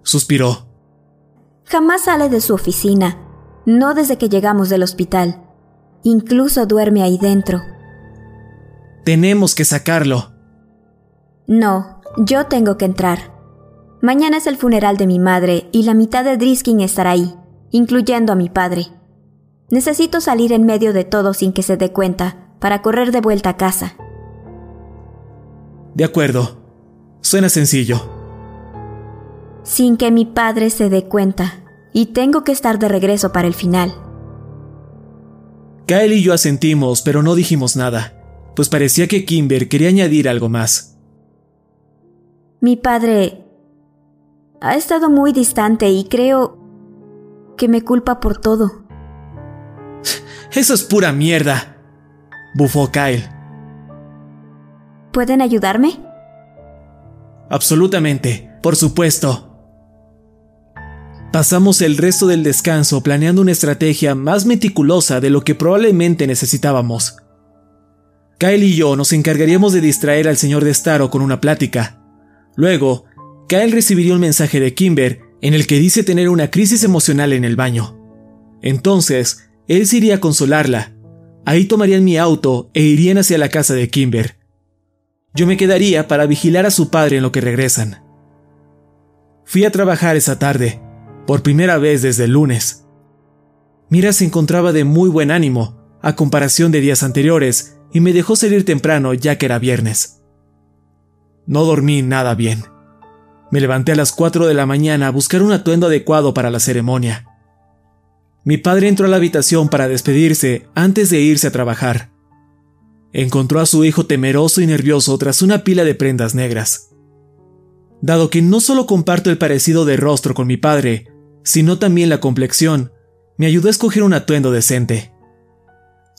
Suspiró. Jamás sale de su oficina, no desde que llegamos del hospital. Incluso duerme ahí dentro. Tenemos que sacarlo. No, yo tengo que entrar. Mañana es el funeral de mi madre y la mitad de Driskin estará ahí, incluyendo a mi padre. Necesito salir en medio de todo sin que se dé cuenta, para correr de vuelta a casa. De acuerdo. Suena sencillo. Sin que mi padre se dé cuenta, y tengo que estar de regreso para el final. Kyle y yo asentimos, pero no dijimos nada, pues parecía que Kimber quería añadir algo más. Mi padre ha estado muy distante y creo que me culpa por todo. Eso es pura mierda, bufó Kyle. ¿Pueden ayudarme? Absolutamente, por supuesto. Pasamos el resto del descanso planeando una estrategia más meticulosa de lo que probablemente necesitábamos. Kyle y yo nos encargaríamos de distraer al señor de Staro con una plática, Luego, Kyle recibiría un mensaje de Kimber en el que dice tener una crisis emocional en el baño. Entonces, él se iría a consolarla. Ahí tomarían mi auto e irían hacia la casa de Kimber. Yo me quedaría para vigilar a su padre en lo que regresan. Fui a trabajar esa tarde, por primera vez desde el lunes. Mira se encontraba de muy buen ánimo, a comparación de días anteriores, y me dejó salir temprano ya que era viernes. No dormí nada bien. Me levanté a las 4 de la mañana a buscar un atuendo adecuado para la ceremonia. Mi padre entró a la habitación para despedirse antes de irse a trabajar. Encontró a su hijo temeroso y nervioso tras una pila de prendas negras. Dado que no solo comparto el parecido de rostro con mi padre, sino también la complexión, me ayudó a escoger un atuendo decente.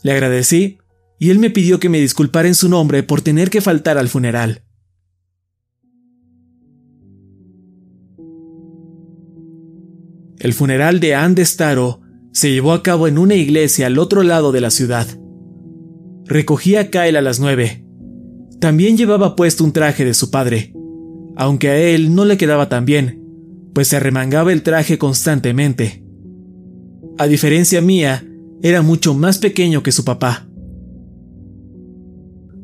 Le agradecí y él me pidió que me disculpara en su nombre por tener que faltar al funeral. El funeral de Anne Staro se llevó a cabo en una iglesia al otro lado de la ciudad. Recogí a Kyle a las nueve. También llevaba puesto un traje de su padre, aunque a él no le quedaba tan bien, pues se arremangaba el traje constantemente. A diferencia mía, era mucho más pequeño que su papá.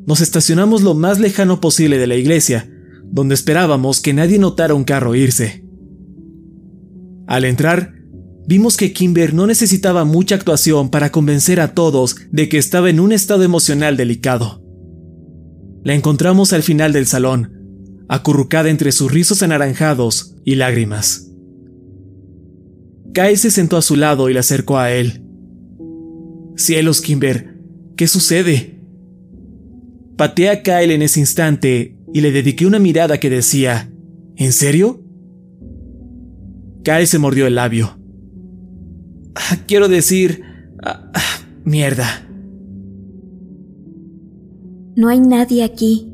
Nos estacionamos lo más lejano posible de la iglesia, donde esperábamos que nadie notara un carro irse. Al entrar, vimos que Kimber no necesitaba mucha actuación para convencer a todos de que estaba en un estado emocional delicado. La encontramos al final del salón, acurrucada entre sus rizos anaranjados y lágrimas. Kai se sentó a su lado y la acercó a él. Cielos, Kimber, ¿qué sucede? Pateé a Kyle en ese instante y le dediqué una mirada que decía, ¿En serio? Kyle se mordió el labio. Ah, quiero decir... Ah, ah, mierda. No hay nadie aquí.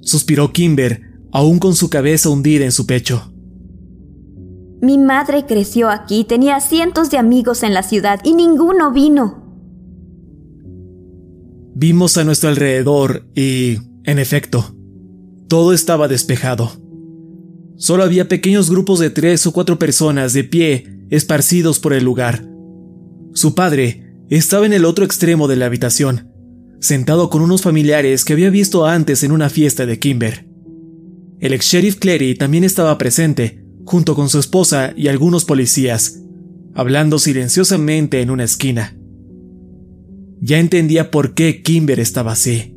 Suspiró Kimber, aún con su cabeza hundida en su pecho. Mi madre creció aquí, tenía cientos de amigos en la ciudad y ninguno vino. Vimos a nuestro alrededor y, en efecto, todo estaba despejado. Solo había pequeños grupos de tres o cuatro personas de pie, esparcidos por el lugar. Su padre estaba en el otro extremo de la habitación, sentado con unos familiares que había visto antes en una fiesta de Kimber. El ex sheriff Clary también estaba presente, junto con su esposa y algunos policías, hablando silenciosamente en una esquina. Ya entendía por qué Kimber estaba así.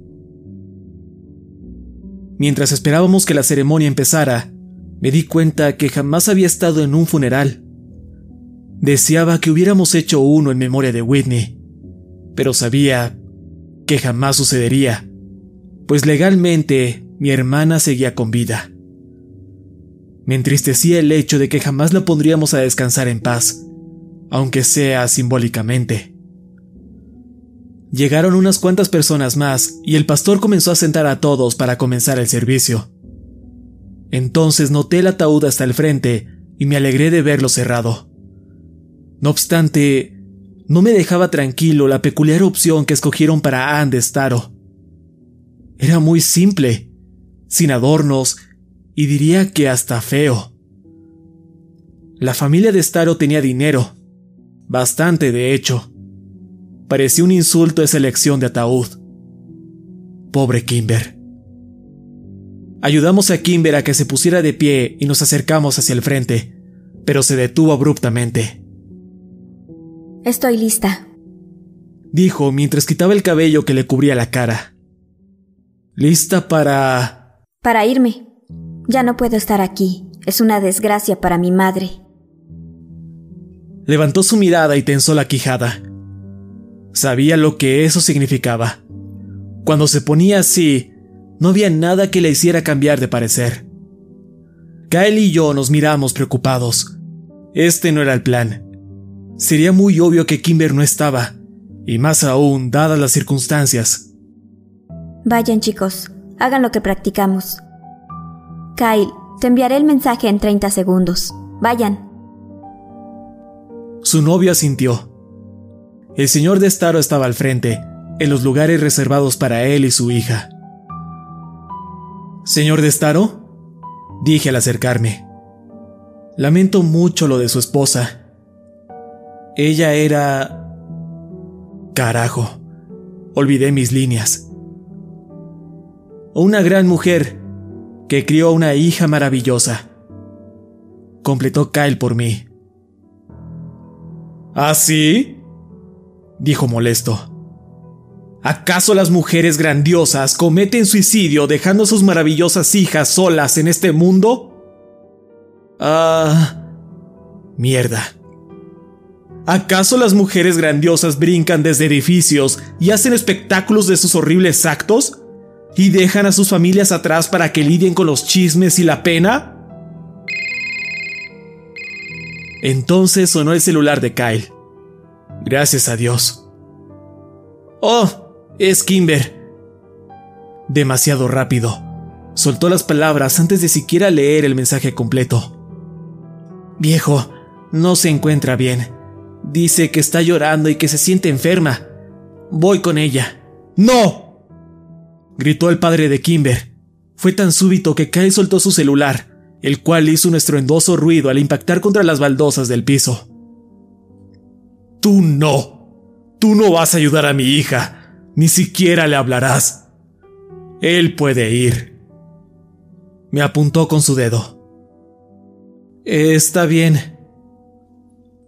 Mientras esperábamos que la ceremonia empezara, me di cuenta que jamás había estado en un funeral. Deseaba que hubiéramos hecho uno en memoria de Whitney, pero sabía que jamás sucedería, pues legalmente mi hermana seguía con vida. Me entristecía el hecho de que jamás la pondríamos a descansar en paz, aunque sea simbólicamente. Llegaron unas cuantas personas más y el pastor comenzó a sentar a todos para comenzar el servicio. Entonces noté el ataúd hasta el frente y me alegré de verlo cerrado. No obstante, no me dejaba tranquilo la peculiar opción que escogieron para Anne de Staro. Era muy simple, sin adornos y diría que hasta feo. La familia de Staro tenía dinero, bastante de hecho. Parecía un insulto esa elección de ataúd. Pobre Kimber. Ayudamos a Kimber a que se pusiera de pie y nos acercamos hacia el frente, pero se detuvo abruptamente. Estoy lista, dijo mientras quitaba el cabello que le cubría la cara. ¿Lista para... Para irme. Ya no puedo estar aquí. Es una desgracia para mi madre. Levantó su mirada y tensó la quijada. Sabía lo que eso significaba. Cuando se ponía así, no había nada que le hiciera cambiar de parecer. Kyle y yo nos miramos preocupados. Este no era el plan. Sería muy obvio que Kimber no estaba, y más aún dadas las circunstancias. Vayan chicos, hagan lo que practicamos. Kyle, te enviaré el mensaje en 30 segundos. Vayan. Su novio asintió. El señor de Staro estaba al frente, en los lugares reservados para él y su hija. Señor Destaro, dije al acercarme. Lamento mucho lo de su esposa. Ella era... Carajo, olvidé mis líneas. Una gran mujer que crió una hija maravillosa. Completó Kyle por mí. ¿Ah, sí? Dijo molesto. ¿Acaso las mujeres grandiosas cometen suicidio dejando a sus maravillosas hijas solas en este mundo? Ah... Mierda. ¿Acaso las mujeres grandiosas brincan desde edificios y hacen espectáculos de sus horribles actos? ¿Y dejan a sus familias atrás para que lidien con los chismes y la pena? Entonces sonó el celular de Kyle. Gracias a Dios. Oh, es Kimber. Demasiado rápido. Soltó las palabras antes de siquiera leer el mensaje completo. Viejo, no se encuentra bien. Dice que está llorando y que se siente enferma. Voy con ella. ¡No! gritó el padre de Kimber. Fue tan súbito que Kyle soltó su celular, el cual hizo un estruendoso ruido al impactar contra las baldosas del piso. Tú no. Tú no vas a ayudar a mi hija. Ni siquiera le hablarás. Él puede ir. Me apuntó con su dedo. Está bien.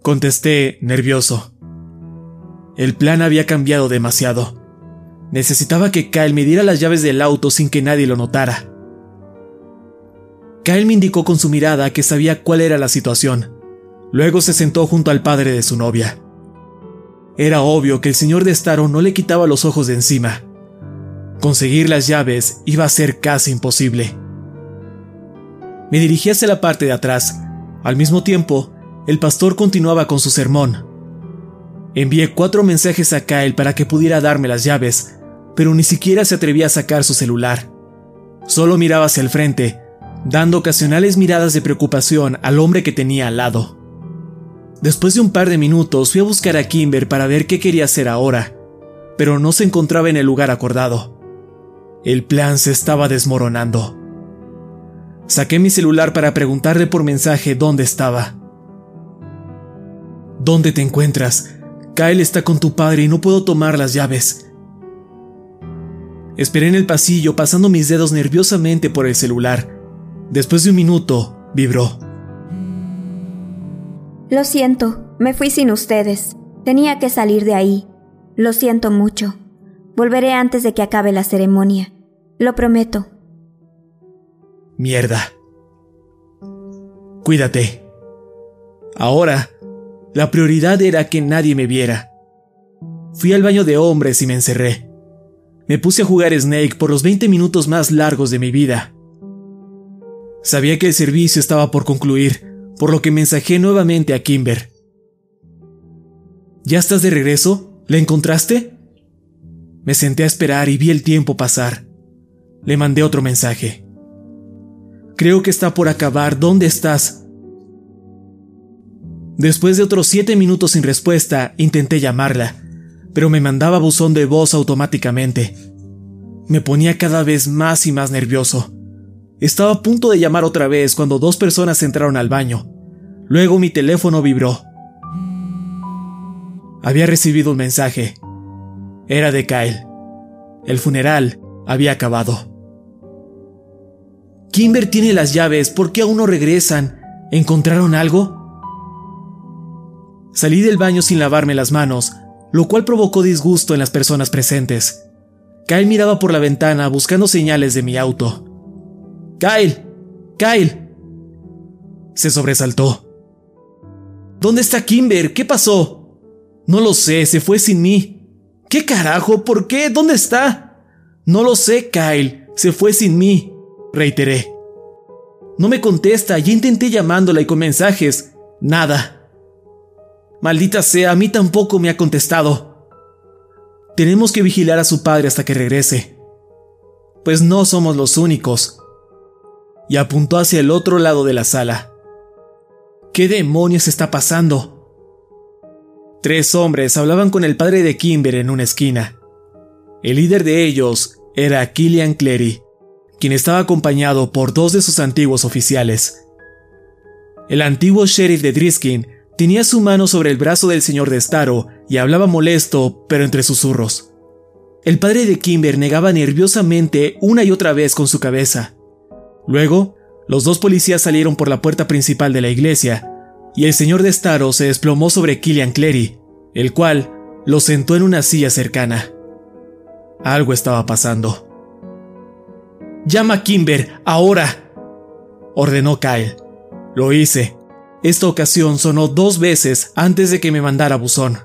Contesté, nervioso. El plan había cambiado demasiado. Necesitaba que Kyle me diera las llaves del auto sin que nadie lo notara. Kyle me indicó con su mirada que sabía cuál era la situación. Luego se sentó junto al padre de su novia. Era obvio que el señor de Staro no le quitaba los ojos de encima. Conseguir las llaves iba a ser casi imposible. Me dirigí hacia la parte de atrás. Al mismo tiempo, el pastor continuaba con su sermón. Envié cuatro mensajes a Kyle para que pudiera darme las llaves, pero ni siquiera se atrevía a sacar su celular. Solo miraba hacia el frente, dando ocasionales miradas de preocupación al hombre que tenía al lado. Después de un par de minutos fui a buscar a Kimber para ver qué quería hacer ahora, pero no se encontraba en el lugar acordado. El plan se estaba desmoronando. Saqué mi celular para preguntarle por mensaje dónde estaba. ¿Dónde te encuentras? Kyle está con tu padre y no puedo tomar las llaves. Esperé en el pasillo pasando mis dedos nerviosamente por el celular. Después de un minuto, vibró. Lo siento, me fui sin ustedes. Tenía que salir de ahí. Lo siento mucho. Volveré antes de que acabe la ceremonia. Lo prometo. Mierda. Cuídate. Ahora, la prioridad era que nadie me viera. Fui al baño de hombres y me encerré. Me puse a jugar Snake por los 20 minutos más largos de mi vida. Sabía que el servicio estaba por concluir, por lo que mensajé nuevamente a Kimber. ¿Ya estás de regreso? ¿La encontraste? Me senté a esperar y vi el tiempo pasar. Le mandé otro mensaje. Creo que está por acabar. ¿Dónde estás? Después de otros siete minutos sin respuesta, intenté llamarla, pero me mandaba buzón de voz automáticamente. Me ponía cada vez más y más nervioso. Estaba a punto de llamar otra vez cuando dos personas entraron al baño. Luego mi teléfono vibró. Había recibido un mensaje. Era de Kyle. El funeral había acabado. Kimber tiene las llaves, ¿por qué aún no regresan? ¿Encontraron algo? Salí del baño sin lavarme las manos, lo cual provocó disgusto en las personas presentes. Kyle miraba por la ventana buscando señales de mi auto. Kyle, Kyle. Se sobresaltó. ¿Dónde está Kimber? ¿Qué pasó? No lo sé, se fue sin mí. ¿Qué carajo? ¿Por qué? ¿Dónde está? No lo sé, Kyle. Se fue sin mí, reiteré. No me contesta, ya intenté llamándola y con mensajes. Nada. Maldita sea, a mí tampoco me ha contestado. Tenemos que vigilar a su padre hasta que regrese. Pues no somos los únicos y apuntó hacia el otro lado de la sala. ¿Qué demonios está pasando? Tres hombres hablaban con el padre de Kimber en una esquina. El líder de ellos era Killian Clery, quien estaba acompañado por dos de sus antiguos oficiales. El antiguo sheriff de Driskin tenía su mano sobre el brazo del señor de Staro y hablaba molesto, pero entre susurros. El padre de Kimber negaba nerviosamente una y otra vez con su cabeza. Luego, los dos policías salieron por la puerta principal de la iglesia, y el señor de Staro se desplomó sobre Killian Clery, el cual lo sentó en una silla cercana. Algo estaba pasando. Llama a Kimber, ahora, ordenó Kyle. Lo hice. Esta ocasión sonó dos veces antes de que me mandara buzón.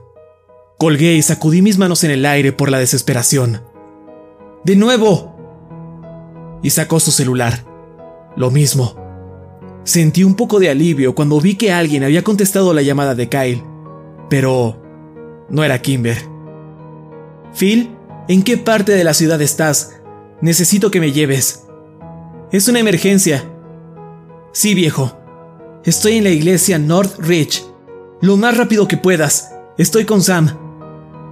Colgué y sacudí mis manos en el aire por la desesperación. ¡De nuevo! Y sacó su celular. Lo mismo. Sentí un poco de alivio cuando vi que alguien había contestado la llamada de Kyle, pero no era Kimber. Phil, ¿en qué parte de la ciudad estás? Necesito que me lleves. Es una emergencia. Sí, viejo. Estoy en la iglesia North Ridge. Lo más rápido que puedas. Estoy con Sam.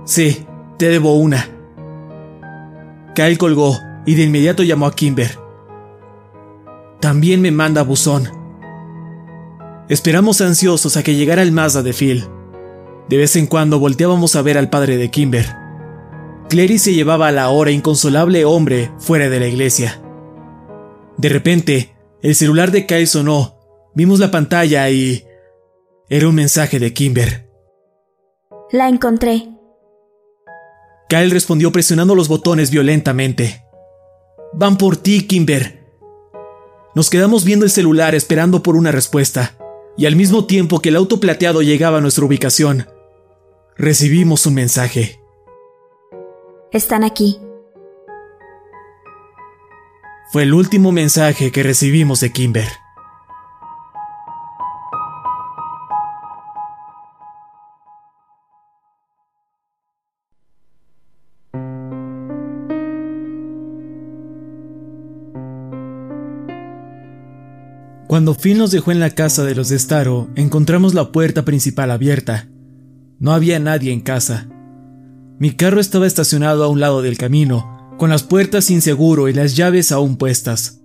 Sí, te debo una. Kyle colgó y de inmediato llamó a Kimber. También me manda buzón. Esperamos ansiosos a que llegara el Mazda de Phil. De vez en cuando volteábamos a ver al padre de Kimber. Clary se llevaba a la hora inconsolable hombre fuera de la iglesia. De repente, el celular de Kyle sonó. Vimos la pantalla y... Era un mensaje de Kimber. La encontré. Kyle respondió presionando los botones violentamente. Van por ti, Kimber. Nos quedamos viendo el celular esperando por una respuesta, y al mismo tiempo que el auto plateado llegaba a nuestra ubicación, recibimos un mensaje. Están aquí. Fue el último mensaje que recibimos de Kimber. Cuando Phil nos dejó en la casa de los de Staro, encontramos la puerta principal abierta. No había nadie en casa. Mi carro estaba estacionado a un lado del camino, con las puertas sin seguro y las llaves aún puestas.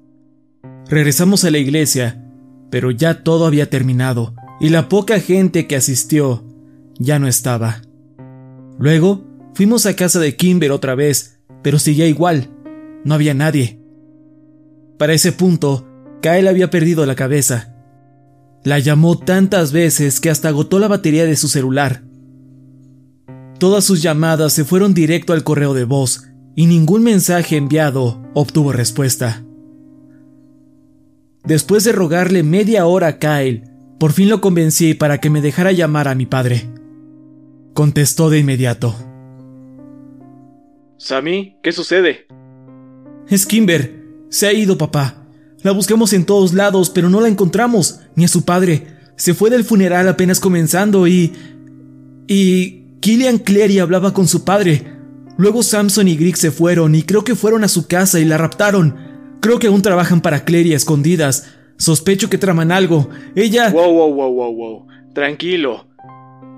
Regresamos a la iglesia, pero ya todo había terminado, y la poca gente que asistió ya no estaba. Luego fuimos a casa de Kimber otra vez, pero seguía igual, no había nadie. Para ese punto, Kyle había perdido la cabeza. La llamó tantas veces que hasta agotó la batería de su celular. Todas sus llamadas se fueron directo al correo de voz y ningún mensaje enviado obtuvo respuesta. Después de rogarle media hora a Kyle, por fin lo convencí para que me dejara llamar a mi padre. Contestó de inmediato. Sammy, ¿qué sucede? Es Kimber. Se ha ido, papá. La buscamos en todos lados, pero no la encontramos, ni a su padre. Se fue del funeral apenas comenzando y... Y... Killian Clary hablaba con su padre. Luego Samson y Greg se fueron y creo que fueron a su casa y la raptaron. Creo que aún trabajan para Clary a escondidas. Sospecho que traman algo. Ella... Wow, wow, wow, wow, wow. Tranquilo.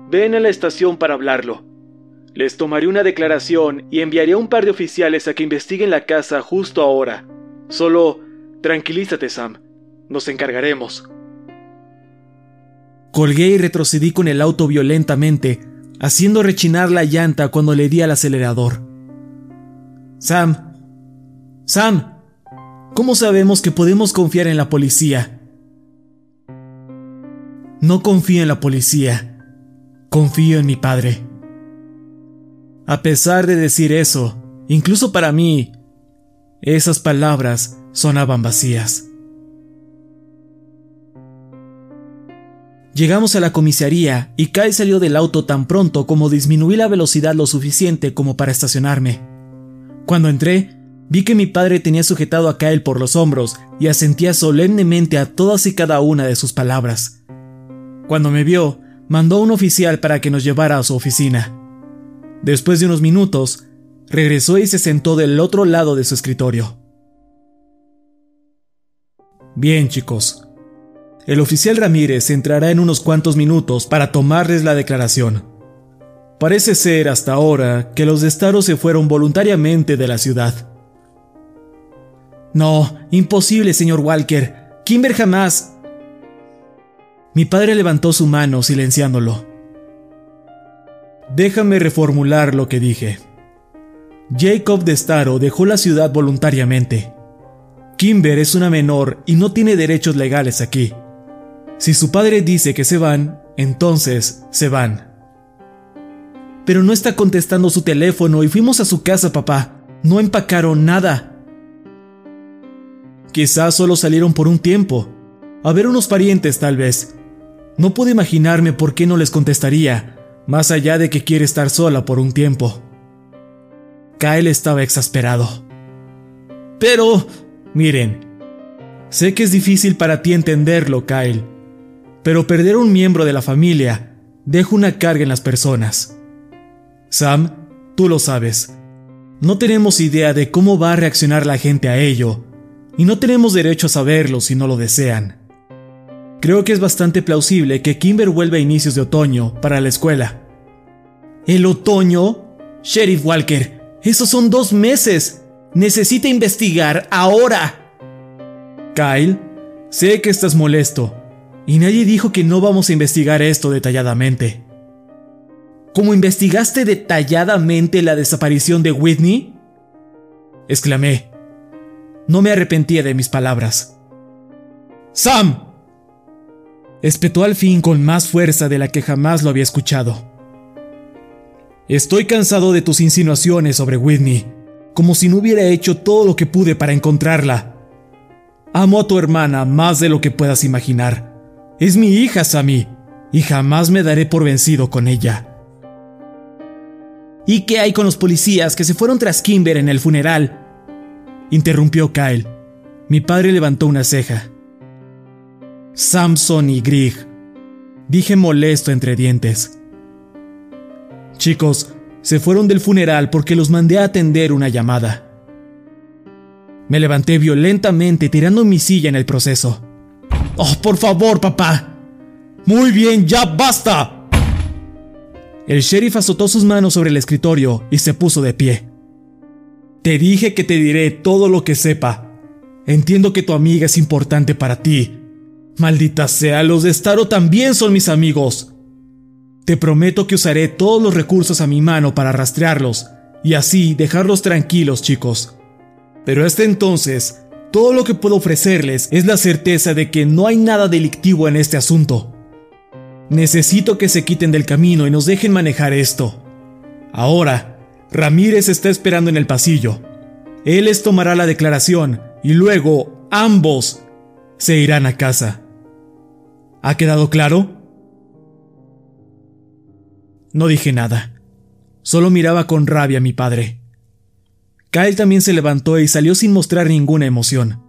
Ven a la estación para hablarlo. Les tomaré una declaración y enviaré a un par de oficiales a que investiguen la casa justo ahora. Solo Tranquilízate, Sam. Nos encargaremos. Colgué y retrocedí con el auto violentamente, haciendo rechinar la llanta cuando le di al acelerador. Sam. Sam. ¿Cómo sabemos que podemos confiar en la policía? No confío en la policía. Confío en mi padre. A pesar de decir eso, incluso para mí, esas palabras sonaban vacías. Llegamos a la comisaría y Kyle salió del auto tan pronto como disminuí la velocidad lo suficiente como para estacionarme. Cuando entré, vi que mi padre tenía sujetado a Kyle por los hombros y asentía solemnemente a todas y cada una de sus palabras. Cuando me vio, mandó a un oficial para que nos llevara a su oficina. Después de unos minutos, regresó y se sentó del otro lado de su escritorio. Bien, chicos. El oficial Ramírez entrará en unos cuantos minutos para tomarles la declaración. Parece ser hasta ahora que los de Estaro se fueron voluntariamente de la ciudad. No, imposible, señor Walker. Kimber jamás. Mi padre levantó su mano, silenciándolo. Déjame reformular lo que dije. Jacob de Staro dejó la ciudad voluntariamente. Kimber es una menor y no tiene derechos legales aquí. Si su padre dice que se van, entonces se van. Pero no está contestando su teléfono y fuimos a su casa, papá. No empacaron nada. Quizás solo salieron por un tiempo. A ver unos parientes, tal vez. No puedo imaginarme por qué no les contestaría, más allá de que quiere estar sola por un tiempo. Kyle estaba exasperado. Pero, miren, sé que es difícil para ti entenderlo, Kyle, pero perder un miembro de la familia deja una carga en las personas. Sam, tú lo sabes. No tenemos idea de cómo va a reaccionar la gente a ello, y no tenemos derecho a saberlo si no lo desean. Creo que es bastante plausible que Kimber vuelva a inicios de otoño para la escuela. ¿El otoño? Sheriff Walker, esos son dos meses. Necesita investigar ahora. Kyle, sé que estás molesto, y nadie dijo que no vamos a investigar esto detalladamente. ¿Cómo investigaste detalladamente la desaparición de Whitney? exclamé. No me arrepentía de mis palabras. ¡Sam! espetó al fin con más fuerza de la que jamás lo había escuchado. Estoy cansado de tus insinuaciones sobre Whitney, como si no hubiera hecho todo lo que pude para encontrarla. Amo a tu hermana más de lo que puedas imaginar. Es mi hija, Sammy, y jamás me daré por vencido con ella. ¿Y qué hay con los policías que se fueron tras Kimber en el funeral? Interrumpió Kyle. Mi padre levantó una ceja. Samson y Grig. Dije molesto entre dientes. Chicos, se fueron del funeral porque los mandé a atender una llamada. Me levanté violentamente tirando mi silla en el proceso. ¡Oh, por favor, papá! Muy bien, ya basta. El sheriff azotó sus manos sobre el escritorio y se puso de pie. Te dije que te diré todo lo que sepa. Entiendo que tu amiga es importante para ti. Maldita sea, los de Staro también son mis amigos. Te prometo que usaré todos los recursos a mi mano para rastrearlos y así dejarlos tranquilos, chicos. Pero hasta entonces, todo lo que puedo ofrecerles es la certeza de que no hay nada delictivo en este asunto. Necesito que se quiten del camino y nos dejen manejar esto. Ahora, Ramírez está esperando en el pasillo. Él les tomará la declaración y luego ambos se irán a casa. ¿Ha quedado claro? No dije nada. Solo miraba con rabia a mi padre. Kyle también se levantó y salió sin mostrar ninguna emoción.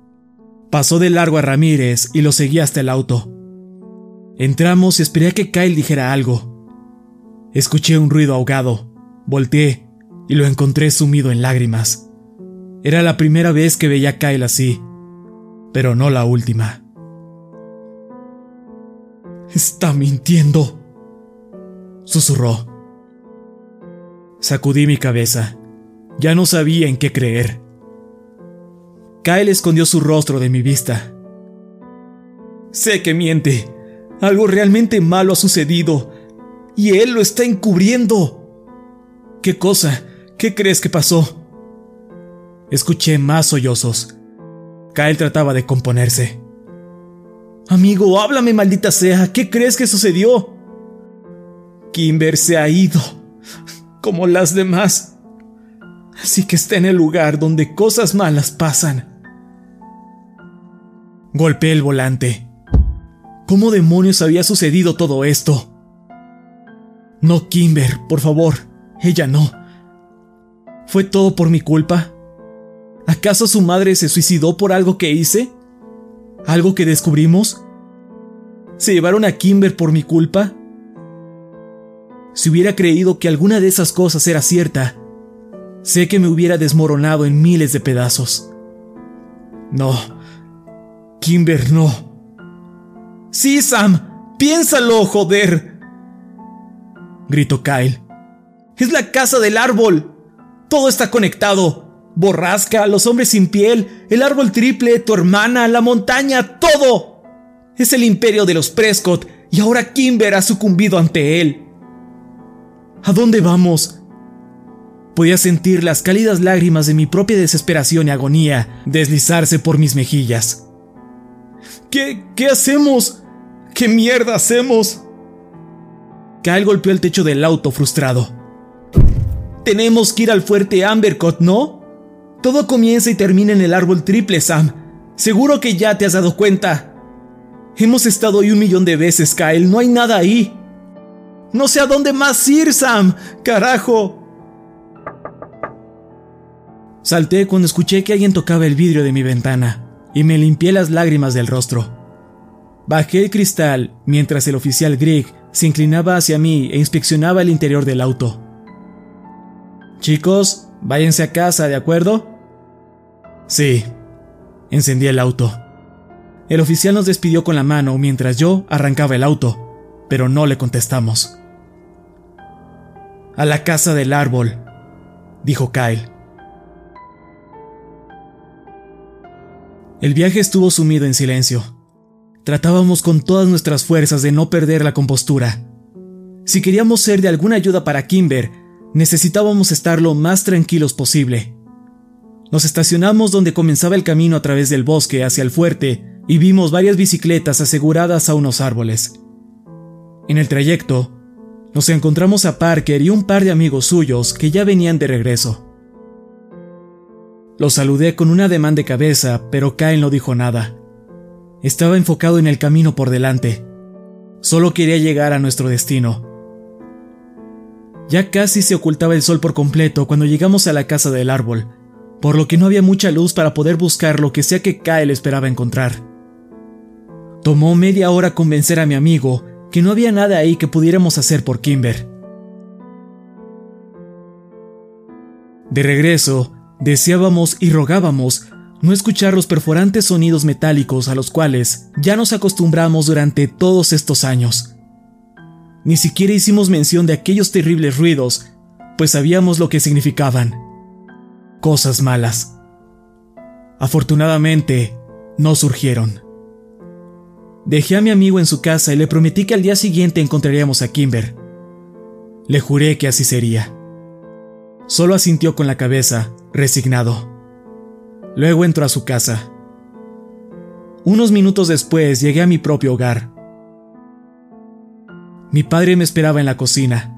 Pasó de largo a Ramírez y lo seguí hasta el auto. Entramos y esperé a que Kyle dijera algo. Escuché un ruido ahogado, volteé y lo encontré sumido en lágrimas. Era la primera vez que veía a Kyle así, pero no la última. Está mintiendo, susurró. Sacudí mi cabeza. Ya no sabía en qué creer. Kyle escondió su rostro de mi vista. Sé que miente. Algo realmente malo ha sucedido. Y él lo está encubriendo. ¿Qué cosa? ¿Qué crees que pasó? Escuché más sollozos. Kyle trataba de componerse. Amigo, háblame, maldita sea. ¿Qué crees que sucedió? Kimber se ha ido, como las demás. Así que está en el lugar donde cosas malas pasan. Golpeé el volante. ¿Cómo demonios había sucedido todo esto? No, Kimber, por favor, ella no. ¿Fue todo por mi culpa? ¿Acaso su madre se suicidó por algo que hice? ¿Algo que descubrimos? ¿Se llevaron a Kimber por mi culpa? Si hubiera creído que alguna de esas cosas era cierta, sé que me hubiera desmoronado en miles de pedazos. No, Kimber no. Sí, Sam, piénsalo, joder. Gritó Kyle. Es la casa del árbol. Todo está conectado. Borrasca, los hombres sin piel, el árbol triple, tu hermana, la montaña, todo. Es el imperio de los Prescott y ahora Kimber ha sucumbido ante él. ¿A dónde vamos? Podía sentir las cálidas lágrimas de mi propia desesperación y agonía deslizarse por mis mejillas. ¿Qué, qué hacemos? ¿Qué mierda hacemos? Kyle golpeó el techo del auto frustrado. Tenemos que ir al fuerte Ambercott, ¿no? Todo comienza y termina en el árbol triple, Sam. Seguro que ya te has dado cuenta. Hemos estado ahí un millón de veces, Kyle. No hay nada ahí. No sé a dónde más ir, Sam. Carajo. Salté cuando escuché que alguien tocaba el vidrio de mi ventana y me limpié las lágrimas del rostro. Bajé el cristal mientras el oficial Greg se inclinaba hacia mí e inspeccionaba el interior del auto. Chicos, váyanse a casa, ¿de acuerdo? Sí. Encendí el auto. El oficial nos despidió con la mano mientras yo arrancaba el auto, pero no le contestamos. A la casa del árbol, dijo Kyle. El viaje estuvo sumido en silencio. Tratábamos con todas nuestras fuerzas de no perder la compostura. Si queríamos ser de alguna ayuda para Kimber, necesitábamos estar lo más tranquilos posible. Nos estacionamos donde comenzaba el camino a través del bosque hacia el fuerte y vimos varias bicicletas aseguradas a unos árboles. En el trayecto, nos encontramos a Parker y un par de amigos suyos que ya venían de regreso. Los saludé con un ademán de cabeza, pero Kyle no dijo nada. Estaba enfocado en el camino por delante. Solo quería llegar a nuestro destino. Ya casi se ocultaba el sol por completo cuando llegamos a la casa del árbol, por lo que no había mucha luz para poder buscar lo que sea que Kyle esperaba encontrar. Tomó media hora convencer a mi amigo que no había nada ahí que pudiéramos hacer por Kimber. De regreso, deseábamos y rogábamos no escuchar los perforantes sonidos metálicos a los cuales ya nos acostumbramos durante todos estos años. Ni siquiera hicimos mención de aquellos terribles ruidos, pues sabíamos lo que significaban. Cosas malas. Afortunadamente, no surgieron. Dejé a mi amigo en su casa y le prometí que al día siguiente encontraríamos a Kimber. Le juré que así sería. Solo asintió con la cabeza, resignado. Luego entró a su casa. Unos minutos después llegué a mi propio hogar. Mi padre me esperaba en la cocina.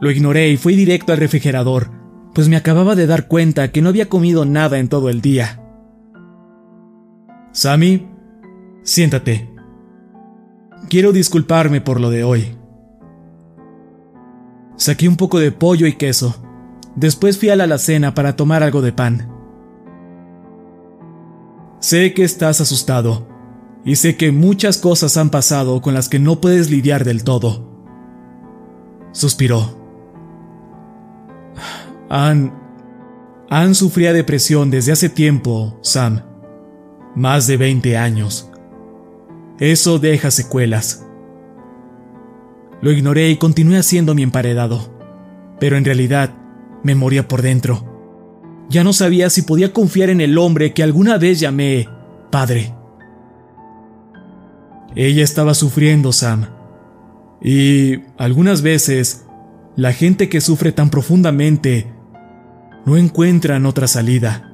Lo ignoré y fui directo al refrigerador, pues me acababa de dar cuenta que no había comido nada en todo el día. Sammy, siéntate. Quiero disculparme por lo de hoy. Saqué un poco de pollo y queso. Después fui a la alacena para tomar algo de pan. Sé que estás asustado, y sé que muchas cosas han pasado con las que no puedes lidiar del todo. Suspiró. Han... Han sufrido depresión desde hace tiempo, Sam. Más de 20 años. Eso deja secuelas. Lo ignoré y continué haciendo mi emparedado, pero en realidad me moría por dentro. Ya no sabía si podía confiar en el hombre que alguna vez llamé padre. Ella estaba sufriendo, Sam. Y algunas veces, la gente que sufre tan profundamente no encuentran otra salida.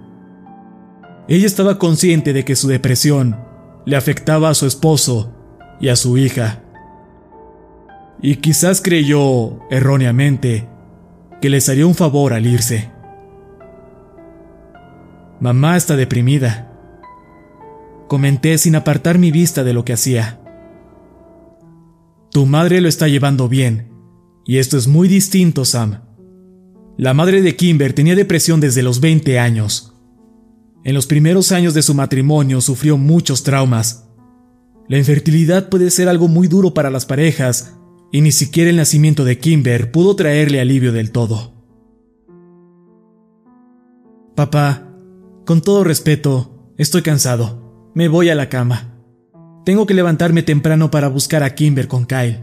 Ella estaba consciente de que su depresión le afectaba a su esposo y a su hija. Y quizás creyó, erróneamente, que les haría un favor al irse. Mamá está deprimida. Comenté sin apartar mi vista de lo que hacía. Tu madre lo está llevando bien, y esto es muy distinto, Sam. La madre de Kimber tenía depresión desde los 20 años. En los primeros años de su matrimonio sufrió muchos traumas. La infertilidad puede ser algo muy duro para las parejas, y ni siquiera el nacimiento de Kimber pudo traerle alivio del todo. Papá, con todo respeto, estoy cansado. Me voy a la cama. Tengo que levantarme temprano para buscar a Kimber con Kyle.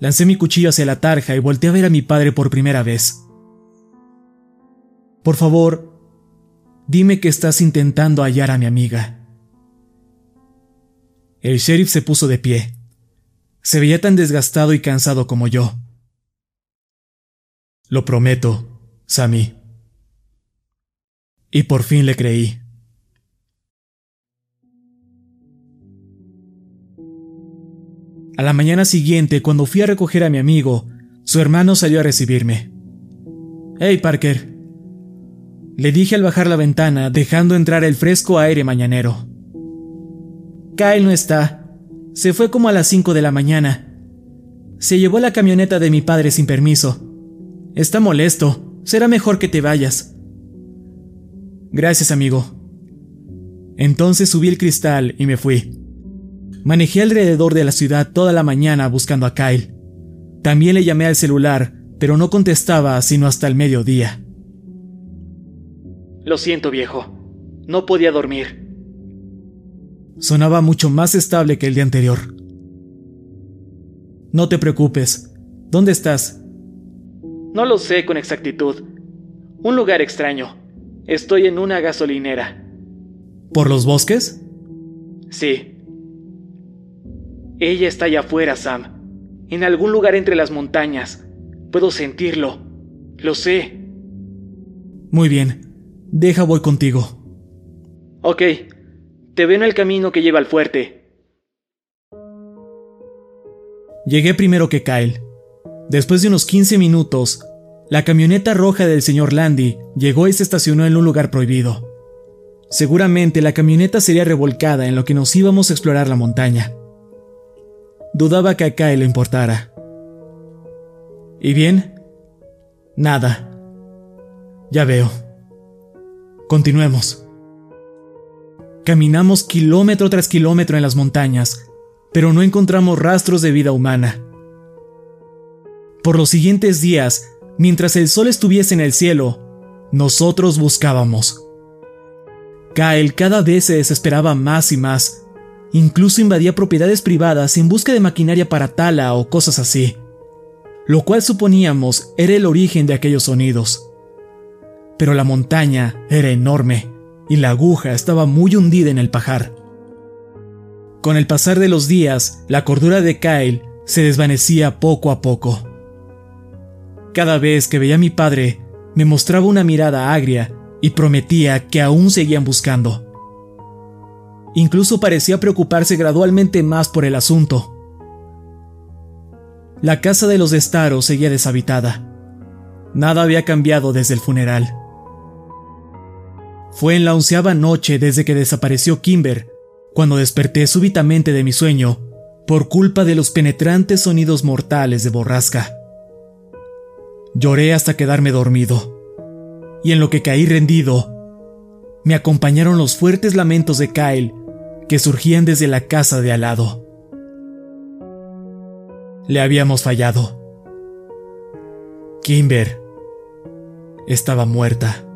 Lancé mi cuchillo hacia la tarja y volteé a ver a mi padre por primera vez. Por favor, dime que estás intentando hallar a mi amiga. El sheriff se puso de pie. Se veía tan desgastado y cansado como yo. Lo prometo, Sammy. Y por fin le creí. A la mañana siguiente, cuando fui a recoger a mi amigo, su hermano salió a recibirme. Hey, Parker. Le dije al bajar la ventana, dejando entrar el fresco aire mañanero. Kyle no está. Se fue como a las 5 de la mañana. Se llevó la camioneta de mi padre sin permiso. Está molesto. Será mejor que te vayas. Gracias, amigo. Entonces subí el cristal y me fui. Manejé alrededor de la ciudad toda la mañana buscando a Kyle. También le llamé al celular, pero no contestaba sino hasta el mediodía. Lo siento, viejo. No podía dormir. Sonaba mucho más estable que el día anterior. No te preocupes. ¿Dónde estás? No lo sé con exactitud. Un lugar extraño. Estoy en una gasolinera. ¿Por los bosques? Sí. Ella está allá afuera, Sam. En algún lugar entre las montañas. Puedo sentirlo. Lo sé. Muy bien. Deja voy contigo. Ok. Te veo en el camino que lleva al fuerte. Llegué primero que Kyle. Después de unos 15 minutos, la camioneta roja del señor Landy llegó y se estacionó en un lugar prohibido. Seguramente la camioneta sería revolcada en lo que nos íbamos a explorar la montaña. Dudaba que a Kyle le importara. ¿Y bien? Nada. Ya veo. Continuemos. Caminamos kilómetro tras kilómetro en las montañas, pero no encontramos rastros de vida humana. Por los siguientes días, mientras el sol estuviese en el cielo, nosotros buscábamos. Kyle cada vez se desesperaba más y más, Incluso invadía propiedades privadas en busca de maquinaria para tala o cosas así, lo cual suponíamos era el origen de aquellos sonidos. Pero la montaña era enorme y la aguja estaba muy hundida en el pajar. Con el pasar de los días, la cordura de Kyle se desvanecía poco a poco. Cada vez que veía a mi padre, me mostraba una mirada agria y prometía que aún seguían buscando. Incluso parecía preocuparse gradualmente más por el asunto. La casa de los Destaros seguía deshabitada. Nada había cambiado desde el funeral. Fue en la onceava noche desde que desapareció Kimber, cuando desperté súbitamente de mi sueño por culpa de los penetrantes sonidos mortales de borrasca. Lloré hasta quedarme dormido, y en lo que caí rendido, me acompañaron los fuertes lamentos de Kyle que surgían desde la casa de al lado. Le habíamos fallado. Kimber estaba muerta.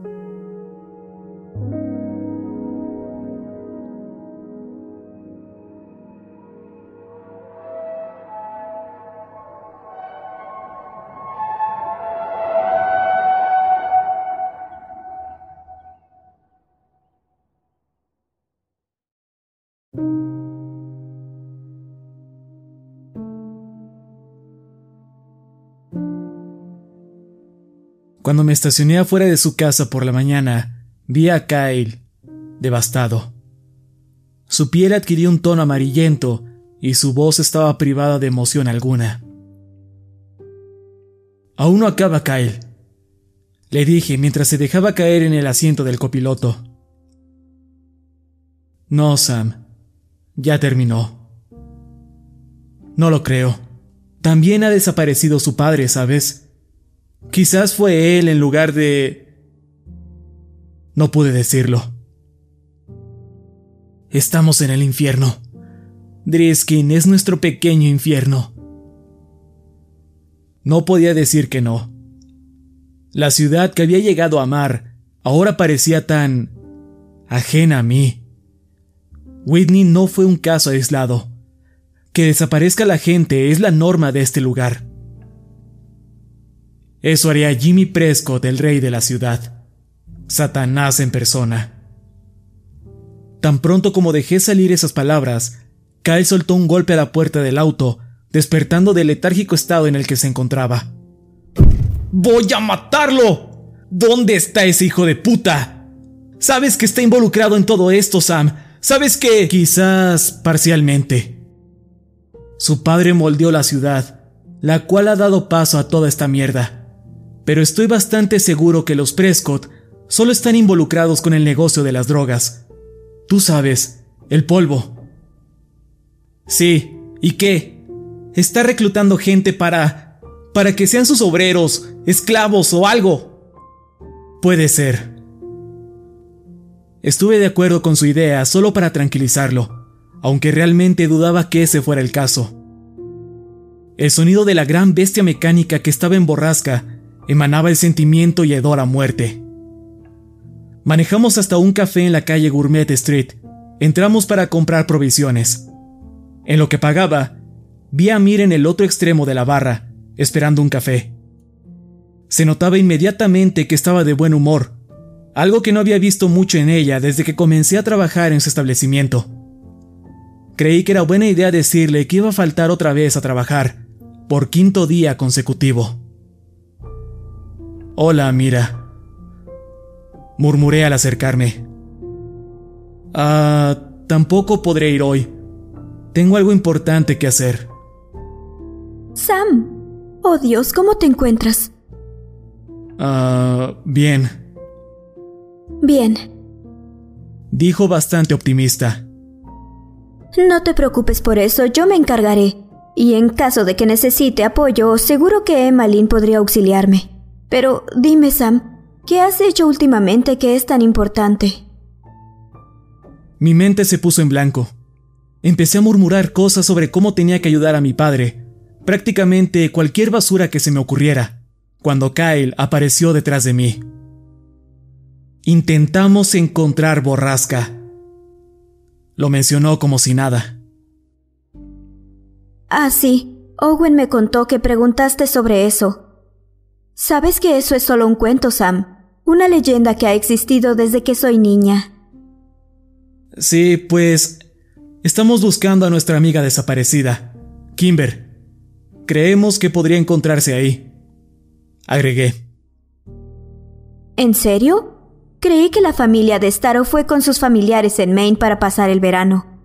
Cuando me estacioné afuera de su casa por la mañana, vi a Kyle, devastado. Su piel adquirió un tono amarillento y su voz estaba privada de emoción alguna. Aún no acaba, Kyle, le dije mientras se dejaba caer en el asiento del copiloto. No, Sam, ya terminó. No lo creo. También ha desaparecido su padre, ¿sabes? Quizás fue él en lugar de... No pude decirlo. Estamos en el infierno. Driskin es nuestro pequeño infierno. No podía decir que no. La ciudad que había llegado a amar ahora parecía tan ajena a mí. Whitney no fue un caso aislado. Que desaparezca la gente es la norma de este lugar. Eso haría Jimmy Prescott el rey de la ciudad. Satanás en persona. Tan pronto como dejé salir esas palabras, Kyle soltó un golpe a la puerta del auto, despertando del letárgico estado en el que se encontraba. ¡Voy a matarlo! ¿Dónde está ese hijo de puta? Sabes que está involucrado en todo esto, Sam. Sabes que... Quizás parcialmente. Su padre moldeó la ciudad, la cual ha dado paso a toda esta mierda. Pero estoy bastante seguro que los Prescott solo están involucrados con el negocio de las drogas. Tú sabes, el polvo. Sí, ¿y qué? Está reclutando gente para... para que sean sus obreros, esclavos o algo. Puede ser. Estuve de acuerdo con su idea solo para tranquilizarlo aunque realmente dudaba que ese fuera el caso. El sonido de la gran bestia mecánica que estaba en borrasca emanaba el sentimiento y hedor a muerte. Manejamos hasta un café en la calle Gourmet Street. Entramos para comprar provisiones. En lo que pagaba, vi a Mir en el otro extremo de la barra, esperando un café. Se notaba inmediatamente que estaba de buen humor, algo que no había visto mucho en ella desde que comencé a trabajar en su establecimiento. Creí que era buena idea decirle que iba a faltar otra vez a trabajar, por quinto día consecutivo. Hola, mira. Murmuré al acercarme. Ah, tampoco podré ir hoy. Tengo algo importante que hacer. Sam. Oh Dios, ¿cómo te encuentras? Ah, bien. Bien. Dijo bastante optimista. No te preocupes por eso, yo me encargaré. Y en caso de que necesite apoyo, seguro que Emmeline podría auxiliarme. Pero dime, Sam, ¿qué has hecho últimamente que es tan importante? Mi mente se puso en blanco. Empecé a murmurar cosas sobre cómo tenía que ayudar a mi padre, prácticamente cualquier basura que se me ocurriera, cuando Kyle apareció detrás de mí. Intentamos encontrar borrasca lo mencionó como si nada. Ah, sí. Owen me contó que preguntaste sobre eso. Sabes que eso es solo un cuento, Sam. Una leyenda que ha existido desde que soy niña. Sí, pues... Estamos buscando a nuestra amiga desaparecida, Kimber. Creemos que podría encontrarse ahí. Agregué. ¿En serio? Creí que la familia de Staro fue con sus familiares en Maine para pasar el verano.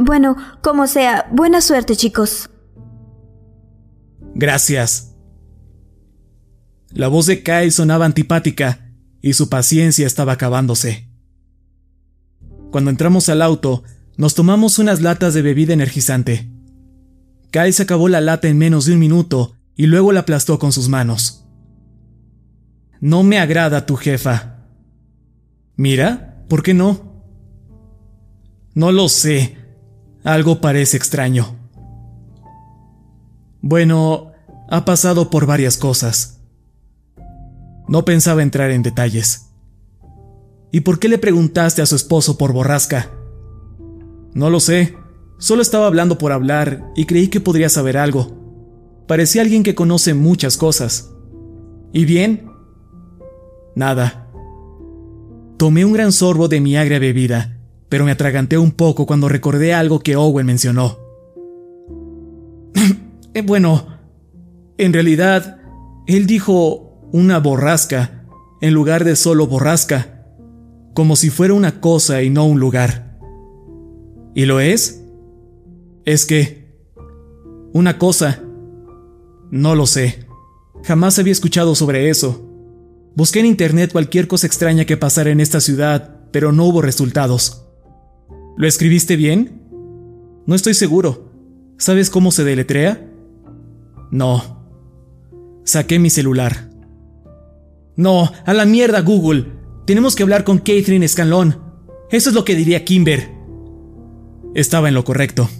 Bueno, como sea, buena suerte, chicos. Gracias. La voz de Kyle sonaba antipática y su paciencia estaba acabándose. Cuando entramos al auto, nos tomamos unas latas de bebida energizante. Kyle se acabó la lata en menos de un minuto y luego la aplastó con sus manos. No me agrada tu jefa, Mira, ¿por qué no? No lo sé. Algo parece extraño. Bueno, ha pasado por varias cosas. No pensaba entrar en detalles. ¿Y por qué le preguntaste a su esposo por borrasca? No lo sé. Solo estaba hablando por hablar y creí que podría saber algo. Parecía alguien que conoce muchas cosas. ¿Y bien? Nada. Tomé un gran sorbo de mi agria bebida, pero me atraganté un poco cuando recordé algo que Owen mencionó. Eh, bueno, en realidad, él dijo una borrasca en lugar de solo borrasca, como si fuera una cosa y no un lugar. ¿Y lo es? Es que... Una cosa... No lo sé. Jamás había escuchado sobre eso. Busqué en internet cualquier cosa extraña que pasara en esta ciudad, pero no hubo resultados. ¿Lo escribiste bien? No estoy seguro. ¿Sabes cómo se deletrea? No. Saqué mi celular. No, a la mierda Google. Tenemos que hablar con Catherine Scanlon. Eso es lo que diría Kimber. Estaba en lo correcto.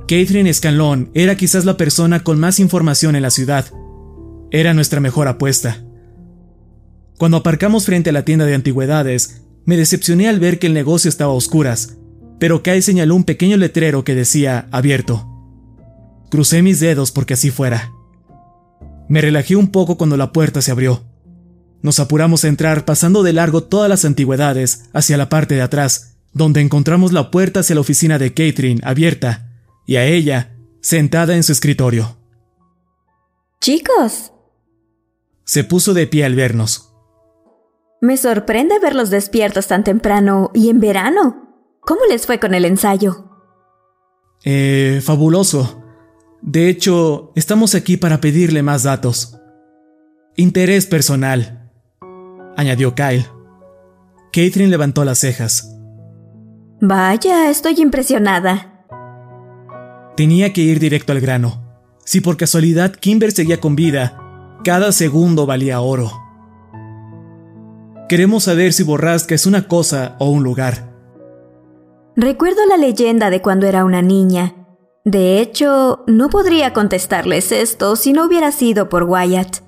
Catherine Scanlon era quizás la persona con más información en la ciudad. Era nuestra mejor apuesta. Cuando aparcamos frente a la tienda de antigüedades, me decepcioné al ver que el negocio estaba a oscuras, pero Kai señaló un pequeño letrero que decía abierto. Crucé mis dedos porque así fuera. Me relajé un poco cuando la puerta se abrió. Nos apuramos a entrar pasando de largo todas las antigüedades hacia la parte de atrás, donde encontramos la puerta hacia la oficina de Catherine abierta, y a ella sentada en su escritorio. Chicos. Se puso de pie al vernos. Me sorprende verlos despiertos tan temprano y en verano. ¿Cómo les fue con el ensayo? Eh, fabuloso. De hecho, estamos aquí para pedirle más datos. Interés personal, añadió Kyle. Catherine levantó las cejas. Vaya, estoy impresionada. Tenía que ir directo al grano. Si por casualidad Kimber seguía con vida, cada segundo valía oro. Queremos saber si Borrasca es una cosa o un lugar. Recuerdo la leyenda de cuando era una niña. De hecho, no podría contestarles esto si no hubiera sido por Wyatt.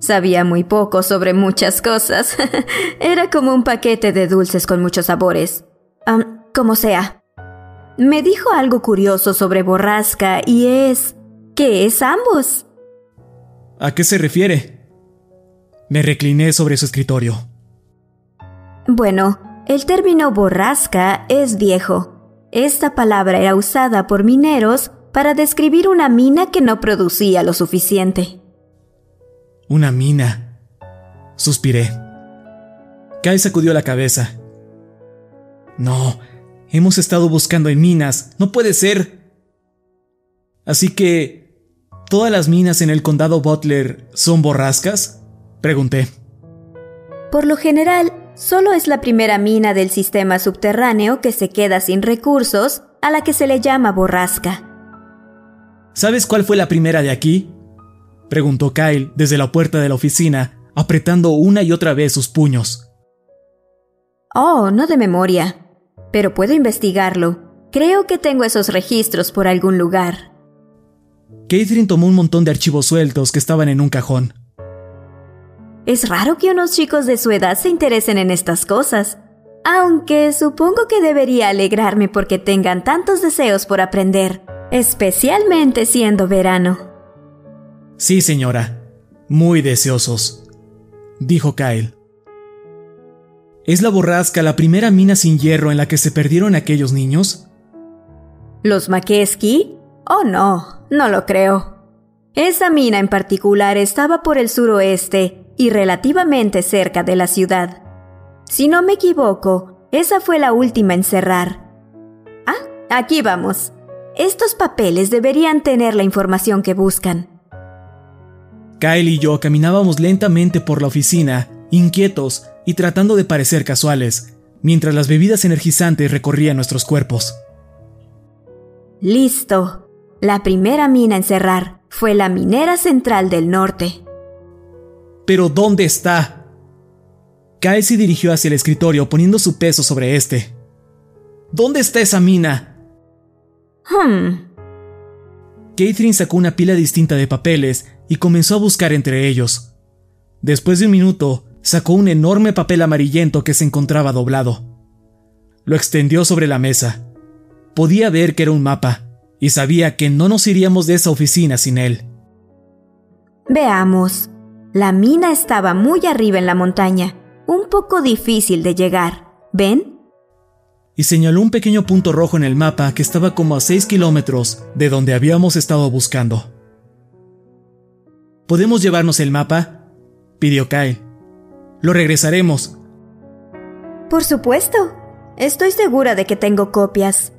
Sabía muy poco sobre muchas cosas. era como un paquete de dulces con muchos sabores. como sea. Me dijo algo curioso sobre Borrasca y es... ¿Qué es ambos? ¿A qué se refiere? Me recliné sobre su escritorio. Bueno, el término borrasca es viejo. Esta palabra era usada por mineros para describir una mina que no producía lo suficiente. Una mina. Suspiré. Kai sacudió la cabeza. No, hemos estado buscando en minas. No puede ser. Así que, ¿todas las minas en el condado Butler son borrascas? Pregunté. Por lo general, Solo es la primera mina del sistema subterráneo que se queda sin recursos, a la que se le llama borrasca. ¿Sabes cuál fue la primera de aquí? Preguntó Kyle desde la puerta de la oficina, apretando una y otra vez sus puños. Oh, no de memoria. Pero puedo investigarlo. Creo que tengo esos registros por algún lugar. Catherine tomó un montón de archivos sueltos que estaban en un cajón. Es raro que unos chicos de su edad se interesen en estas cosas, aunque supongo que debería alegrarme porque tengan tantos deseos por aprender, especialmente siendo verano. Sí, señora, muy deseosos, dijo Kyle. ¿Es la borrasca la primera mina sin hierro en la que se perdieron aquellos niños? ¿Los Makeski? Oh, no, no lo creo. Esa mina en particular estaba por el suroeste y relativamente cerca de la ciudad. Si no me equivoco, esa fue la última en cerrar. Ah, aquí vamos. Estos papeles deberían tener la información que buscan. Kyle y yo caminábamos lentamente por la oficina, inquietos y tratando de parecer casuales, mientras las bebidas energizantes recorrían nuestros cuerpos. Listo. La primera mina en cerrar fue la minera central del norte. ¿Pero dónde está? Kyle se dirigió hacia el escritorio poniendo su peso sobre este. ¿Dónde está esa mina? Hmm. Catherine sacó una pila distinta de papeles y comenzó a buscar entre ellos. Después de un minuto, sacó un enorme papel amarillento que se encontraba doblado. Lo extendió sobre la mesa. Podía ver que era un mapa, y sabía que no nos iríamos de esa oficina sin él. Veamos. La mina estaba muy arriba en la montaña, un poco difícil de llegar. ¿Ven? Y señaló un pequeño punto rojo en el mapa que estaba como a 6 kilómetros de donde habíamos estado buscando. ¿Podemos llevarnos el mapa? pidió Kyle. Lo regresaremos. Por supuesto. Estoy segura de que tengo copias.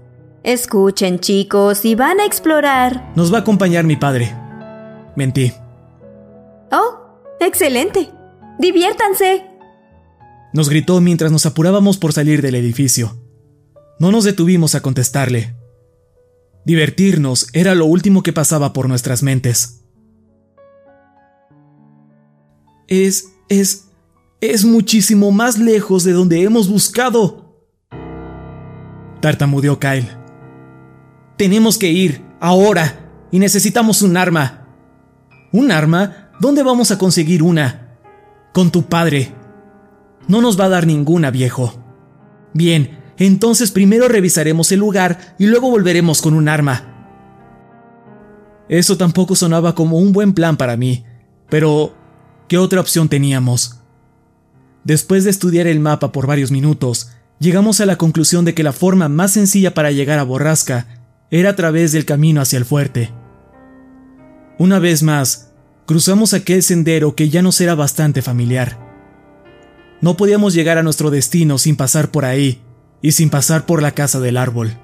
Escuchen, chicos, si van a explorar. Nos va a acompañar mi padre. Mentí. Oh, Excelente. Diviértanse. Nos gritó mientras nos apurábamos por salir del edificio. No nos detuvimos a contestarle. Divertirnos era lo último que pasaba por nuestras mentes. Es, es, es muchísimo más lejos de donde hemos buscado. Tartamudeó Kyle. Tenemos que ir, ahora, y necesitamos un arma. ¿Un arma? ¿Dónde vamos a conseguir una? Con tu padre. No nos va a dar ninguna, viejo. Bien, entonces primero revisaremos el lugar y luego volveremos con un arma. Eso tampoco sonaba como un buen plan para mí, pero ¿qué otra opción teníamos? después de estudiar el mapa por varios minutos, llegamos a la conclusión de que la forma más sencilla para llegar a Borrasca era a través del camino hacia el fuerte. Una vez más, cruzamos aquel sendero que ya nos era bastante familiar. No podíamos llegar a nuestro destino sin pasar por ahí y sin pasar por la casa del árbol.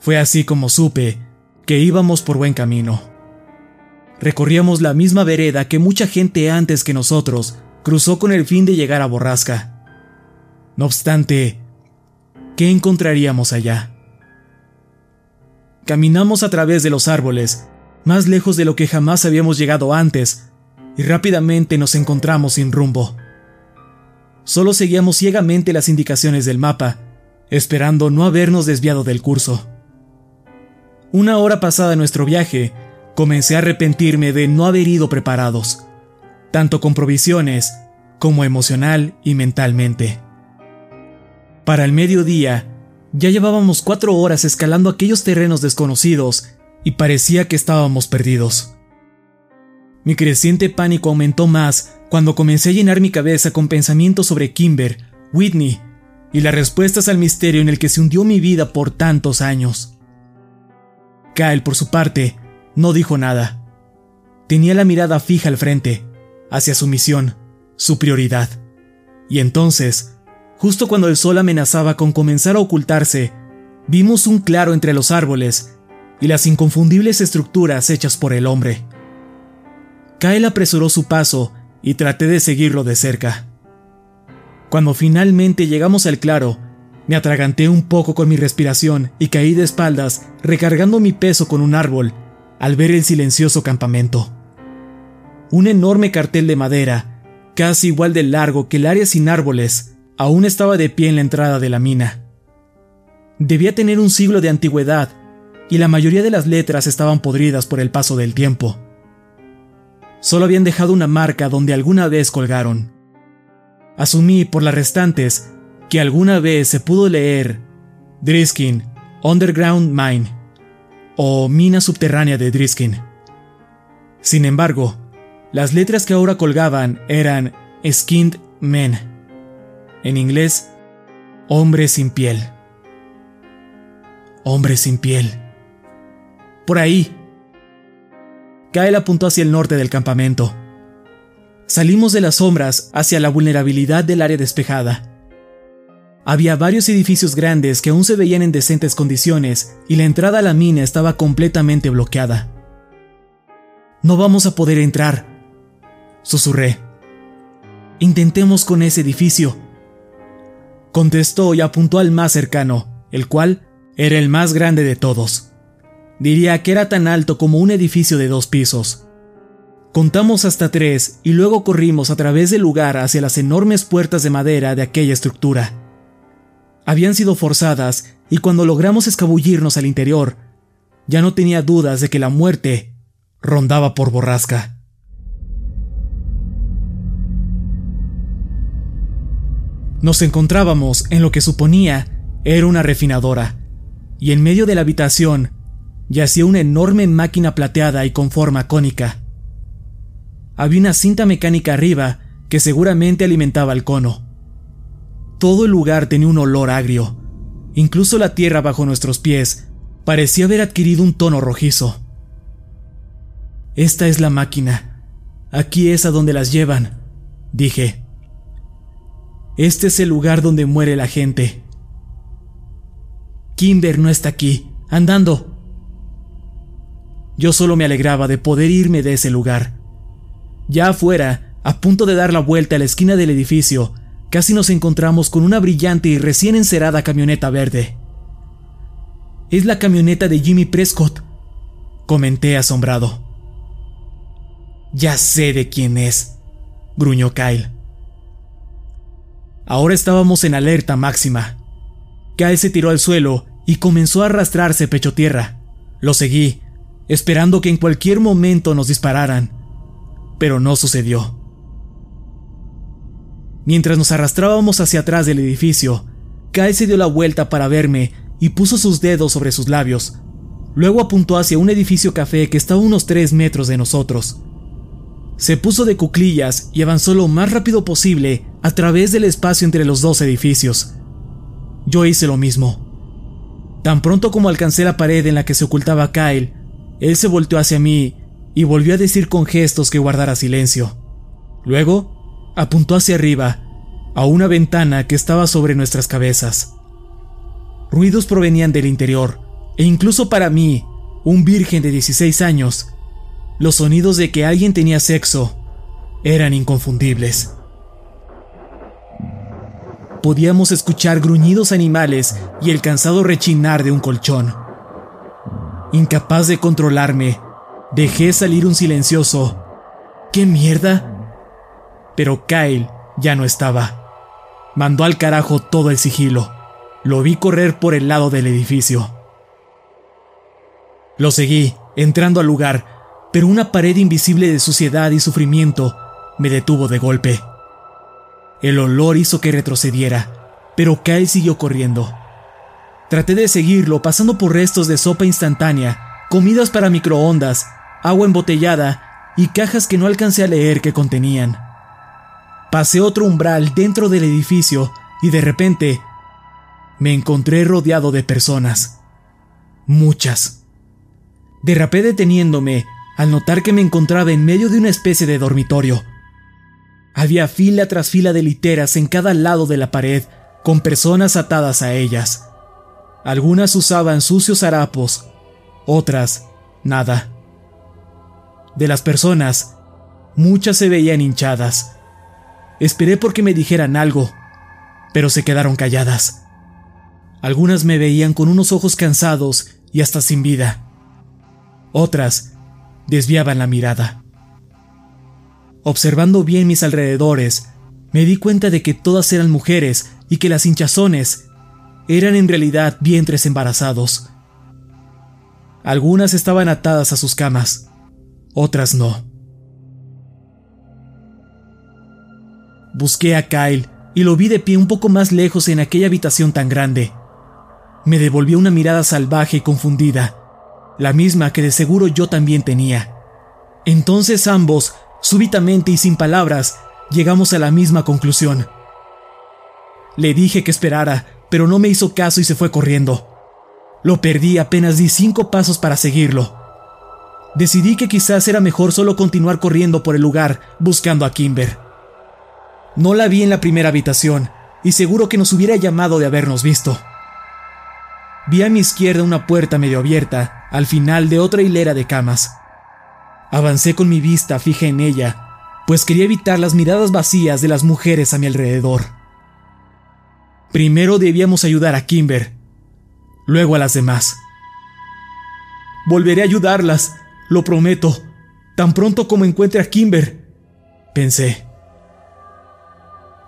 Fue así como supe que íbamos por buen camino. Recorríamos la misma vereda que mucha gente antes que nosotros cruzó con el fin de llegar a Borrasca. No obstante, ¿qué encontraríamos allá? Caminamos a través de los árboles, más lejos de lo que jamás habíamos llegado antes, y rápidamente nos encontramos sin rumbo. Solo seguíamos ciegamente las indicaciones del mapa, esperando no habernos desviado del curso. Una hora pasada nuestro viaje, comencé a arrepentirme de no haber ido preparados, tanto con provisiones como emocional y mentalmente. Para el mediodía, ya llevábamos cuatro horas escalando aquellos terrenos desconocidos y parecía que estábamos perdidos. Mi creciente pánico aumentó más cuando comencé a llenar mi cabeza con pensamientos sobre Kimber, Whitney y las respuestas al misterio en el que se hundió mi vida por tantos años. Kyle, por su parte, no dijo nada. Tenía la mirada fija al frente, hacia su misión, su prioridad. Y entonces, justo cuando el sol amenazaba con comenzar a ocultarse, vimos un claro entre los árboles y las inconfundibles estructuras hechas por el hombre. Kyle apresuró su paso y traté de seguirlo de cerca. Cuando finalmente llegamos al claro, me atraganté un poco con mi respiración y caí de espaldas, recargando mi peso con un árbol, al ver el silencioso campamento. Un enorme cartel de madera, casi igual de largo que el área sin árboles, aún estaba de pie en la entrada de la mina. Debía tener un siglo de antigüedad, y la mayoría de las letras estaban podridas por el paso del tiempo. Solo habían dejado una marca donde alguna vez colgaron. Asumí por las restantes que alguna vez se pudo leer Driskin Underground Mine o Mina Subterránea de Driskin. Sin embargo, las letras que ahora colgaban eran Skinned Men, en inglés, Hombre sin piel. Hombre sin piel. Por ahí. Kyle apuntó hacia el norte del campamento. Salimos de las sombras hacia la vulnerabilidad del área despejada. Había varios edificios grandes que aún se veían en decentes condiciones y la entrada a la mina estaba completamente bloqueada. No vamos a poder entrar, susurré. Intentemos con ese edificio. Contestó y apuntó al más cercano, el cual era el más grande de todos. Diría que era tan alto como un edificio de dos pisos. Contamos hasta tres y luego corrimos a través del lugar hacia las enormes puertas de madera de aquella estructura. Habían sido forzadas y cuando logramos escabullirnos al interior, ya no tenía dudas de que la muerte rondaba por borrasca. Nos encontrábamos en lo que suponía era una refinadora, y en medio de la habitación yacía una enorme máquina plateada y con forma cónica. Había una cinta mecánica arriba que seguramente alimentaba el cono. Todo el lugar tenía un olor agrio. Incluso la tierra bajo nuestros pies parecía haber adquirido un tono rojizo. Esta es la máquina. Aquí es a donde las llevan, dije. Este es el lugar donde muere la gente. Kimber no está aquí, andando. Yo solo me alegraba de poder irme de ese lugar. Ya afuera, a punto de dar la vuelta a la esquina del edificio, casi nos encontramos con una brillante y recién encerada camioneta verde. Es la camioneta de Jimmy Prescott, comenté asombrado. Ya sé de quién es, gruñó Kyle. Ahora estábamos en alerta máxima. Kyle se tiró al suelo y comenzó a arrastrarse pecho tierra. Lo seguí, esperando que en cualquier momento nos dispararan pero no sucedió. Mientras nos arrastrábamos hacia atrás del edificio, Kyle se dio la vuelta para verme y puso sus dedos sobre sus labios. Luego apuntó hacia un edificio café que estaba a unos tres metros de nosotros. se puso de cuclillas y avanzó lo más rápido posible a través del espacio entre los dos edificios. Yo hice lo mismo. Tan pronto como alcancé la pared en la que se ocultaba Kyle, él se volteó hacia mí y volvió a decir con gestos que guardara silencio. Luego, apuntó hacia arriba, a una ventana que estaba sobre nuestras cabezas. Ruidos provenían del interior, e incluso para mí, un virgen de 16 años, los sonidos de que alguien tenía sexo eran inconfundibles. Podíamos escuchar gruñidos animales y el cansado rechinar de un colchón. Incapaz de controlarme, dejé salir un silencioso ¿Qué mierda? Pero Kyle ya no estaba. Mandó al carajo todo el sigilo. Lo vi correr por el lado del edificio. Lo seguí, entrando al lugar, pero una pared invisible de suciedad y sufrimiento me detuvo de golpe. El olor hizo que retrocediera, pero Kyle siguió corriendo. Traté de seguirlo pasando por restos de sopa instantánea, comidas para microondas, agua embotellada y cajas que no alcancé a leer que contenían. Pasé otro umbral dentro del edificio y de repente me encontré rodeado de personas. Muchas. Derrapé deteniéndome al notar que me encontraba en medio de una especie de dormitorio. Había fila tras fila de literas en cada lado de la pared, con personas atadas a ellas. Algunas usaban sucios harapos, otras nada. De las personas, muchas se veían hinchadas. Esperé porque me dijeran algo, pero se quedaron calladas. Algunas me veían con unos ojos cansados y hasta sin vida. Otras desviaban la mirada. Observando bien mis alrededores, me di cuenta de que todas eran mujeres y que las hinchazones eran en realidad vientres embarazados. Algunas estaban atadas a sus camas, otras no. Busqué a Kyle y lo vi de pie un poco más lejos en aquella habitación tan grande. Me devolvió una mirada salvaje y confundida la misma que de seguro yo también tenía. Entonces ambos, súbitamente y sin palabras, llegamos a la misma conclusión. Le dije que esperara, pero no me hizo caso y se fue corriendo. Lo perdí apenas di cinco pasos para seguirlo. Decidí que quizás era mejor solo continuar corriendo por el lugar buscando a Kimber. No la vi en la primera habitación, y seguro que nos hubiera llamado de habernos visto. Vi a mi izquierda una puerta medio abierta, al final de otra hilera de camas. Avancé con mi vista fija en ella, pues quería evitar las miradas vacías de las mujeres a mi alrededor. Primero debíamos ayudar a Kimber, luego a las demás. Volveré a ayudarlas, lo prometo, tan pronto como encuentre a Kimber, pensé.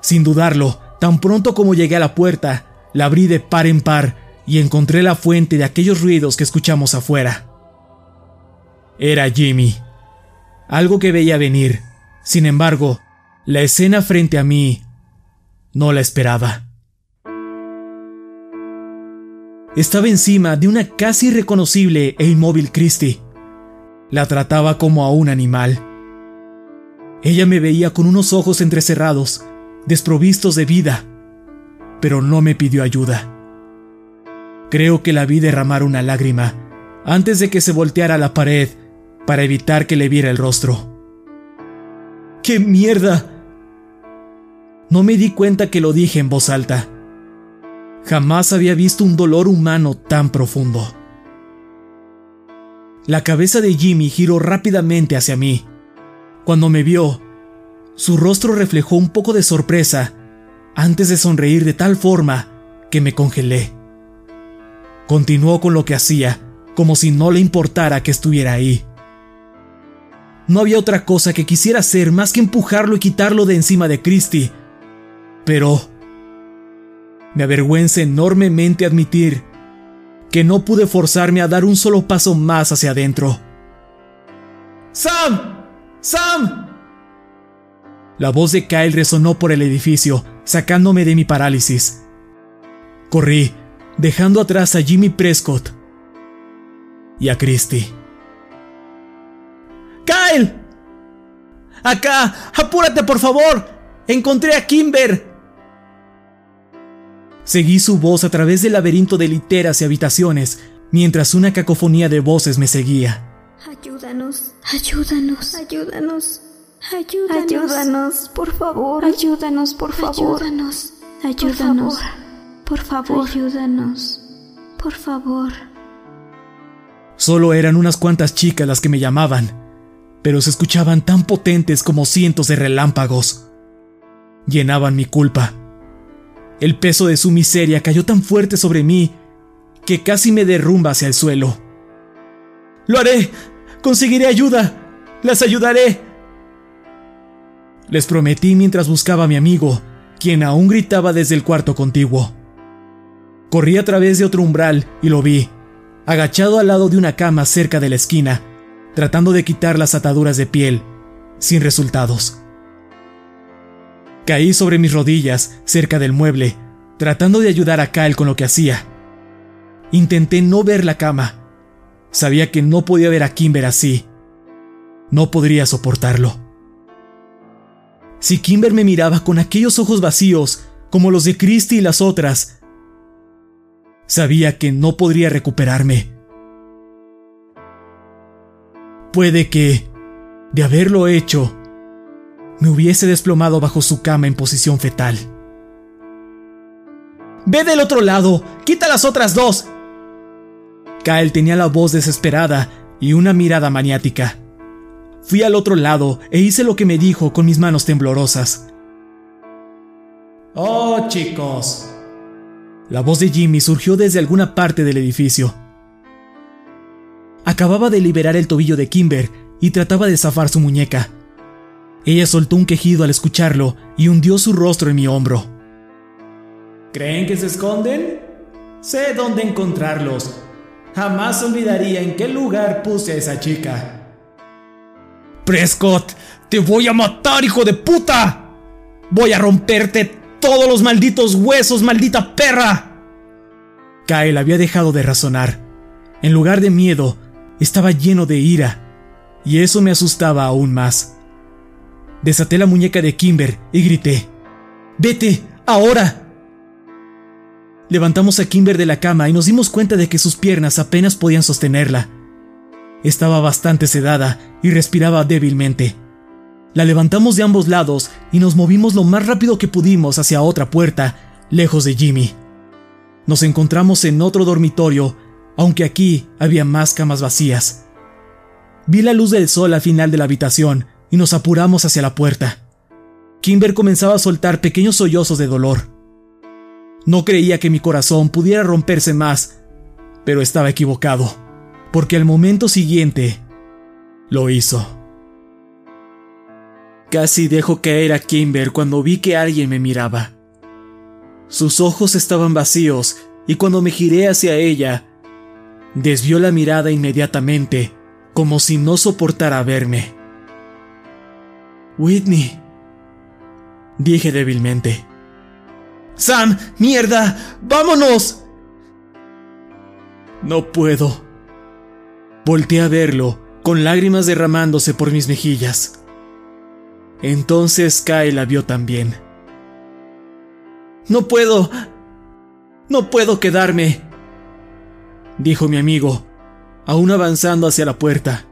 Sin dudarlo, tan pronto como llegué a la puerta, la abrí de par en par y encontré la fuente de aquellos ruidos que escuchamos afuera. Era Jimmy. Algo que veía venir. Sin embargo, la escena frente a mí no la esperaba. Estaba encima de una casi irreconocible e inmóvil Christie. La trataba como a un animal. Ella me veía con unos ojos entrecerrados, desprovistos de vida, pero no me pidió ayuda. Creo que la vi derramar una lágrima antes de que se volteara a la pared para evitar que le viera el rostro. ¡Qué mierda! No me di cuenta que lo dije en voz alta. Jamás había visto un dolor humano tan profundo. La cabeza de Jimmy giró rápidamente hacia mí. Cuando me vio, su rostro reflejó un poco de sorpresa antes de sonreír de tal forma que me congelé. Continuó con lo que hacía, como si no le importara que estuviera ahí. No había otra cosa que quisiera hacer más que empujarlo y quitarlo de encima de Christie. Pero me avergüenza enormemente admitir que no pude forzarme a dar un solo paso más hacia adentro. ¡Sam! ¡Sam! La voz de Kyle resonó por el edificio, sacándome de mi parálisis. Corrí, dejando atrás a Jimmy Prescott y a Christie. ¡Kyle! ¡Acá! ¡Apúrate, por favor! ¡Encontré a Kimber! Seguí su voz a través del laberinto de literas y habitaciones, mientras una cacofonía de voces me seguía. Ayúdanos, ayúdanos, ayúdanos, ayúdanos, ayúdanos, por favor, ayúdanos, por favor, ayúdanos, ayúdanos, por favor, ayúdanos, por favor. Solo eran unas cuantas chicas las que me llamaban, pero se escuchaban tan potentes como cientos de relámpagos. Llenaban mi culpa. El peso de su miseria cayó tan fuerte sobre mí que casi me derrumba hacia el suelo. Lo haré. Conseguiré ayuda. Las ayudaré. Les prometí mientras buscaba a mi amigo, quien aún gritaba desde el cuarto contiguo. Corrí a través de otro umbral y lo vi, agachado al lado de una cama cerca de la esquina, tratando de quitar las ataduras de piel, sin resultados. Caí sobre mis rodillas, cerca del mueble, tratando de ayudar a Kyle con lo que hacía. Intenté no ver la cama. Sabía que no podía ver a Kimber así. No podría soportarlo. Si Kimber me miraba con aquellos ojos vacíos, como los de Christy y las otras, sabía que no podría recuperarme. Puede que, de haberlo hecho, me hubiese desplomado bajo su cama en posición fetal. ¡Ve del otro lado! ¡Quita las otras dos! Kyle tenía la voz desesperada y una mirada maniática. Fui al otro lado e hice lo que me dijo con mis manos temblorosas. Oh, chicos. La voz de Jimmy surgió desde alguna parte del edificio. Acababa de liberar el tobillo de Kimber y trataba de zafar su muñeca. Ella soltó un quejido al escucharlo y hundió su rostro en mi hombro. ¿Creen que se esconden? Sé dónde encontrarlos. Jamás olvidaría en qué lugar puse a esa chica. Prescott, te voy a matar, hijo de puta. Voy a romperte todos los malditos huesos, maldita perra. Kyle había dejado de razonar. En lugar de miedo, estaba lleno de ira, y eso me asustaba aún más. Desaté la muñeca de Kimber y grité, ¡Vete, ahora! Levantamos a Kimber de la cama y nos dimos cuenta de que sus piernas apenas podían sostenerla. Estaba bastante sedada y respiraba débilmente. La levantamos de ambos lados y nos movimos lo más rápido que pudimos hacia otra puerta, lejos de Jimmy. Nos encontramos en otro dormitorio, aunque aquí había más camas vacías. Vi la luz del sol al final de la habitación y nos apuramos hacia la puerta. Kimber comenzaba a soltar pequeños sollozos de dolor. No creía que mi corazón pudiera romperse más, pero estaba equivocado, porque al momento siguiente lo hizo. Casi dejo caer a Kimber cuando vi que alguien me miraba. Sus ojos estaban vacíos y cuando me giré hacia ella, desvió la mirada inmediatamente, como si no soportara verme. Whitney, dije débilmente. Sam, mierda, vámonos. No puedo. Volté a verlo, con lágrimas derramándose por mis mejillas. Entonces Kyle la vio también. No puedo. No puedo quedarme, dijo mi amigo, aún avanzando hacia la puerta.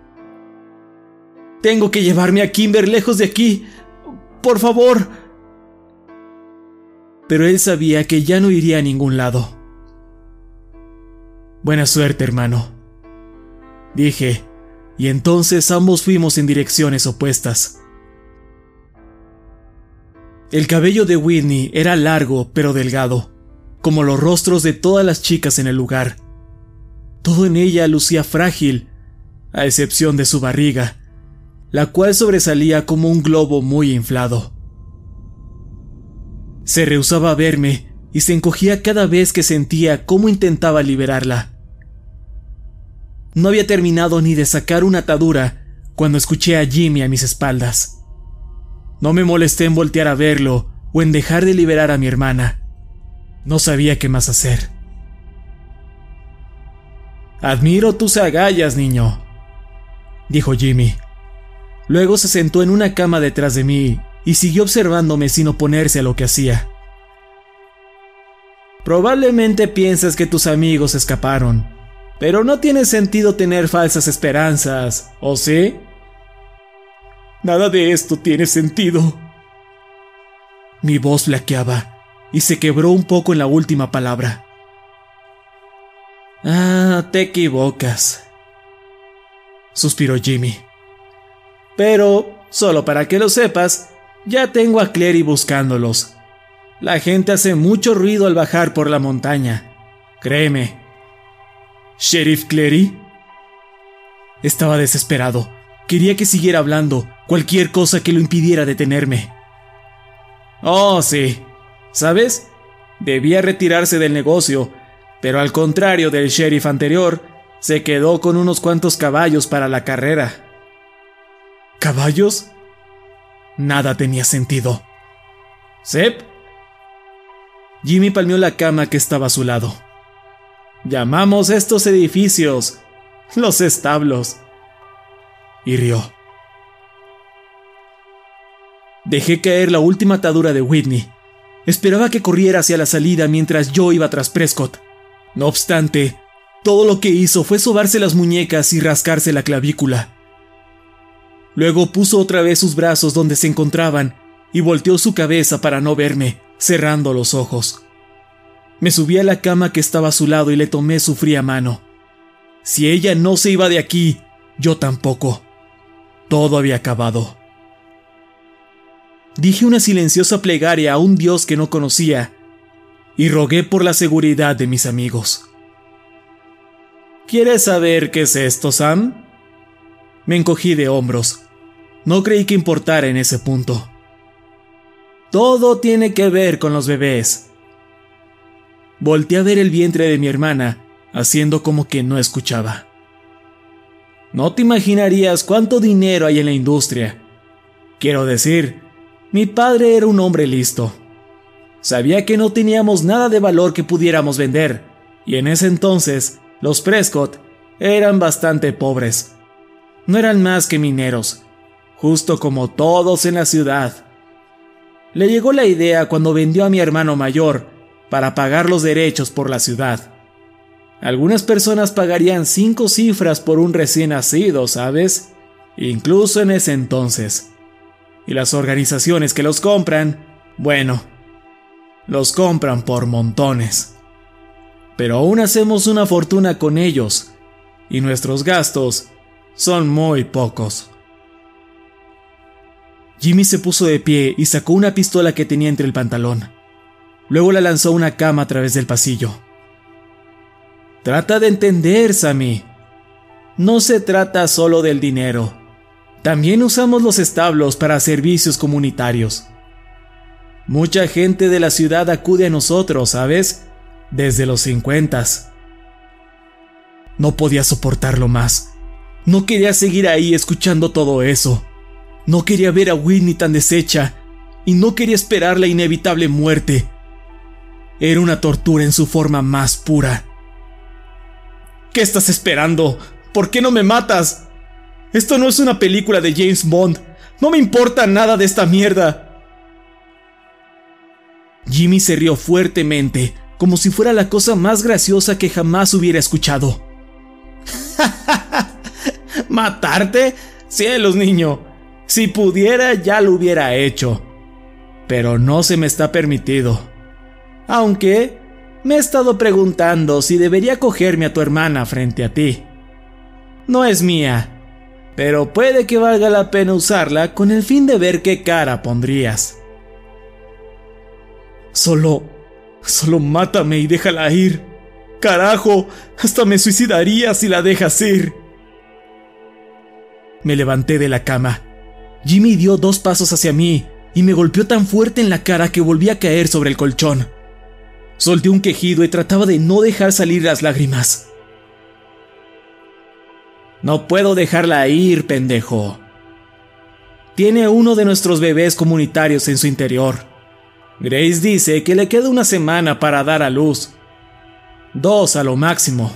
Tengo que llevarme a Kimber lejos de aquí. Por favor. Pero él sabía que ya no iría a ningún lado. Buena suerte, hermano. Dije, y entonces ambos fuimos en direcciones opuestas. El cabello de Whitney era largo pero delgado, como los rostros de todas las chicas en el lugar. Todo en ella lucía frágil, a excepción de su barriga, la cual sobresalía como un globo muy inflado. Se rehusaba a verme y se encogía cada vez que sentía cómo intentaba liberarla. No había terminado ni de sacar una atadura cuando escuché a Jimmy a mis espaldas. No me molesté en voltear a verlo o en dejar de liberar a mi hermana. No sabía qué más hacer. Admiro tus agallas, niño, dijo Jimmy. Luego se sentó en una cama detrás de mí y siguió observándome sin oponerse a lo que hacía. Probablemente piensas que tus amigos escaparon, pero no tiene sentido tener falsas esperanzas, ¿o sí? Nada de esto tiene sentido. Mi voz flaqueaba y se quebró un poco en la última palabra. Ah, te equivocas, suspiró Jimmy. Pero, solo para que lo sepas, ya tengo a Clary buscándolos. La gente hace mucho ruido al bajar por la montaña. Créeme. ¿Sheriff Clary? Estaba desesperado. Quería que siguiera hablando, cualquier cosa que lo impidiera detenerme. Oh, sí. ¿Sabes? Debía retirarse del negocio, pero al contrario del sheriff anterior, se quedó con unos cuantos caballos para la carrera. ¿Caballos? Nada tenía sentido. ¿Sep? Jimmy palmeó la cama que estaba a su lado. Llamamos estos edificios los establos. Y rió. Dejé caer la última atadura de Whitney. Esperaba que corriera hacia la salida mientras yo iba tras Prescott. No obstante, todo lo que hizo fue sobarse las muñecas y rascarse la clavícula. Luego puso otra vez sus brazos donde se encontraban y volteó su cabeza para no verme, cerrando los ojos. Me subí a la cama que estaba a su lado y le tomé su fría mano. Si ella no se iba de aquí, yo tampoco. Todo había acabado. Dije una silenciosa plegaria a un Dios que no conocía y rogué por la seguridad de mis amigos. ¿Quieres saber qué es esto, Sam? Me encogí de hombros. No creí que importara en ese punto. Todo tiene que ver con los bebés. Volté a ver el vientre de mi hermana, haciendo como que no escuchaba. No te imaginarías cuánto dinero hay en la industria. Quiero decir, mi padre era un hombre listo. Sabía que no teníamos nada de valor que pudiéramos vender, y en ese entonces los Prescott eran bastante pobres. No eran más que mineros, justo como todos en la ciudad. Le llegó la idea cuando vendió a mi hermano mayor para pagar los derechos por la ciudad. Algunas personas pagarían cinco cifras por un recién nacido, ¿sabes? Incluso en ese entonces. Y las organizaciones que los compran, bueno, los compran por montones. Pero aún hacemos una fortuna con ellos, y nuestros gastos son muy pocos. Jimmy se puso de pie y sacó una pistola que tenía entre el pantalón. Luego la lanzó una cama a través del pasillo. Trata de entender, Sammy. No se trata solo del dinero. También usamos los establos para servicios comunitarios. Mucha gente de la ciudad acude a nosotros, ¿sabes? Desde los 50. No podía soportarlo más. No quería seguir ahí escuchando todo eso. No quería ver a Whitney tan deshecha y no quería esperar la inevitable muerte. Era una tortura en su forma más pura. ¿Qué estás esperando? ¿Por qué no me matas? Esto no es una película de James Bond. No me importa nada de esta mierda. Jimmy se rió fuertemente, como si fuera la cosa más graciosa que jamás hubiera escuchado. ¿Matarte? Cielos, niño. Si pudiera, ya lo hubiera hecho. Pero no se me está permitido. Aunque me he estado preguntando si debería cogerme a tu hermana frente a ti. No es mía, pero puede que valga la pena usarla con el fin de ver qué cara pondrías. Solo... solo mátame y déjala ir. Carajo, hasta me suicidaría si la dejas ir. Me levanté de la cama. Jimmy dio dos pasos hacia mí y me golpeó tan fuerte en la cara que volví a caer sobre el colchón. Solté un quejido y trataba de no dejar salir las lágrimas. No puedo dejarla ir, pendejo. Tiene uno de nuestros bebés comunitarios en su interior. Grace dice que le queda una semana para dar a luz. Dos a lo máximo.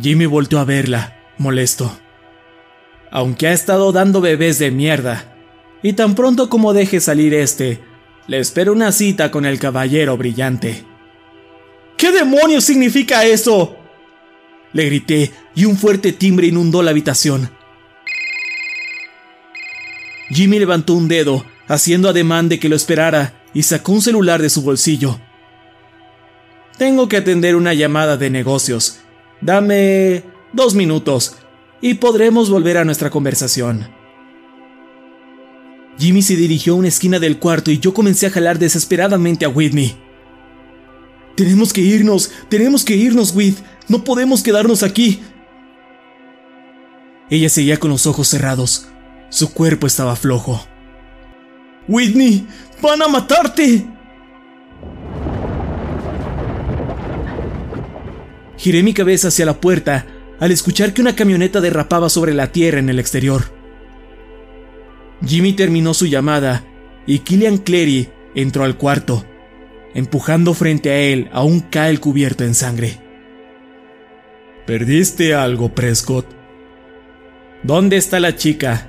Jimmy volteó a verla, molesto. aunque ha estado dando bebés de mierda. Y tan pronto como deje salir este, le espero una cita con el caballero brillante. ¿Qué demonios significa eso? Le grité y un fuerte timbre inundó la habitación. Jimmy levantó un dedo, haciendo ademán de que lo esperara, y sacó un celular de su bolsillo. Tengo que atender una llamada de negocios. Dame dos minutos y podremos volver a nuestra conversación. Jimmy se dirigió a una esquina del cuarto y yo comencé a jalar desesperadamente a Whitney. Tenemos que irnos, tenemos que irnos, Whit. No podemos quedarnos aquí. Ella seguía con los ojos cerrados. Su cuerpo estaba flojo. Whitney, van a matarte. Giré mi cabeza hacia la puerta al escuchar que una camioneta derrapaba sobre la tierra en el exterior. Jimmy terminó su llamada y Killian Clary entró al cuarto, empujando frente a él a un Kyle cubierto en sangre. Perdiste algo, Prescott. ¿Dónde está la chica?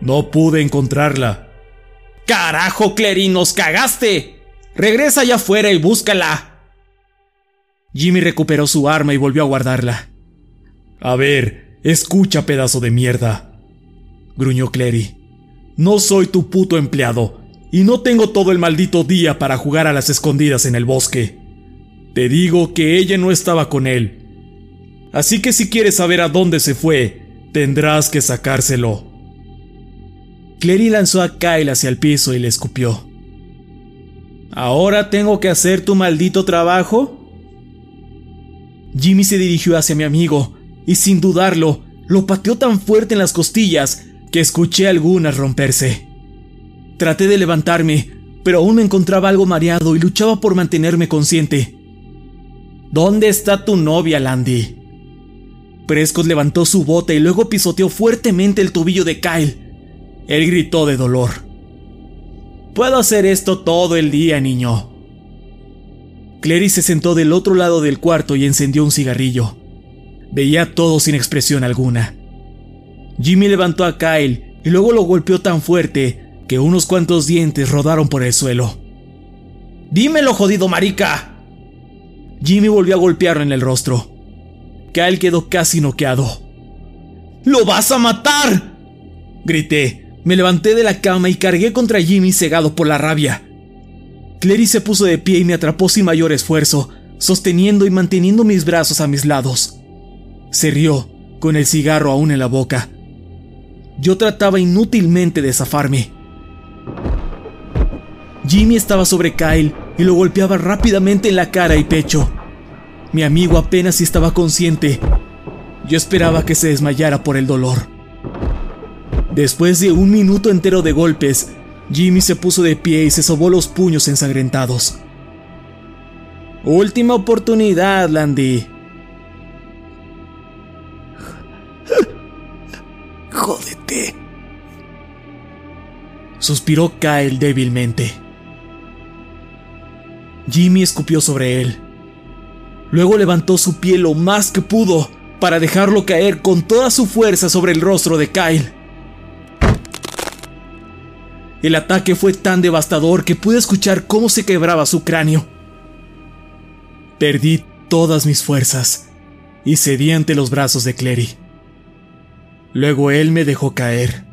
No pude encontrarla. ¡Carajo, Clary, nos cagaste! Regresa allá afuera y búscala. Jimmy recuperó su arma y volvió a guardarla. A ver, escucha, pedazo de mierda. Gruñó Clary. No soy tu puto empleado, y no tengo todo el maldito día para jugar a las escondidas en el bosque. Te digo que ella no estaba con él. Así que si quieres saber a dónde se fue, tendrás que sacárselo. Clary lanzó a Kyle hacia el piso y le escupió. ¿Ahora tengo que hacer tu maldito trabajo? Jimmy se dirigió hacia mi amigo y sin dudarlo, lo pateó tan fuerte en las costillas escuché algunas romperse. Traté de levantarme, pero aún me encontraba algo mareado y luchaba por mantenerme consciente. ¿Dónde está tu novia, Landy? Prescott levantó su bota y luego pisoteó fuertemente el tobillo de Kyle. Él gritó de dolor. Puedo hacer esto todo el día, niño. Clary se sentó del otro lado del cuarto y encendió un cigarrillo. Veía todo sin expresión alguna. Jimmy levantó a Kyle y luego lo golpeó tan fuerte que unos cuantos dientes rodaron por el suelo. ¡Dímelo, jodido marica! Jimmy volvió a golpearlo en el rostro. Kyle quedó casi noqueado. ¡Lo vas a matar! Grité. Me levanté de la cama y cargué contra Jimmy cegado por la rabia. Clary se puso de pie y me atrapó sin mayor esfuerzo, sosteniendo y manteniendo mis brazos a mis lados. Se rió, con el cigarro aún en la boca. Yo trataba inútilmente de zafarme. Jimmy estaba sobre Kyle y lo golpeaba rápidamente en la cara y pecho. Mi amigo apenas estaba consciente. Yo esperaba que se desmayara por el dolor. Después de un minuto entero de golpes, Jimmy se puso de pie y se sobó los puños ensangrentados. Última oportunidad, Landy. Jódete. Suspiró Kyle débilmente. Jimmy escupió sobre él. Luego levantó su pie lo más que pudo para dejarlo caer con toda su fuerza sobre el rostro de Kyle. El ataque fue tan devastador que pude escuchar cómo se quebraba su cráneo. Perdí todas mis fuerzas y cedí ante los brazos de Clary. Luego él me dejó caer.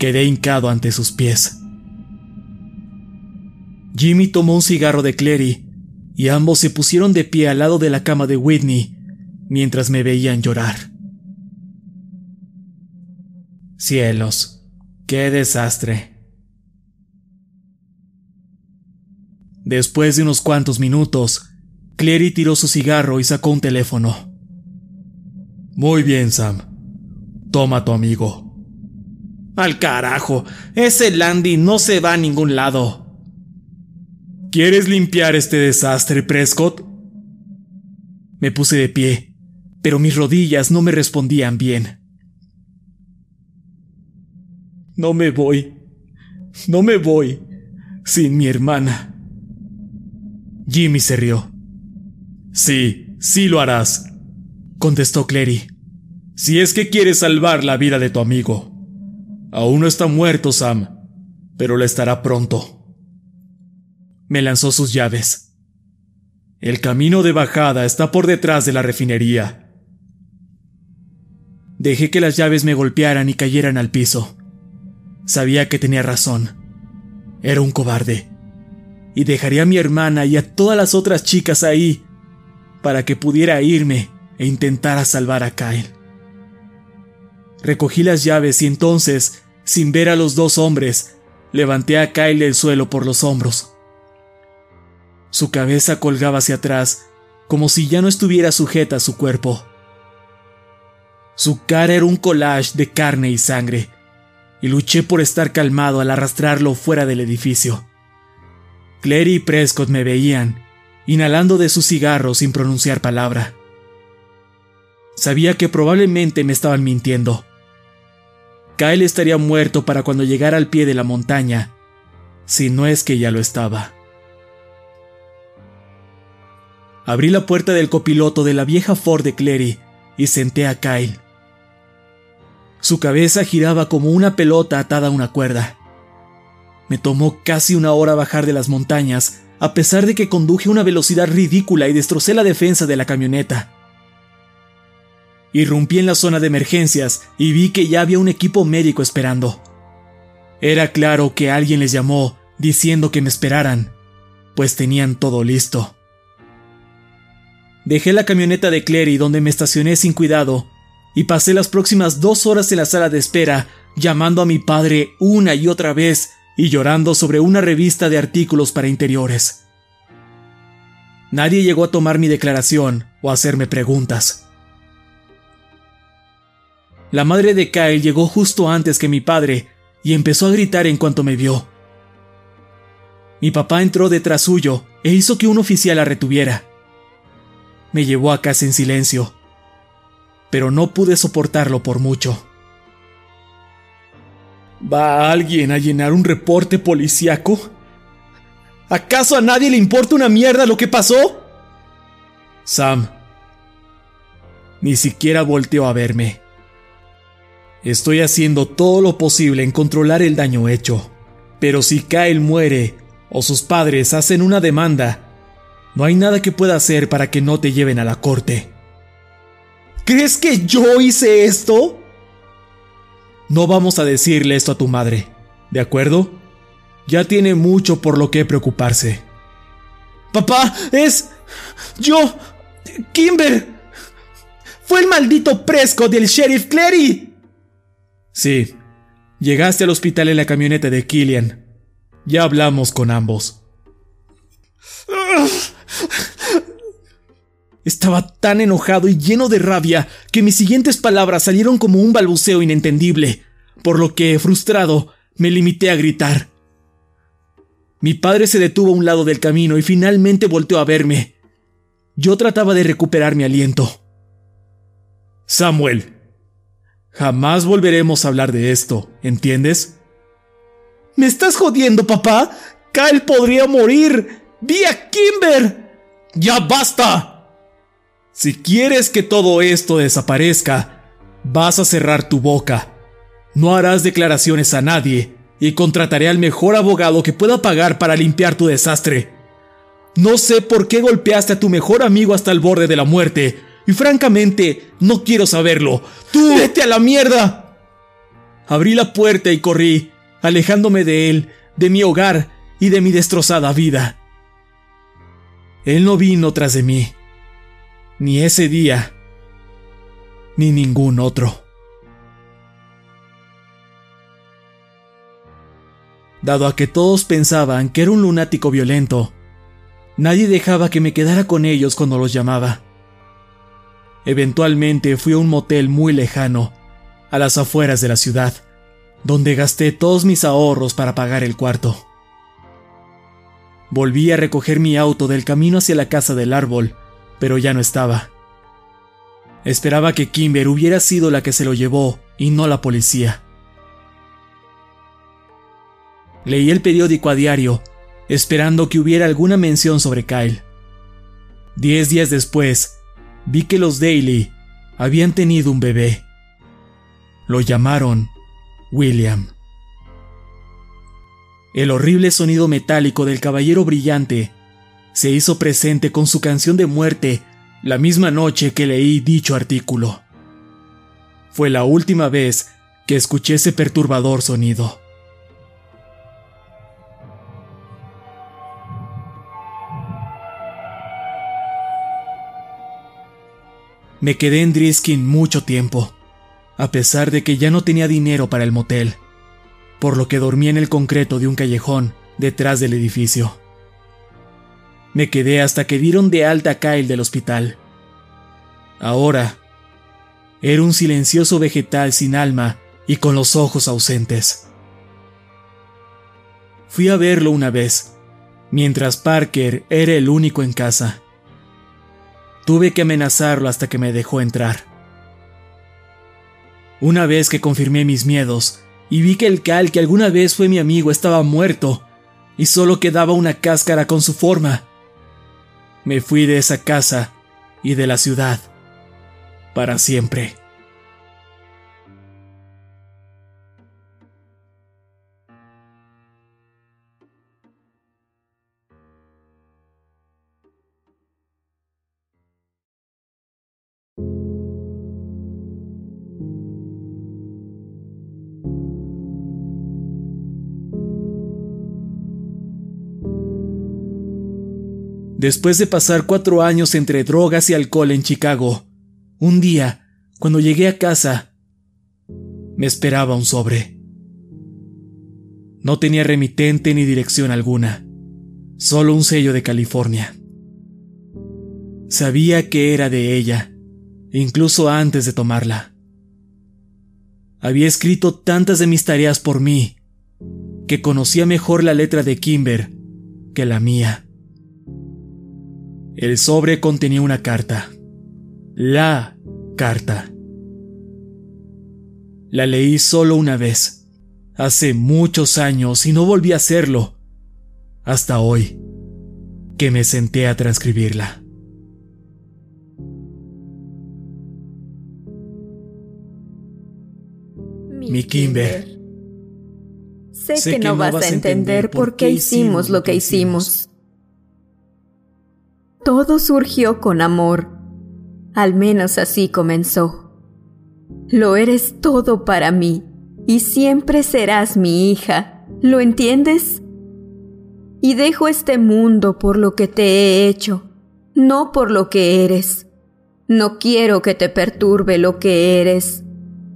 Quedé hincado ante sus pies. Jimmy tomó un cigarro de Clary y ambos se pusieron de pie al lado de la cama de Whitney mientras me veían llorar. Cielos, qué desastre. Después de unos cuantos minutos, Clary tiró su cigarro y sacó un teléfono. Muy bien, Sam. Toma tu amigo. Al carajo, ese Landy no se va a ningún lado. ¿Quieres limpiar este desastre, Prescott? Me puse de pie, pero mis rodillas no me respondían bien. No me voy. No me voy. Sin mi hermana. Jimmy se rió. Sí, sí lo harás, contestó Clary. Si es que quieres salvar la vida de tu amigo. Aún no está muerto, Sam, pero lo estará pronto. Me lanzó sus llaves. El camino de bajada está por detrás de la refinería. Dejé que las llaves me golpearan y cayeran al piso. Sabía que tenía razón. Era un cobarde. Y dejaría a mi hermana y a todas las otras chicas ahí para que pudiera irme e intentara salvar a Kyle. Recogí las llaves y entonces, sin ver a los dos hombres, levanté a Kyle del suelo por los hombros. Su cabeza colgaba hacia atrás, como si ya no estuviera sujeta a su cuerpo. Su cara era un collage de carne y sangre, y luché por estar calmado al arrastrarlo fuera del edificio. Clary y Prescott me veían, inhalando de su cigarro sin pronunciar palabra. Sabía que probablemente me estaban mintiendo. Kyle estaría muerto para cuando llegara al pie de la montaña, si no es que ya lo estaba. Abrí la puerta del copiloto de la vieja Ford de Clary y senté a Kyle. Su cabeza giraba como una pelota atada a una cuerda. Me tomó casi una hora bajar de las montañas, a pesar de que conduje a una velocidad ridícula y destrocé la defensa de la camioneta. Irrumpí en la zona de emergencias y vi que ya había un equipo médico esperando. Era claro que alguien les llamó diciendo que me esperaran, pues tenían todo listo. Dejé la camioneta de Clary donde me estacioné sin cuidado y pasé las próximas dos horas en la sala de espera llamando a mi padre una y otra vez y llorando sobre una revista de artículos para interiores. Nadie llegó a tomar mi declaración o a hacerme preguntas. La madre de Kyle llegó justo antes que mi padre y empezó a gritar en cuanto me vio. Mi papá entró detrás suyo e hizo que un oficial la retuviera. Me llevó a casa en silencio pero no pude soportarlo por mucho. ¿Va alguien a llenar un reporte policíaco? ¿Acaso a nadie le importa una mierda lo que pasó? Sam. Ni siquiera volteó a verme. Estoy haciendo todo lo posible en controlar el daño hecho. Pero si Kyle muere o sus padres hacen una demanda, no hay nada que pueda hacer para que no te lleven a la corte. ¿Crees que yo hice esto? No vamos a decirle esto a tu madre, ¿de acuerdo? Ya tiene mucho por lo que preocuparse. Papá, es... yo... Kimber. Fue el maldito Prescott del sheriff Clary. Sí, llegaste al hospital en la camioneta de Killian. Ya hablamos con ambos. Estaba tan enojado y lleno de rabia que mis siguientes palabras salieron como un balbuceo inentendible, por lo que, frustrado, me limité a gritar. Mi padre se detuvo a un lado del camino y finalmente volteó a verme. Yo trataba de recuperar mi aliento. Samuel, jamás volveremos a hablar de esto, ¿entiendes? ¿Me estás jodiendo, papá? Kyle podría morir. ¡Vi a Kimber! ¡Ya basta! Si quieres que todo esto desaparezca, vas a cerrar tu boca. No harás declaraciones a nadie y contrataré al mejor abogado que pueda pagar para limpiar tu desastre. No sé por qué golpeaste a tu mejor amigo hasta el borde de la muerte, y francamente no quiero saberlo. ¡Tú! ¡Vete a la mierda! Abrí la puerta y corrí, alejándome de él, de mi hogar y de mi destrozada vida. Él no vino tras de mí ni ese día, ni ningún otro. Dado a que todos pensaban que era un lunático violento, nadie dejaba que me quedara con ellos cuando los llamaba. Eventualmente fui a un motel muy lejano, a las afueras de la ciudad, donde gasté todos mis ahorros para pagar el cuarto. Volví a recoger mi auto del camino hacia la casa del árbol pero ya no estaba. Esperaba que Kimber hubiera sido la que se lo llevó y no la policía. Leí el periódico a diario, esperando que hubiera alguna mención sobre Kyle. Diez días después, vi que los Daily habían tenido un bebé. Lo llamaron William. El horrible sonido metálico del caballero brillante se hizo presente con su canción de muerte la misma noche que leí dicho artículo. Fue la última vez que escuché ese perturbador sonido. Me quedé en Driskin mucho tiempo, a pesar de que ya no tenía dinero para el motel, por lo que dormí en el concreto de un callejón detrás del edificio. Me quedé hasta que dieron de alta a Kyle del hospital. Ahora, era un silencioso vegetal sin alma y con los ojos ausentes. Fui a verlo una vez, mientras Parker era el único en casa. Tuve que amenazarlo hasta que me dejó entrar. Una vez que confirmé mis miedos y vi que el Cal que alguna vez fue mi amigo estaba muerto y solo quedaba una cáscara con su forma, me fui de esa casa y de la ciudad para siempre. Después de pasar cuatro años entre drogas y alcohol en Chicago, un día, cuando llegué a casa, me esperaba un sobre. No tenía remitente ni dirección alguna, solo un sello de California. Sabía que era de ella, incluso antes de tomarla. Había escrito tantas de mis tareas por mí, que conocía mejor la letra de Kimber que la mía. El sobre contenía una carta. La carta. La leí solo una vez, hace muchos años, y no volví a hacerlo, hasta hoy, que me senté a transcribirla. Mi Kimber. Sé, que, no vas a entender por qué hicimos lo que hicimos. Todo surgió con amor. Al menos así comenzó. Lo eres todo para mí y siempre serás mi hija. ¿Lo entiendes? Y dejo este mundo por lo que te he hecho, no por lo que eres. No quiero que te perturbe lo que eres,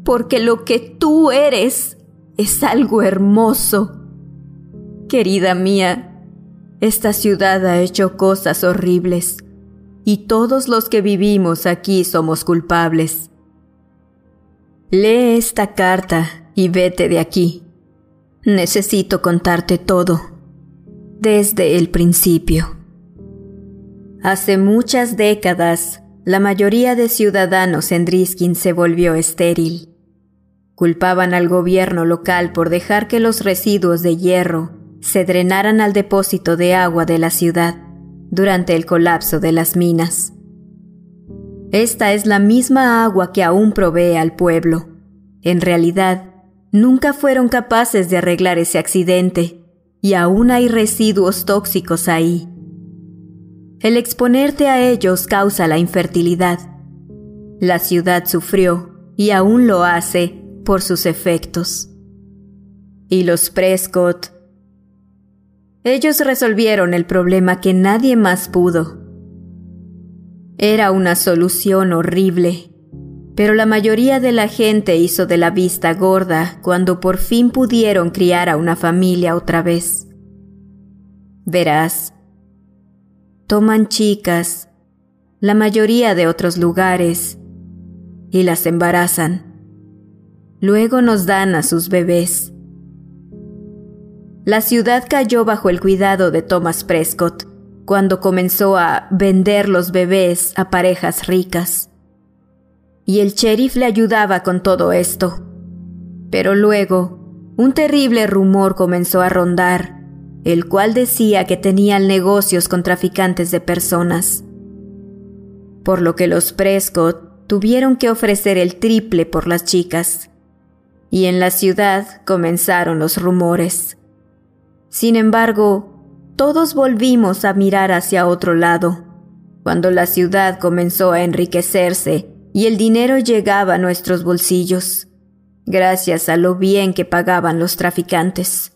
porque lo que tú eres es algo hermoso. Querida mía, esta ciudad ha hecho cosas horribles y todos los que vivimos aquí somos culpables. Lee esta carta y vete de aquí. Necesito contarte todo, desde el principio. Hace muchas décadas, la mayoría de ciudadanos en Driskin se volvió estéril. Culpaban al gobierno local por dejar que los residuos de hierro se drenaran al depósito de agua de la ciudad durante el colapso de las minas. Esta es la misma agua que aún provee al pueblo. En realidad, nunca fueron capaces de arreglar ese accidente y aún hay residuos tóxicos ahí. El exponerte a ellos causa la infertilidad. La ciudad sufrió y aún lo hace por sus efectos. Y los Prescott ellos resolvieron el problema que nadie más pudo. Era una solución horrible, pero la mayoría de la gente hizo de la vista gorda cuando por fin pudieron criar a una familia otra vez. Verás, toman chicas, la mayoría de otros lugares, y las embarazan. Luego nos dan a sus bebés. La ciudad cayó bajo el cuidado de Thomas Prescott cuando comenzó a vender los bebés a parejas ricas. Y el sheriff le ayudaba con todo esto. Pero luego, un terrible rumor comenzó a rondar, el cual decía que tenían negocios con traficantes de personas. Por lo que los Prescott tuvieron que ofrecer el triple por las chicas, y en la ciudad comenzaron los rumores. Sin embargo, todos volvimos a mirar hacia otro lado, cuando la ciudad comenzó a enriquecerse y el dinero llegaba a nuestros bolsillos, gracias a lo bien que pagaban los traficantes.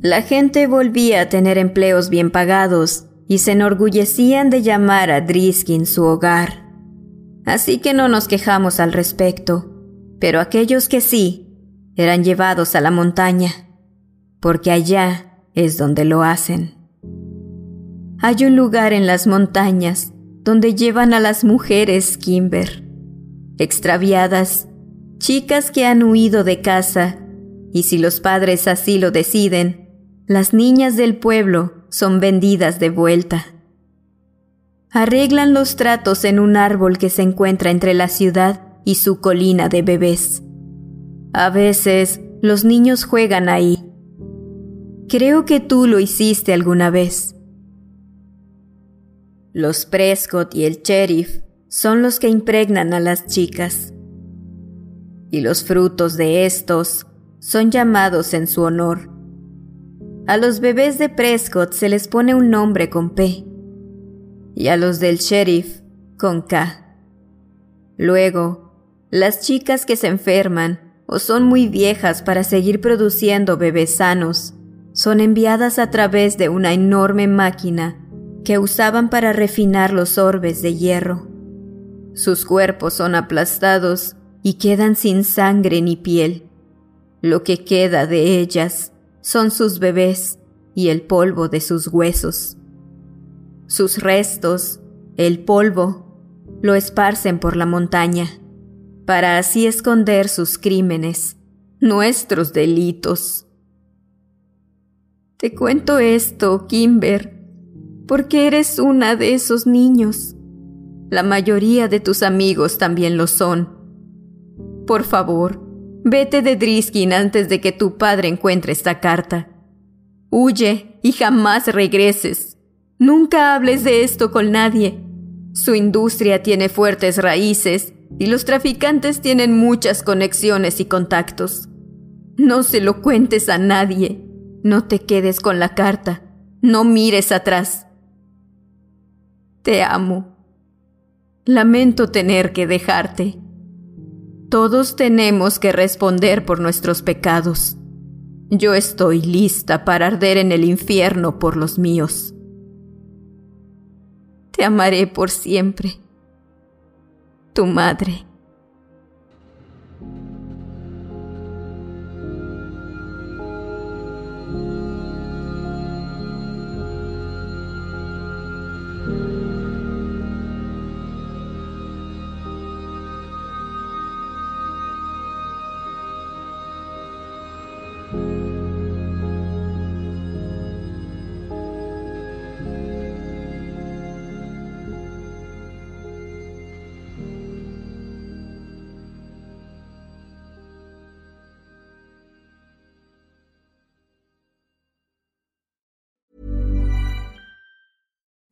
La gente volvía a tener empleos bien pagados y se enorgullecían de llamar a Driskin su hogar. Así que no nos quejamos al respecto, pero aquellos que sí eran llevados a la montaña, porque allá es donde lo hacen. Hay un lugar en las montañas donde llevan a las mujeres Kimber, extraviadas, chicas que han huido de casa, y si los padres así lo deciden, las niñas del pueblo son vendidas de vuelta. Arreglan los tratos en un árbol que se encuentra entre la ciudad y su colina de bebés. A veces los niños juegan ahí. Creo que tú lo hiciste alguna vez. Los Prescott y el sheriff son los que impregnan a las chicas. Y los frutos de estos son llamados en su honor a los bebés de Prescott se les pone un nombre con P y a los del sheriff con K. Luego, las chicas que se enferman o son muy viejas para seguir produciendo bebés sanos son enviadas a través de una enorme máquina que usaban para refinar los orbes de hierro. Sus cuerpos son aplastados y quedan sin sangre ni piel. Lo que queda de ellas son sus bebés y el polvo de sus huesos. Sus restos, el polvo, lo esparcen por la montaña, para así esconder sus crímenes, nuestros delitos. Te cuento esto, Kimber, porque eres una de esos niños. La mayoría de tus amigos también lo son. Por favor, Vete de Driskin antes de que tu padre encuentre esta carta. Huye y jamás regreses. Nunca hables de esto con nadie. Su industria tiene fuertes raíces y los traficantes tienen muchas conexiones y contactos. No se lo cuentes a nadie. No te quedes con la carta. No mires atrás. Te amo. Lamento tener que dejarte. Todos tenemos que responder por nuestros pecados. Yo estoy lista para arder en el infierno por los míos. Te amaré por siempre. Tu madre.